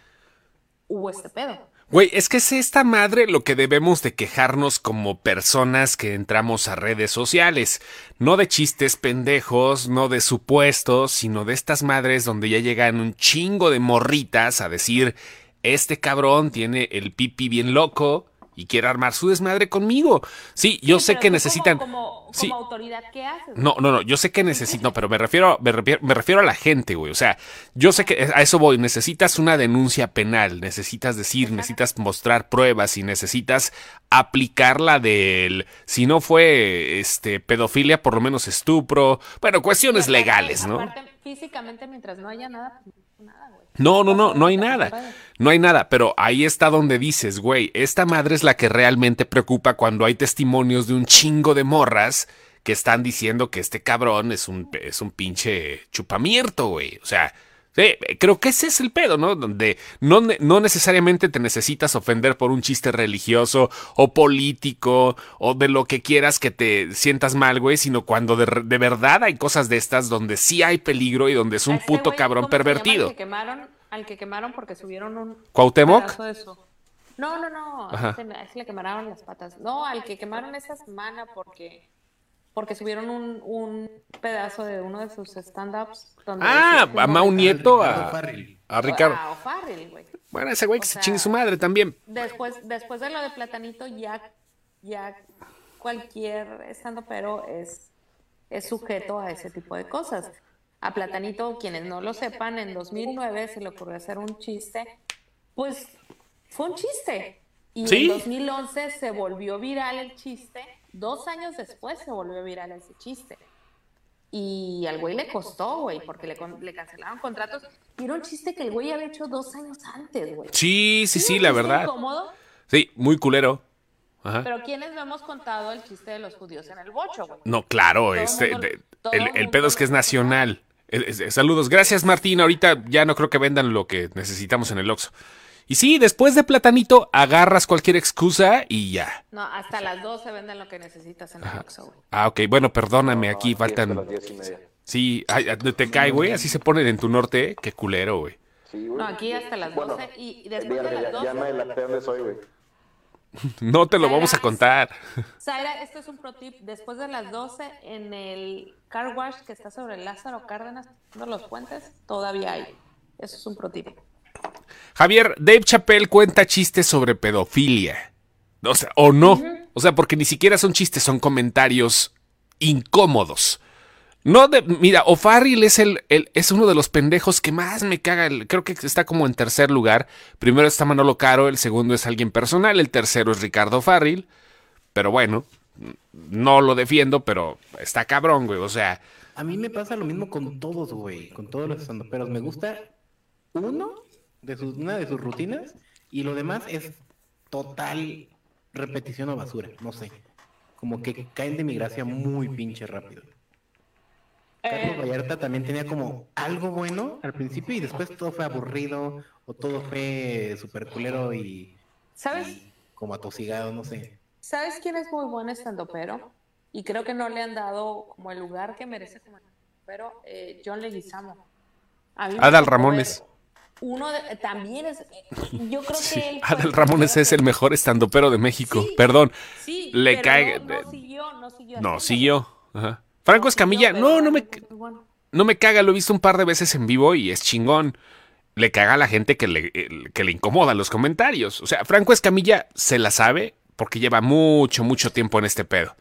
Hubo este pedo. Güey, es que es esta madre lo que debemos de quejarnos como personas que entramos a redes sociales. No de chistes pendejos, no de supuestos, sino de estas madres donde ya llegan un chingo de morritas a decir, este cabrón tiene el pipi bien loco y quiere armar su desmadre conmigo. Sí, yo Sí, sé que necesitan... Como, como, sí. como autoridad, ¿qué haces? No, no, no, yo sé que necesito, no, pero me refiero, me refiero, me refiero a la gente, güey. O sea, yo sé que a eso voy. Necesitas una denuncia penal, necesitas decir, necesitas mostrar pruebas y necesitas aplicar la del, si no fue, este, pedofilia, por lo menos estupro. Bueno, cuestiones aparte- legales, ¿no? aparte, físicamente, mientras no haya nada, pues, nada, güey. No, no, no, no hay nada. No hay nada, pero ahí está donde dices, güey, esta madre es la que realmente preocupa cuando hay testimonios de un chingo de morras que están diciendo que este cabrón es un, es un pinche chupamierto, güey. O sea, sí, creo que ese es el pedo, ¿no? Donde no, no necesariamente te necesitas ofender por un chiste religioso o político o de lo que quieras que te sientas mal, güey, sino cuando de, de verdad hay cosas de estas donde sí hay peligro y donde es un este puto güey, cabrón pervertido. Al que quemaron, al que quemaron porque subieron un ¿Cuauhtémoc? pedazo de su- No, no, no. A ese, a ese le quemaron las patas. No, al que quemaron esta semana porque porque subieron un, un pedazo de uno de sus stand-ups. Ah, a Mau Nieto, a, a Ricardo. A O'Farrell, güey. Bueno, ese güey que o se chingue su madre también. Después, después de lo de Platanito, ya, ya cualquier estando pero es, es sujeto a ese tipo de cosas. A Platanito, quienes no lo sepan, en 2009 se le ocurrió hacer un chiste, pues fue un chiste. Y Sí. en 2011 se volvió viral el chiste, dos años después se volvió viral ese chiste. Y al güey le costó, güey, porque le, le cancelaron contratos. Y era un chiste que el güey había hecho dos años antes, güey. Sí, sí, sí, ¿No la verdad. incómodo? Sí, muy culero. Ajá. Pero ¿quiénes no hemos contado el chiste de los judíos en el bocho, güey? No, claro, este, mundo- de- todo el, el pedo es que es nacional. Saludos, gracias Martín. Ahorita ya no creo que vendan lo que necesitamos en el Oxxo. Y sí, después de Platanito, agarras cualquier excusa y ya. No, hasta las 12 venden lo que necesitas en el Oxxo, güey. Ah, ok, bueno, perdóname, No, aquí hasta faltan. las diez y media. Sí, ay, te cae, güey, así se ponen en tu norte. Qué culero, güey. Sí, güey. No, aquí hasta las Bueno, 12 y, y después de las ya, ya me 12... dónde soy, güey. No te lo vamos a contar. Zaira, esto es un pro tip. Después de las 12 en el car wash que está sobre el Lázaro Cárdenas, no los puentes, todavía hay. Eso es un pro tip. Javier, Dave Chappelle cuenta chistes sobre pedofilia. O sea, o no. O sea, porque ni siquiera son chistes, son comentarios incómodos. No de, mira, O'Farrill es el, el- es uno de los pendejos que más me caga. el- creo que está como en tercer lugar. Primero está Manolo Caro, el segundo es alguien personal, el tercero es Ricardo Farril. Pero bueno, no lo defiendo, pero está cabrón, güey. O sea, A mí me pasa lo mismo con todos, güey. Con todos los estandoperos. Me gusta uno de sus, una de sus rutinas y lo demás es total repetición o basura. No sé. Como que caen de mi gracia muy pinche rápido. Carlos Vallarta también tenía como algo bueno al principio y después todo fue aburrido o todo fue super culero y, ¿Sabes? y como atosigado, no sé. ¿Sabes quién es muy buen estandopero? Y creo que no le han dado como el lugar que merece como pero eh, John Leguizamo. Adal Ramones. ver Uno de- también es, eh, yo creo sí, que él Adal Ramones es el mejor estandopero de México. Sí. Perdón. Sí, le pero cae- No, no siguió, no siguió. No, siguió. Ajá. Franco No Escamilla, siguió, no, pero no me, es muy bueno. no me caga, lo he visto un par de veces en vivo y es chingón. Le caga a la gente que le, que le incomodan los comentarios. O sea, Franco Escamilla se la sabe porque lleva mucho, mucho tiempo en este pedo.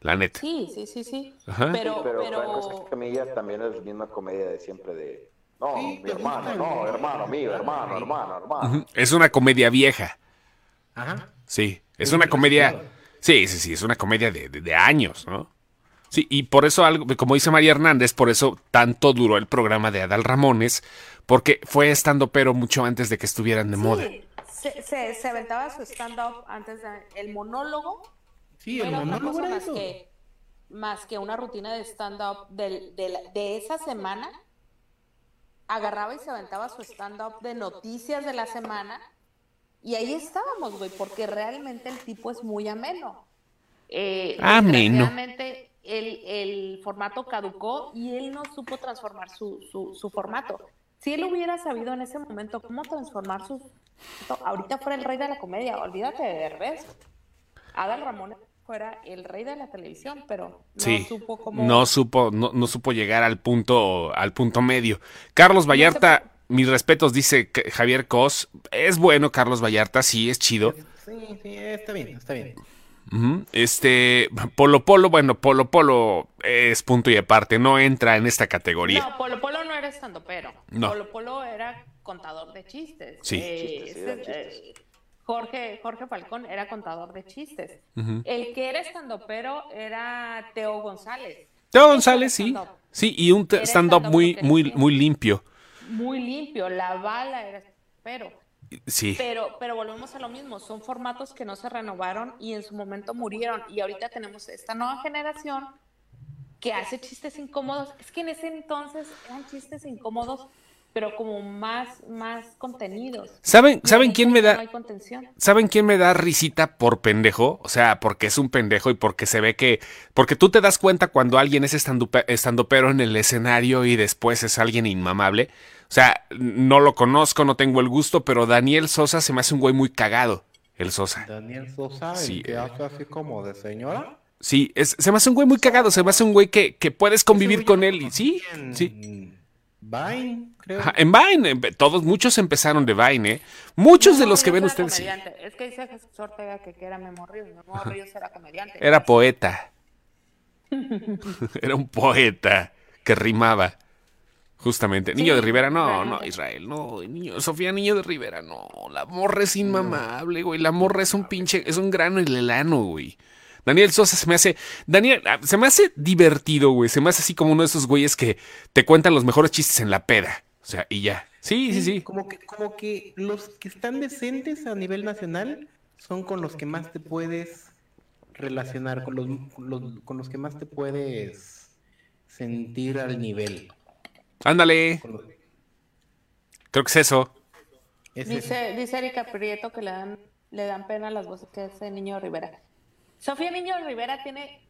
La neta. Sí, sí, sí, sí. Ajá. Pero, Pero, pero, Franco Escamilla también es la misma comedia de siempre de... No, Sí, mi hermano, no, hermano mío, hermano, hermano, hermano. Es una comedia vieja. Ajá. Sí, es una comedia. Sí, sí, sí, es una comedia de, de- de años, ¿no? Sí, y por eso algo, como dice María Hernández, por eso tanto duró el programa de Adal Ramones, porque fue estando pero mucho antes de que estuvieran de moda. Sí, se, se, se aventaba su stand-up antes de el monólogo. Sí, el monólogo era más que, más que una rutina de stand-up del- de, la- de esa semana. Agarraba y se aventaba su stand-up de noticias de la semana. Y ahí estábamos, güey, porque realmente el tipo es muy ameno. Eh, Ameno. El, el formato caducó y él no supo transformar su, su, su formato. Si él hubiera sabido en ese momento cómo transformar su... Ahorita fuera el rey de la comedia, olvídate de Derbez. Adal Ramón fuera el rey de la televisión, pero no Sí, supo cómo... no supo, no, no supo llegar al punto, al punto medio. Carlos Vallarta, mis respetos, dice Javier Cos. Es bueno, Carlos Vallarta, sí, es chido. Sí, sí, está bien, está bien. Este, Polo Polo, bueno, Polo Polo es punto y aparte, no entra en esta categoría. No, Polo Polo no era estando pero. No. Polo Polo era contador de chistes. Sí. Eh, Chistes, sí, chistes. eh, Jorge, Jorge Falcón era contador de chistes. El que era estando pero era Teo González. Teo González, sí. Sí, y un stand-up muy, muy, muy limpio. Muy limpio. La bala era pero. Sí. Pero, pero volvemos a lo mismo, son formatos que no se renovaron y en su momento murieron. Y ahorita tenemos esta nueva generación que hace chistes incómodos. Es que en ese entonces eran chistes incómodos, pero como más, más contenidos. ¿Saben, Y ¿saben quién me da? No hay contención. ¿Saben quién me da risita por pendejo? O sea, porque es un pendejo y porque se ve que. Porque tú te das cuenta cuando alguien es estandopero en el escenario y después es alguien inmamable. O sea, no lo conozco, no tengo el gusto, pero Daniel Sosa se me hace un güey muy cagado. El Sosa. Daniel Sosa, Sí, el que eh. hace así como de señora. Sí, es- se me hace un güey muy cagado, se me hace un güey que, que puedes convivir con él. Y sí, sí. En Vine, creo. Ajá, en Vine, en- todos, muchos empezaron de Vine, ¿eh? Muchos de No, los que ven ustedes, sí. Es que dice Jesús Ortega que, que era Memo Ríos. Memo Ríos era comediante. Era poeta. Era un poeta que rimaba. Justamente. Niño de Rivera, no, realmente. no, Israel, no. Niño, Sofía Niño de Rivera, no. La morra es inmamable, güey. La morra es un pinche, es un grano en el ano, güey. Daniel Sosa se me hace. Daniel, ah, se me hace divertido, güey. Se me hace así como uno de esos güeyes que te cuentan los mejores chistes en la peda. O sea, y ya. Sí, sí, sí. Como que, como que los que están decentes a nivel nacional son con los que más te puedes relacionar, con los, con los, con los que más te puedes sentir al nivel. Ándale. Creo que es eso. es eso. Dice, dice Erika Prieto que le dan, le dan pena las voces que hace Niño Rivera. Sofía Niño Rivera tiene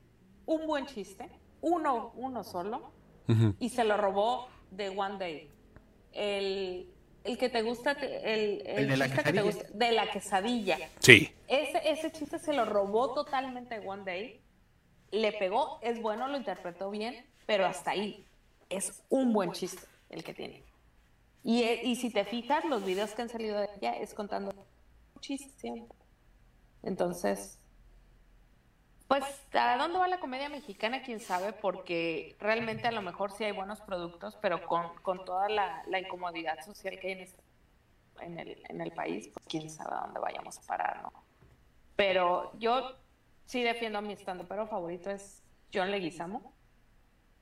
un buen chiste, uno, uno solo, y se lo robó de One Day. El, el que te gusta, el, el El de la chiste que te quesadilla. gusta, de la quesadilla. Sí. Ese, ese chiste se lo robó totalmente de One Day. Le pegó, es bueno, lo interpretó bien, pero hasta ahí. Es un buen chiste el que tiene. Y, e- y si te fijas, los videos que han salido de ella es contando chistes siempre. Entonces, pues, ¿a dónde va la comedia mexicana? Quién sabe, porque realmente a lo mejor sí hay buenos productos, pero con, con toda la, la incomodidad social que hay en, este- en, el, en el país, pues quién sabe a dónde vayamos a parar, ¿no? Pero yo sí defiendo a mi pero favorito, es John Leguizamo.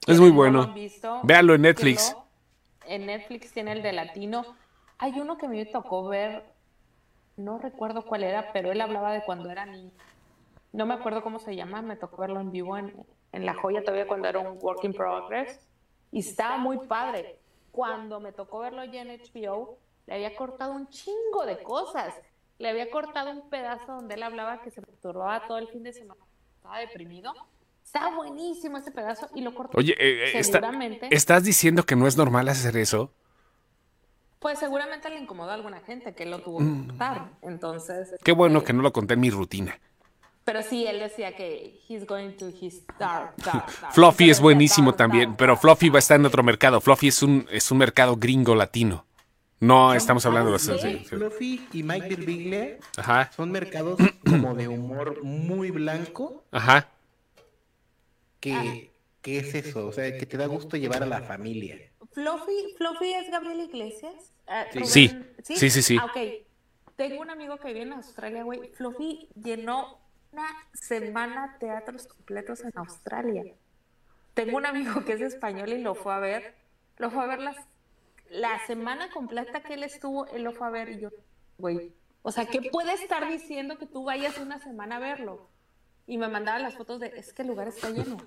Es muy bueno. visto, Véanlo en Netflix. En Netflix tiene el de latino. Hay uno que me tocó ver, no recuerdo cuál era, pero él hablaba de cuando era niño. No me acuerdo cómo se llama, me tocó verlo en vivo en, en La Joya todavía cuando era un work in progress. Y estaba muy padre. Cuando me tocó verlo ya en HBO, le había cortado un chingo de cosas. Le había cortado un pedazo donde él hablaba que se perturbaba todo el fin de semana, estaba deprimido. Estaba buenísimo ese pedazo y lo cortó. Oye, eh, eh, está- seguramente. ¿estás diciendo que no es normal hacer eso? Pues seguramente le incomodó a alguna gente que lo tuvo que cortar. Entonces. Mm. Qué bueno este, que no lo conté en mi rutina. Pero sí, él decía que he's going to his dark, dark, dark. Fluffy es buenísimo dark, también, dark, pero Fluffy va a estar en otro mercado. Fluffy es un, es un mercado gringo latino. No estamos hablando de sí, sí. Fluffy y Mike Birbiglia Ajá, son mercados como de humor muy blanco ajá. que, que es eso, o sea, que te da gusto llevar a la familia. Fluffy, Fluffy es Gabriel Iglesias. Ah, Sí. Sí, sí, sí, sí. Ah, ok. Tengo un amigo que vive en Australia, güey. Fluffy llenó una semana teatros completos en Australia. Tengo un amigo que es español y lo fue a ver. Lo fue a ver las, la semana completa que él estuvo, él lo fue a ver y yo, güey. O sea, ¿qué puede estar diciendo que tú vayas una semana a verlo? Y me mandaba las fotos de, es que el lugar está lleno.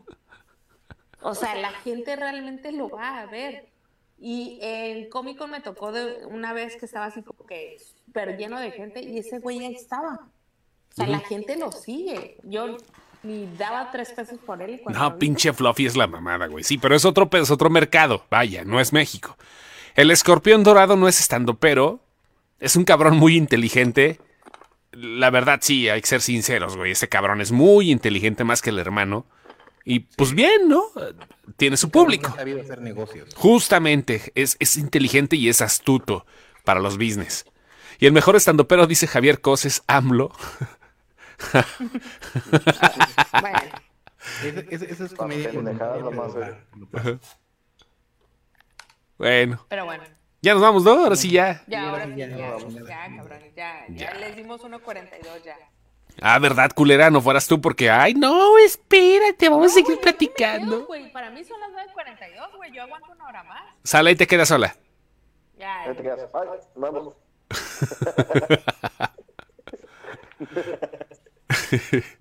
O sea, la gente realmente lo va a ver. Y en Comic Con me tocó de una vez que estaba así como que súper lleno de gente y ese güey ahí estaba. O sea, la gente lo sigue. Yo ni daba tres pesos por él. y No, pinche Fluffy es la mamada, güey. Sí, pero es otro, es otro mercado. Vaya, no es México. El escorpión dorado no es estando, pero es un cabrón muy inteligente. La verdad, sí, hay que ser sinceros, güey. Ese cabrón es muy inteligente más que el hermano. Y pues bien, ¿no? Tiene su público. No ha sabido hacer negocios. Justamente, es, es inteligente y es astuto para los business. Y el mejor estando pero dice Javier Coses, AMLO. Bueno, eso es comedia. Bueno, pero bueno. ya nos vamos, ¿no? Ahora sí ya. Ya, ahora sí, ya, ya, ya, ya, ya. cabrón, ya, ya, les dimos 1.42 ya. Ah, verdad, culera, no fueras tú porque, ay, no, espérate, vamos a seguir No, güey, yo no me quedo, platicando. güey. Para mí son las 9.42, güey. Yo aguanto una hora más. Sale y te quedas sola. Ya, Ahí te quedas. Ay, vamos.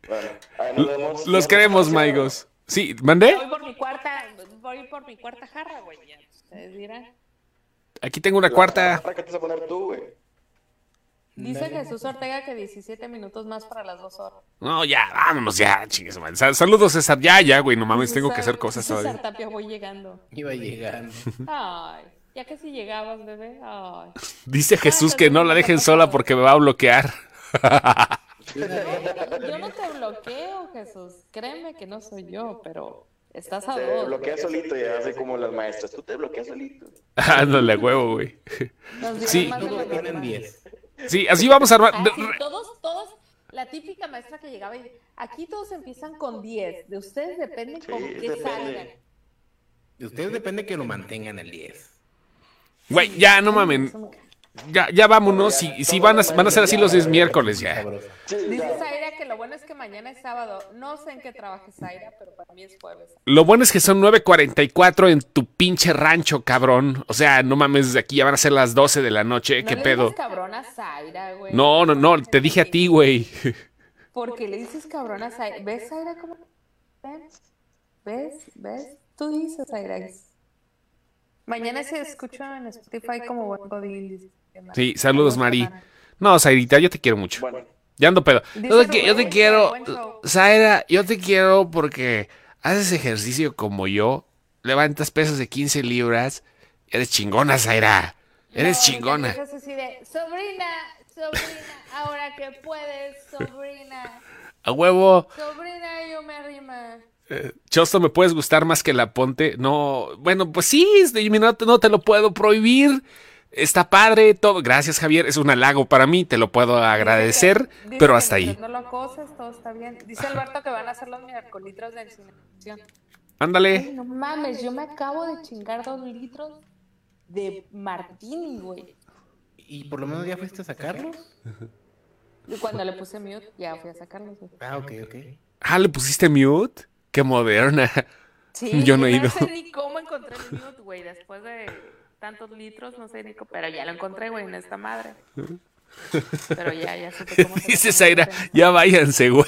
bueno, ahí nos vemos. Los queremos, Maigos. Sí, ¿mandé? voy por mi cuarta, voy por mi cuarta jarra, güey. ya, Ustedes dirán. Aquí tengo una La cuarta. ¿Para qué te vas a poner tú, güey? Dice Jesús Ortega que 17 minutos más para las dos horas. No, ya, vámonos ya, chingues, man. Sal- Saludos, César. Ya, ya, güey, no mames, tengo que hacer cosas César todavía. Tapia, voy llegando. Iba llegando. Ay, ya que si llegabas, bebé. Ay. Dice Jesús que no la dejen sola porque me va a bloquear. Yo no te bloqueo, Jesús. Créeme que no soy yo, pero estás a Te dos. bloqueas solito y así como las maestras. Tú te bloqueas solito. Ándale, huevo, güey. Sí. tienen normal. 10. Sí, así vamos a armar. Ah, sí, todos, todos, la típica maestra que llegaba y aquí todos empiezan con 10. De ustedes depende con Sí, qué depende. salgan. De ustedes depende que lo mantengan al 10. Güey, ya, no mamen. Ya, ya vámonos. Si, si van, a, van a ser así los 10 miércoles ya. Dice. Zaira que lo bueno es que mañana es sábado. No sé en qué trabaje Zaira, pero para mí es jueves. Lo bueno es que son 9.44 en tu pinche rancho, cabrón. O sea, no mames, desde aquí ya van a ser las 12 de la noche. No ¿Qué le pedo? digas cabrón a Zaira, güey. No, no, no, te dije a ti, güey. Porque le dices cabrón a Zaira. ¿Ves, Zaira, cómo? ¿Ves? ¿Ves? ¿Ves? Tú dices, Zaira. Mañana se escucha en Spotify como buen godín. dice. Sí, saludos, Mari. No, Zairita, yo te quiero mucho. Bueno, Ya ando pedo. Yo te, yo te quiero. Zaira, yo te quiero porque haces ejercicio como yo, levantas pesas de 15 libras. Eres chingona, Zaira. Eres No, chingona. de, sobrina, sobrina, ahora que puedes, sobrina, A huevo. sobrina, yo me arrima. Eh, Chosto, ¿me puedes gustar más que la ponte? No, bueno, pues sí, este, no, te- no te lo puedo prohibir. Está padre, todo. Gracias, Javier. Es un halago para mí, te lo puedo agradecer, Dice que- pero hasta que ahí. No lo acoses, todo está bien. Dice Alberto que van a hacer los miércoles de incineración. Ay, Ándale. no mames, yo me acabo de chingar dos litros de martini, güey. ¿Y por lo menos ya fuiste a sacarlos? Y cuando le puse mute, ya fui a sacarlos. güey. Ah, ok, ok. Ah, ¿le pusiste mute? Qué moderna. Sí, Yo no he ido. No sé ni cómo encontré el mute, güey. Después de tantos litros, no sé ni cómo. Pero ya lo encontré, güey, en esta madre. Pero ya, ya supe cómo se Dice Zaira, ya váyanse, güey.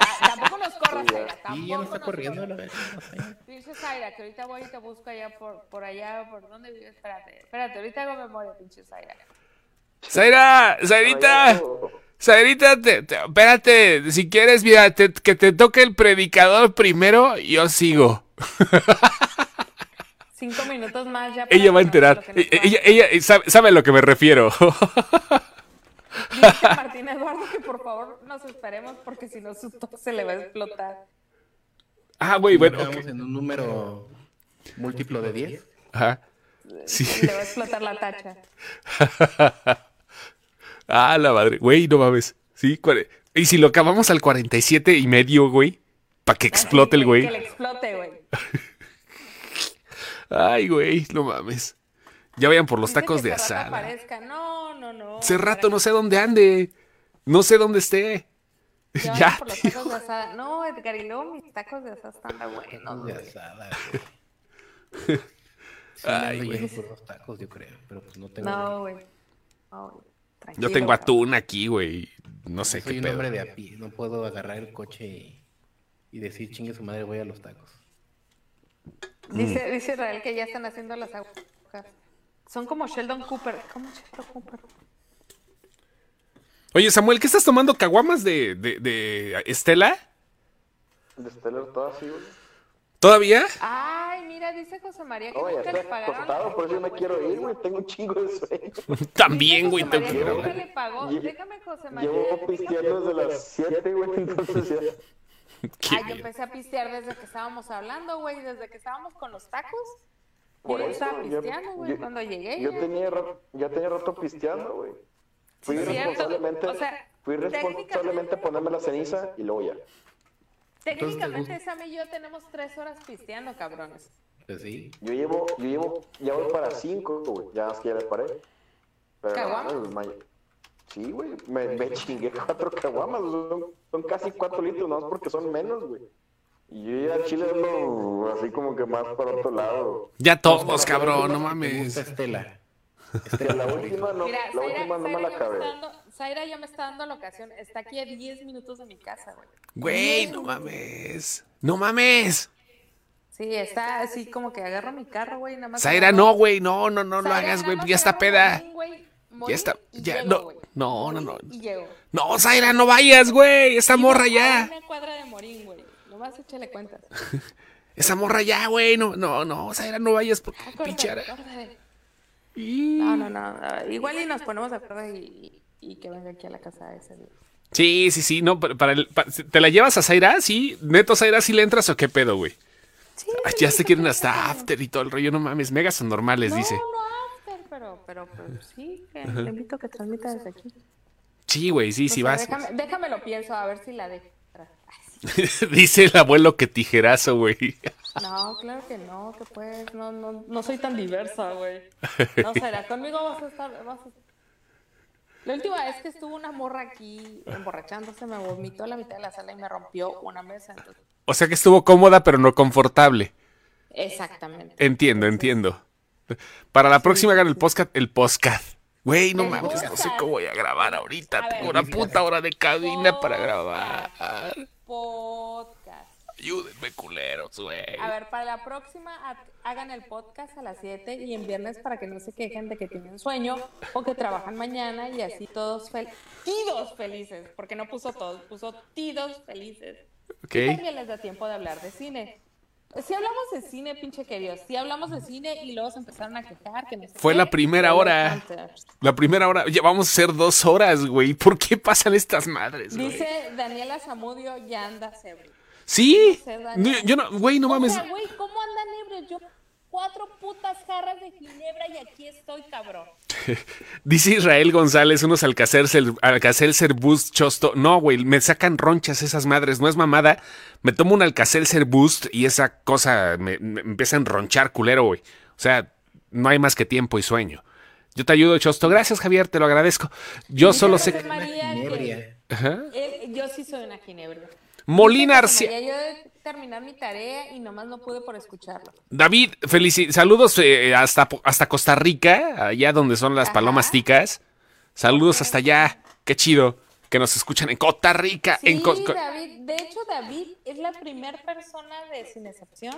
Ah, tampoco nos corras, Zaira. Tampoco Y ya no está nos corriendo corras. la vez. Dice Zaira que ahorita voy y te busco allá por, por allá, por dónde vives. Espérate, espérate, ahorita hago memoria, pinche Zaira. Zaira, Zairita. Zairita, te- te- espérate, si quieres, mira, te- que te toque el predicador primero, yo sigo. Cinco minutos más ya. Ella va a enterar. E- Ella, ella sabe, sabe a lo que me refiero. Dice Martín Eduardo que por favor nos esperemos porque si no su tos se le va a explotar. ah, güey, bueno. Estamos en un número múltiplo de 10. Ajá. Sí. Le va a explotar la tacha. Ah, la madre. Güey, no mames. Sí, y si lo acabamos al 47 y medio, güey, para que explote el güey. Que le explote, güey. Ay, güey, no mames. Ya vayan por los Dice tacos que de asada. aparezca. No, no, no. Hace rato no sé dónde ande. No sé dónde esté. Ya, por los tacos de asada. No, Edgar, y luego mis tacos de asada están buenos. de asada. güey. Sí, Ay, güey. por los tacos, yo creo. Pero pues no tengo. No, güey. No, güey. Tranquilo, Yo tengo atún aquí, güey. No sé Soy qué un pedo. hombre de a pie. No puedo agarrar el coche y, y decir chingue su madre, voy a los tacos. Dice, dice Israel que ya están haciendo las agujas. Son como Sheldon Cooper. ¿Cómo Sheldon Cooper? Oye, Samuel, ¿qué estás tomando? ¿Caguamas de, de, de Estela? De Stellar todo así, güey. ¿Todavía? Ay, mira, dice José María que nunca le pagaron. acostado, por eso me quiero ir, güey. Tengo un chingo de sueño. También, güey, que grabar. nunca le pagó. Lle- Déjame, José María. Llevo pisteando desde las 7, güey, entonces ya. Qué Ay, yo empecé a pistear desde que estábamos hablando, güey, desde que estábamos con los tacos. Por yo eso, estaba pisteando, güey, cuando llegué. Yo ya. tenía, rato, ya tenía rato pisteando, güey. Fui Sí, cierto. responsablemente, O sea, fui responsablemente a ponerme la ceniza y luego ya. Técnicamente, Sam y yo tenemos tres horas pisteando, cabrones. Pues sí. Yo llevo, yo llevo, ya voy para 5, güey. Ya es que ya le paré. Pero, ¿Caguamas? no, Sí, güey, me, me chingué cuatro caguamas, son, son casi cuatro litros, más porque son menos, güey. Y yo ya al chile ando así como que más para otro lado. Ya todos, cabrón, no Me mames. Estela. Que la última no, Mira, la Zaira, última no me la acabé. está dando, Zaira ya me está dando la ocasión. Está aquí a 10 minutos de mi casa, güey. Güey, no mames. No mames. Sí, está así como que agarro mi carro, güey, nada más. Zaira, no, güey, no, no, no lo Zaira, hagas, nada güey, ya está peda. Güey, Ya está, y ya, llego, no, no, no, no. Y llego. No, Zaira, no vayas, güey. Esa morra Vivo A ya. una cuadra de Morín, güey. Nomás échale cuentas. Esa morra ya, güey. No, no, no, Zaira, no vayas porque pinchara. acuérdate. Y- No, no, no. ah, Igual y nos ponemos de acuerdo y, y que venga aquí a la casa ese día. Sí, sí, sí, no, para el, pa- ¿te la llevas a Zaira? Sí, neto Zaira, ¿sí le entras o qué pedo, güey? Sí, Ay, ya se quieren hasta after y todo el rollo, no mames, megas son normales, no, dice. no after, pero, pero, pues, sí, que le invito a que transmita desde aquí. Sí, güey, sí, O sí sea, vas. Déjame, déjame lo pienso, a ver si la dejo. Dice el abuelo que tijerazo, güey. No, claro que no, que pues, no, no, no soy tan diversa, güey. No será, conmigo vas a estar, vas a... La última vez que estuvo una morra aquí emborrachándose, me vomitó a la mitad de la sala y me rompió una mesa. Entonces... O sea que estuvo cómoda, pero no confortable. Exactamente. Entiendo, entiendo. Para la próxima hagan el podcast, el podcast. Güey, no mames, no sé cómo voy a grabar ahorita. A ver. Tengo una puta hora de cabina para grabar. Podcast. Ayúdenme, culeros, güey. A ver, para la próxima ha- hagan el podcast a las 7 y en viernes para que no se quejen de que tienen sueño o que trabajan mañana y así todos fel tidos felices, porque no puso todos, puso tidos felices. Ok. Y también les da tiempo de hablar de cine. Si hablamos de cine, pinche queridos, si hablamos de cine y luego se empezaron a quejar que no sé Fue qué, la primera hora. La primera hora, ya vamos a ser dos horas, güey. ¿Por qué pasan estas madres, güey? Dice Daniela Zamudio, ya anda ebrio. Sí. sé, Yo no, güey, no O mames. sea, güey, ¿cómo andan ebrios? Yo cuatro putas jarras de ginebra y aquí estoy, cabrón. Dice Israel González, unos Alcacelser, Alcacelser Boost Chosto. No, güey, me sacan ronchas esas madres, no es mamada. Me tomo un Alcacelser Boost y esa cosa me, me empieza a enronchar culero, güey. O sea, no hay más que tiempo y sueño. Yo te ayudo, Chosto. Gracias, Javier, te lo agradezco. Yo solo sé que... María que-. Ajá. yo sí soy una ginebra. Molina Arcia. María, Yo terminar mi tarea y nomás no pude por escucharlo. David, saludos eh, hasta, hasta Costa Rica, allá donde son las Ajá. palomas ticas. Saludos hasta allá. Qué chido que nos escuchan en Costa Rica. Sí, en Co- Co- David. De hecho, David es la primera persona de Sin Excepción,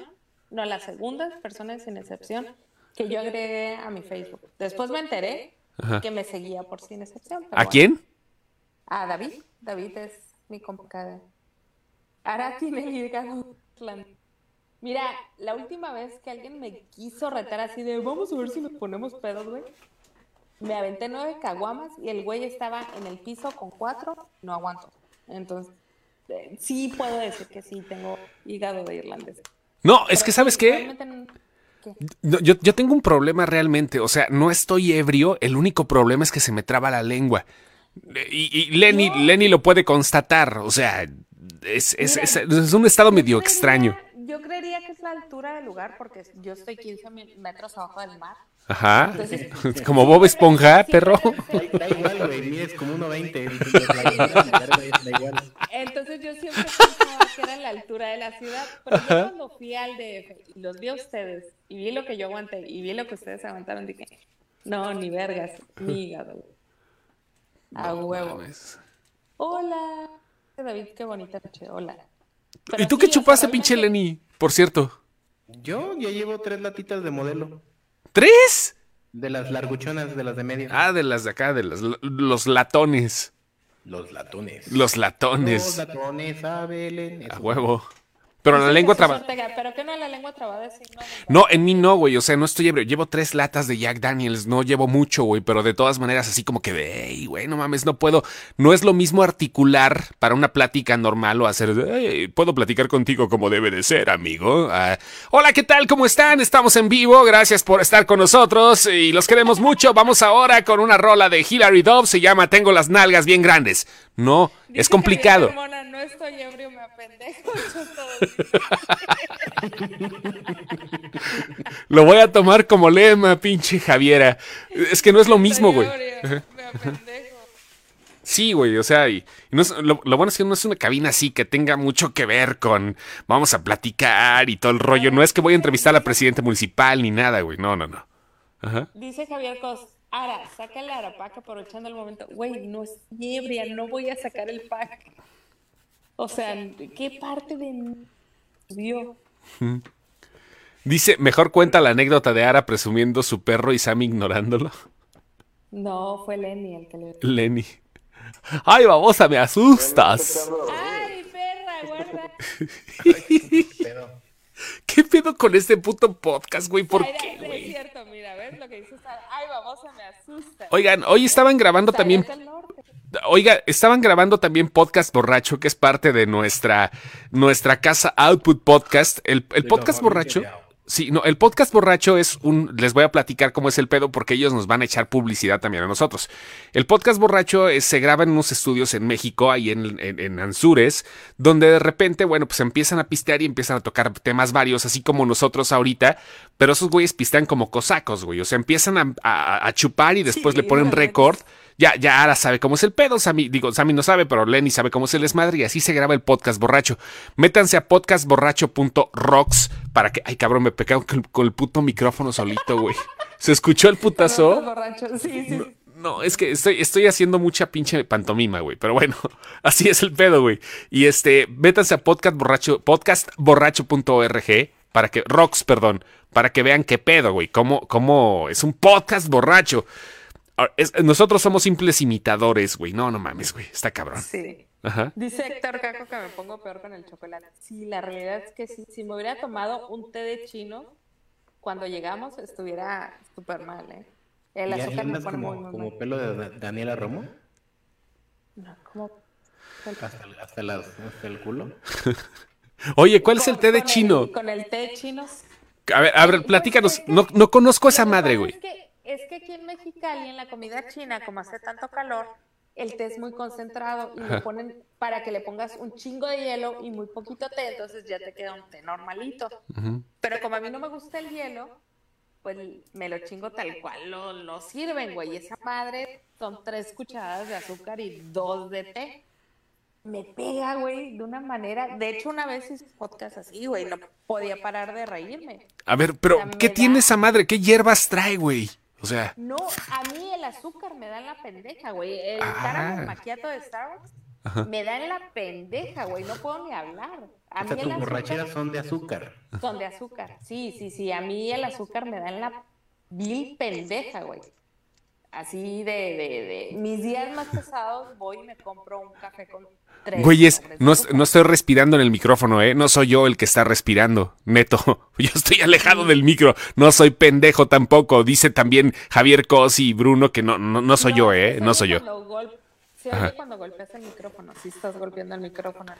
no, la segunda persona de Sin Excepción que yo agregué a mi Facebook. Después me enteré Ajá. que me seguía por Sin Excepción. ¿A bueno. quién? A David. David es mi compa. Ahora tiene el hígado. plan. Mira, la última vez que alguien me quiso retar así de vamos a ver si nos ponemos pedos, güey. Me aventé nueve caguamas y el güey estaba en el piso con cuatro, no aguanto. Entonces, eh, sí puedo decir que sí tengo hígado de irlandés. No, es que ¿sabes qué? ¿qué? No, yo, yo tengo un problema realmente. O sea, no estoy ebrio. El único problema es que se me traba la lengua. Y, y Lenny, No. Lenny lo puede constatar. O sea, es, es- Mira, es- es un estado medio creería- extraño. Yo creería que es la altura del lugar porque yo estoy 15 mil metros abajo del mar. Ajá. Entonces- Como Bob Esponja, perro. Da igual, güey, mides como 1.20. Da igual. Entonces yo siempre pensaba que era la altura de la ciudad, pero yo cuando fui al DF y los vi a ustedes y vi lo que yo aguanté y vi lo que ustedes aguantaron, dije, no, ni vergas, ni hígado. A huevo. Hola. David, qué bonita noche, hola. ¿Y tú sí, qué chupaste, pinche realmente- Lenny? Por cierto. Yo ya llevo tres latitas de modelo. ¿Tres? De las larguchonas, de las de medio. Ah, de las de acá, de las, los latones. Los latones. Los Los latones. latones, a Belén. A huevo. Pero la lengua Jesús traba. Ortega, Pero que no la lengua trabada No, en mí no, güey. O sea, no estoy ebrio. Llevo tres latas de Jack Daniels. No llevo mucho, güey. Pero de todas maneras, así como que de, "Ey, güey, no mames, no puedo. No es lo mismo articular para una plática normal o hacer, "Ey, puedo platicar contigo como debe de ser, amigo. Ah, Hola, ¿qué tal? ¿Cómo están? Estamos en vivo. Gracias por estar con nosotros y los queremos mucho. Vamos ahora con una rola de Hilary Duff. Se llama Tengo las nalgas bien grandes. No, Dice es complicado. No estoy ebrio, me apendejo. Yo todo- Lo voy a tomar como lema, pinche Javiera. Es que no es lo mismo, güey. Sí, güey, o sea, y, y no es- lo, lo bueno es que no es una cabina así que tenga mucho que ver con vamos a platicar y todo el rollo. No es que voy a entrevistar a la presidenta municipal ni nada, güey. No, no, no. Ajá. Dice Javier Cos, Ara, saca el arapaca aprovechando el momento. Güey, no es ebria, no voy a sacar el pack. O sea, ¿qué parte de mí vio? Dice, mejor cuenta la anécdota de Ara presumiendo su perro y Sam ignorándolo. No, fue Lenny el que le... Lenny. Ay, babosa, me asustas. ¡Ay, perra, guarda! ¿Qué pedo con este puto podcast, güey? ¿Por Ay, qué, Es güey? cierto, mira, ¿ves lo que dice Sara? ¡Ay, babosa, me asusta! Oigan, hoy estaban grabando también. Oiga, estaban grabando también Podcast Borracho, que es parte de nuestra, nuestra casa Output Podcast. El, el podcast borracho. Sí, no, el podcast borracho es un. Les voy a platicar cómo es el pedo porque ellos nos van a echar publicidad también a nosotros. El podcast borracho es- se graba en unos estudios en México, ahí en, en, en Anzures, donde de repente, bueno, pues empiezan a pistear y empiezan a tocar temas varios, así como nosotros ahorita, pero esos güeyes pistean como cosacos, güey. O sea, empiezan a, a- a chupar y después Sí, le ponen neta. Ya, ya ahora sabe cómo es el pedo. Sammy, digo, Sammy no sabe, pero Lenny sabe cómo es el desmadre y así se graba el podcast borracho. Métanse a podcastborracho.rocks para que. Ay, cabrón, me pecaron con, con el puto micrófono solito, güey. ¿Se escuchó el putazo? Borracho. Sí, sí. No, es que estoy, estoy haciendo mucha pinche pantomima, güey. Pero bueno, así es el pedo, güey. Y este, métanse a podcast borracho, podcastborracho.org para que, rocks, perdón, para que vean qué pedo, güey. Cómo, cómo es un podcast borracho. Es- nosotros somos simples imitadores, güey. No, no mames, güey. Está cabrón. Sí. Ajá. Dice Héctor Caco que me pongo peor con el chocolate. Sí, la realidad es que sí, si me hubiera tomado un té de chino cuando llegamos estuviera súper mal, ¿eh? El ¿Ya- ya azúcar me pone como, muy, muy como mal. pelo de Da- Daniela Romo? No, como... Hasta, el- hasta, las- hasta el culo. Oye, ¿cuál es el té de chino? con el té de chino. A ver, a ver, platícanos. No, no conozco esa Lo que madre, güey. Es que, es que aquí en Mexicali, en la comida china, como hace tanto calor, el té es muy concentrado y lo ponen para que le pongas un chingo de hielo y muy poquito té, entonces ya te queda un té normalito. Pero como a mí no me gusta el hielo, pues me lo chingo tal cual lo, lo sirven, güey. Esa madre son tres cucharadas de azúcar y dos de té. Me pega, güey, de una manera. De hecho, una vez hice podcast así, güey, no podía parar de reírme. A ver, pero sea, ¿qué da- tiene esa madre? ¿Qué hierbas trae, güey? O sea, No, a mí el azúcar me da en la pendeja, güey. El Ah. caramel macchiato de Starbucks me da en la pendeja, güey. No puedo ni hablar. A O sea, tus borracheras son de azúcar. son de azúcar. Sí, sí, sí. A mí el azúcar me da en la vil pendeja, güey. Así de, de, de... Mis días más pesados voy y me compro un café con tres. güeyes, no, no estoy respirando en el micrófono, ¿eh? No soy yo el que está respirando, neto. Yo estoy alejado del micro. No soy pendejo tampoco. Dice también Javier Cosi y Bruno que no, no, no soy yo, ¿eh? se No soy yo. Se Ajá. oye cuando golpeas el micrófono. Si estás golpeando el micrófono.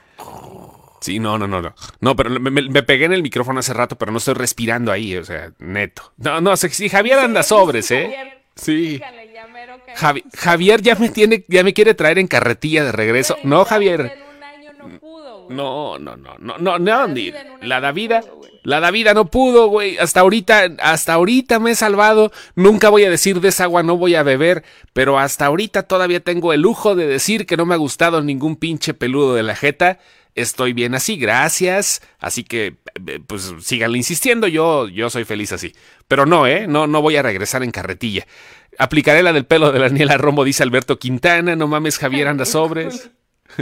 Sí, no, no, no, no. No, pero me, me- me pegué en el micrófono hace rato, pero no estoy respirando ahí, o sea, neto. No, no, sí, Javier anda sobres, ¿eh? Sí. dígale, ya mero que- Javi- Javier ya me tiene, ya me quiere traer en carretilla de regreso. No, Javier. En un año no pudo, güey. No, no, no, no, no, no, la Davida, no la Davida no pudo, güey. Hasta ahorita, hasta ahorita me he salvado. Nunca voy a decir de esa agua no voy a beber, pero hasta ahorita todavía tengo el lujo de decir que no me ha gustado ningún pinche peludo de la jeta. Estoy bien así, gracias. Así que, eh, pues, síganle insistiendo. Yo, yo soy feliz así. Pero no, ¿eh? No, no voy a regresar en carretilla. Aplicaré la del pelo de Daniela Romo, dice Alberto Quintana. No mames, Javier anda sobres.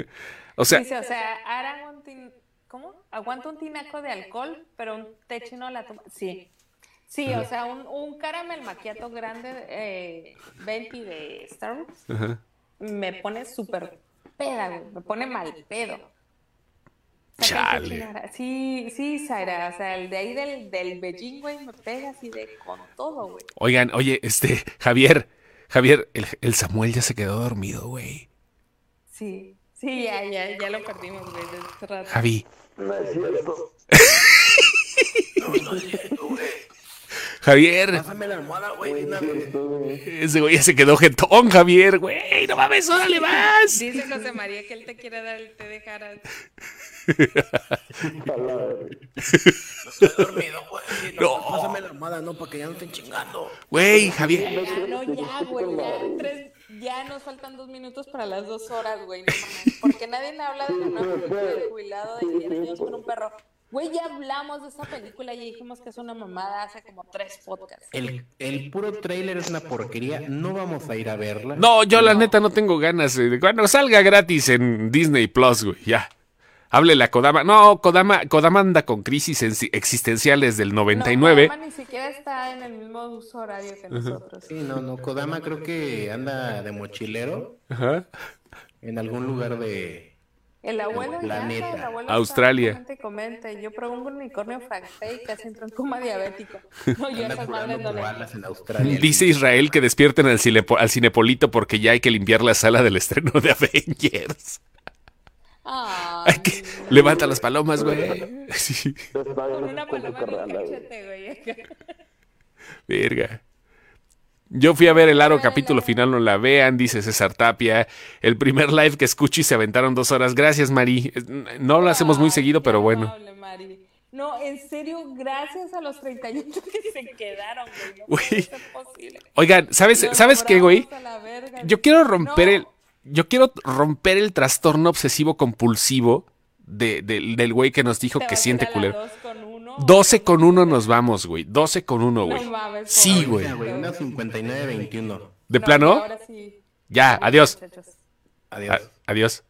O sea, Dice, o sea, harán un tin- ¿cómo? Aguanta un tinaco de alcohol, pero un té chino la toma. Sí. Sí, o sea, un, un caramel macchiato grande, eh, 20 de Starbucks, me pone súper peda. Me pone mal pedo. Chale. Sí, sí, Zaira. O sea, el de ahí del, del Beijing, güey, me pega así de con todo, güey. Oigan, oye, este, Javier, Javier, el, el Samuel ya se quedó dormido, güey. Sí, sí, ya, ya, ya lo perdimos, güey, desde hace rato. Javi. No es cierto. Javier, Pásame la almohada, güey. de ese güey ya se quedó jetón, Javier, güey. No mames, órale más. Dice José María que él te quiere dar el té de Jaras. Estoy dormido, güey. No. Pásame la almohada, no, para que ya no estén chingando. Güey, Javier. Ya, no, ya, güey, ya, tres- ya nos faltan dos minutos para las dos horas, güey, no. Porque nadie habla de la nueva jubilado de Indiana Jones con un perro. Güey, ya hablamos de esa película y dijimos que es una mamada hace como tres podcasts. El, el puro trailer es una porquería. No vamos a ir a verla. No, yo la neta no tengo ganas. eh, Cuando salga gratis en Disney Plus, güey, ya. Háblele a Kodama. No, Kodama, Kodama anda con crisis en- existenciales del 99. No, Kodama ni siquiera está en el mismo uso horario que nosotros. Sí, no, no. Kodama creo que anda de mochilero Ajá. en algún lugar de, El abuelo Planeta. ya, el abuelo Australia. comente. Yo probé un unicornio francés y casi entró en coma diabético. No, yo esas madres no en Australia. Dice Israel que despierten al, cinepo- al cinepolito porque ya hay que limpiar la sala del estreno de Avengers. Ay, Hay que- Levanta las palomas, güey. Sí, con una paloma en el cachete, güey. verga. Yo fui a ver el Aro capítulo final, no la vean, dice César Tapia. El primer live que escuché y se aventaron dos horas. Gracias, Mari. No lo hacemos muy seguido, pero bueno. No, en serio, gracias a los 38 que se quedaron, güey. Oigan, ¿sabes, ¿sabes qué, güey? Yo quiero romper el. Yo quiero romper el trastorno obsesivo compulsivo de- del- del güey que nos dijo ¿Te que siente culero. Dos con uno? 12 con 1 nos vamos, güey. 12 con 1, güey. No mames, Sí, güey. Una 59-21. ¿De No, plano? ahora sí. Ya, adiós. Adiós. A- adiós.